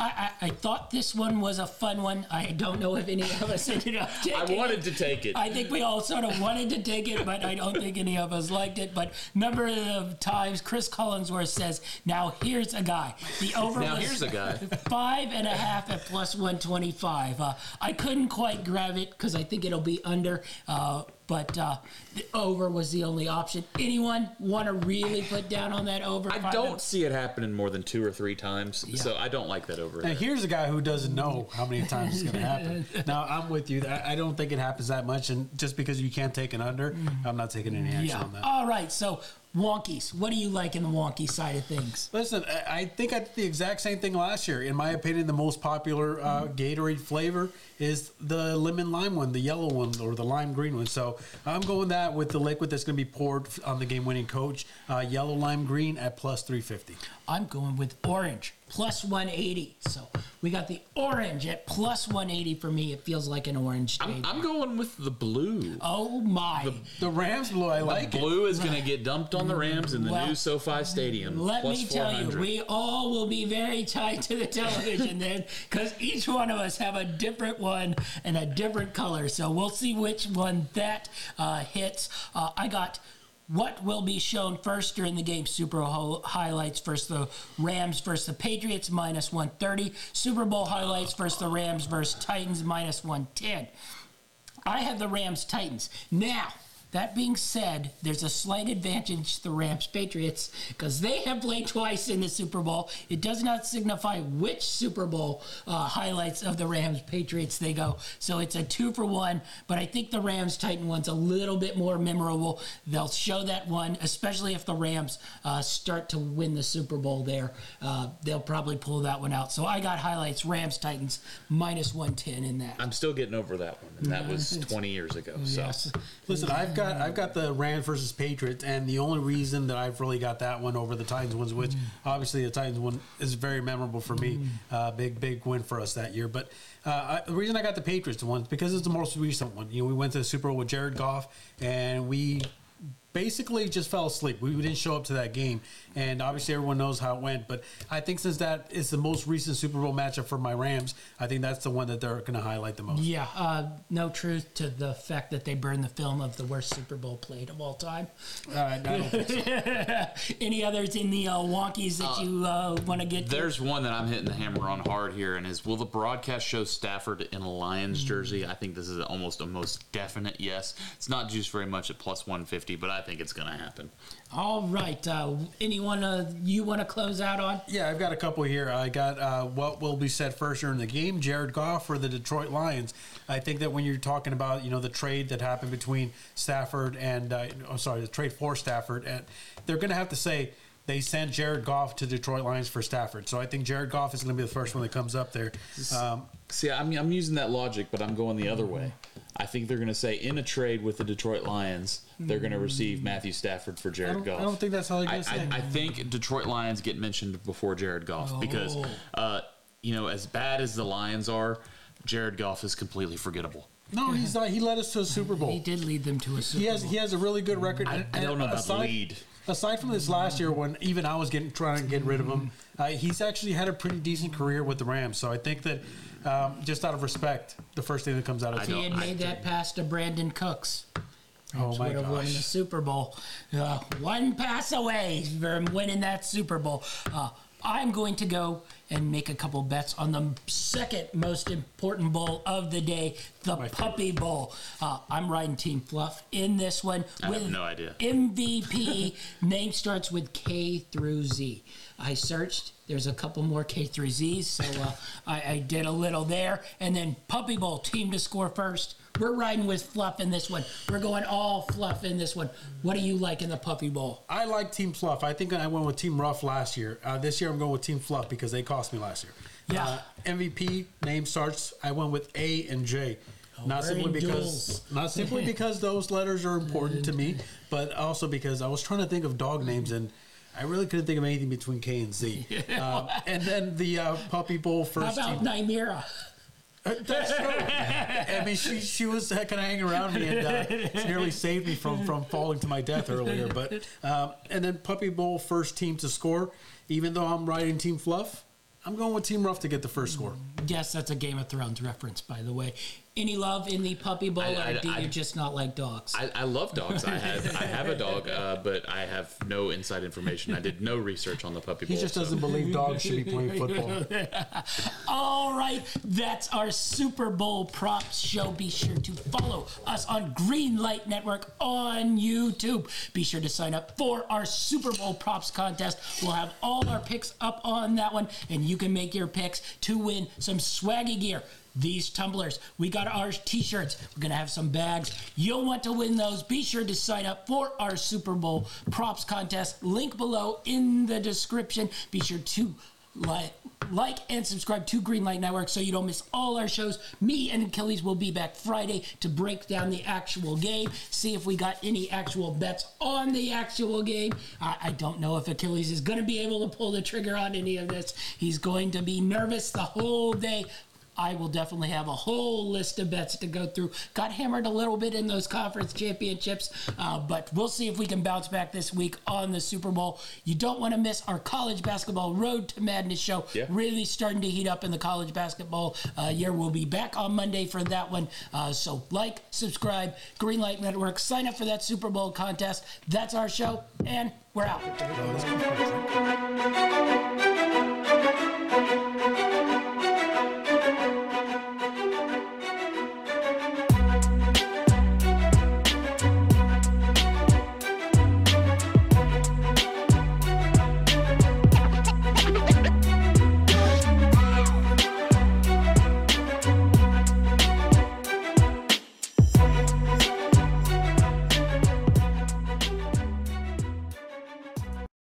I, I, I, thought this one was a fun one. I don't know if any of us ended up taking I wanted to take it. I think we all sort of wanted to take it, but I don't think any of us liked it. But number of times Cris Collinsworth says, "Now here's a guy." The over now here's a guy. five and a half at plus one twenty five. Uh, I couldn't quite grab it because I think it'll be under. Uh, but uh, the over was the only option. Anyone want to really put down on that over? I don't see it happening more than two or three times, yeah. so I don't like that over. And here's a guy who doesn't know how many times it's going to happen. now I'm with you. I don't think it happens that much, and just because you can't take an under, I'm not taking any action yeah. on that. All right, so wonkies. What do you like in the wonky side of things? Listen, I think I did the exact same thing last year. In my opinion, the most popular uh, Gatorade flavor is the lemon lime one, the yellow one, or the lime green one. So I'm going that with the liquid that's going to be poured on the game winning coach, uh, yellow lime green at plus 350. I'm going with orange plus 180. So we got the orange at plus 180 for me. It feels like an orange. I'm, I'm, going with the blue. Oh my! The, the Rams blue, I like. The blue it. is going to get dumped on the Rams in the well, new SoFi Stadium. Let me tell you, we all will be very tied to the television then, because each one of us have a different one and a different color. So we'll see which one that uh, hits. Uh, I got what will be shown first during the game? Super Bowl highlights versus the Rams versus the Patriots minus 130. Super Bowl highlights versus the Rams versus Titans minus 110. I have the Rams Titans. Now, that being said, there's a slight advantage to the Rams Patriots because they have played twice in the Super Bowl. It does not signify which Super Bowl uh, highlights of the Rams Patriots they go. So it's a two for one, but I think the Rams Titan one's a little bit more memorable. They'll show that one, especially if the Rams uh, start to win the Super Bowl there. Uh, they'll probably pull that one out. So I got highlights Rams Titans minus 110 in that. I'm still getting over that one. And that was 20 years ago. So. Yes. Listen, I've got I've got the Rams versus Patriots, and the only reason that I've really got that one over the Titans ones, which obviously the Titans one is very memorable for me, uh, big big win for us that year. But uh, I, the reason I got the Patriots one is because it's the most recent one. You know, we went to the Super Bowl with Jared Goff, and we basically just fell asleep. We didn't show up to that game, and obviously everyone knows how it went. But I think since that is the most recent Super Bowl matchup for my Rams, I think that's the one that they're going to highlight the most. Yeah, uh, no truth to the fact that they burned the film of the worst Super Bowl played of all time. Uh, Any others in the uh, wonkies that uh, you uh, want to get? There's to? one that I'm hitting the hammer on hard here, and is will the broadcast show Stafford in a Lions jersey? I think this is almost a most definite yes. It's not juiced very much at plus 150, but I think it's going to happen. All right. Uh, anyone uh, you want to close out on? Yeah, I've got a couple here. I got uh, what will be said first during the game. Jared Goff for the Detroit Lions. I think that when you're talking about you know the trade that happened between Stafford and uh, oh, sorry the trade for Stafford, and they're going to have to say they sent Jared Goff to Detroit Lions for Stafford. So I think Jared Goff is going to be the first one that comes up there. Um, See, I'm, I'm using that logic, but I'm going the other way. I think they're going to say in a trade with the Detroit Lions, they're going to receive Matthew Stafford for Jared I Goff. I don't think that's how they're going I, to say. I, I think Detroit Lions get mentioned before Jared Goff Oh. because, uh, you know, as bad as the Lions are, Jared Goff is completely forgettable. no, he's not. He led us to a Super Bowl. He did lead them to a Super He has Bowl. he has a really good record. I, I don't know about aside, lead. Aside from this last year, when even I was getting trying to get rid of him, uh, he's actually had a pretty decent career with the Rams. So I think that um, just out of respect, the first thing that comes out of he had made that pass to Brandin Cooks. oh my would have won the Super Bowl. Uh, one pass away from winning that Super Bowl. Uh, I'm going to go and make a couple bets on the second most important bowl of the day, the Puppy Bowl. Uh, I'm riding Team Fluff in this one. I have no idea. MVP name starts with K through Z. I searched. There's a couple more K3Zs, so uh, I, I did a little there. And then Puppy Bowl team to score first. We're riding with fluff in this one. We're going all fluff in this one. What do you like in the Puppy Bowl? I like Team Fluff. I think I went with Team Rough last year. Uh, this year I'm going with Team Fluff because they cost me last year. Yeah. Uh, MVP name starts. I went with A and J. not simply because duals. not simply because those letters are important to me, but also because I was trying to think of dog names and I really couldn't think of anything between K and Z. Um, and then the uh, Puppy Bowl How first about team. Nymira? That's true. I mean, she she was kind of hanging around me and uh, she nearly saved me from from falling to my death earlier. But um, and then Puppy Bowl first team to score. Even though I'm riding Team Fluff, I'm going with Team Rough to get the first score. Yes, that's a Game of Thrones reference, by the way. Any love in the Puppy Bowl, I- I- or do I- you just not like dogs? I, I love dogs. I have I have a dog, uh, but I have no inside information. I did no research on the puppy bowl. He just so- doesn't believe dogs should be playing football. All right, that's our Super Bowl props show. Be sure to follow us on Greenlight Network on YouTube. Be sure to sign up for our Super Bowl props contest. We'll have all our picks up on that one, and you can make your picks to win some swaggy gear. These tumblers, we got our t-shirts. We're gonna have some bags. You'll want to win those. Be sure to sign up for our Super Bowl props contest. Link below in the description. Be sure to like, like and subscribe to Greenlight Network so you don't miss all our shows. Me and Achilles will be back Friday to break down the actual game, see if we got any actual bets on the actual game. I, I don't know if Achilles is going to be able to pull the trigger on any of this. He's going to be nervous the whole day. I will definitely have a whole list of bets to go through. Got hammered a little bit in those conference championships, uh, but we'll see if we can bounce back this week on the Super Bowl. You don't want to miss our college basketball Road to Madness show. Yeah. Really starting to heat up in the college basketball uh, year. We'll be back on Monday for that one. Uh, so like, subscribe, Greenlight Network, sign up for that Super Bowl contest. That's our show, and we're out.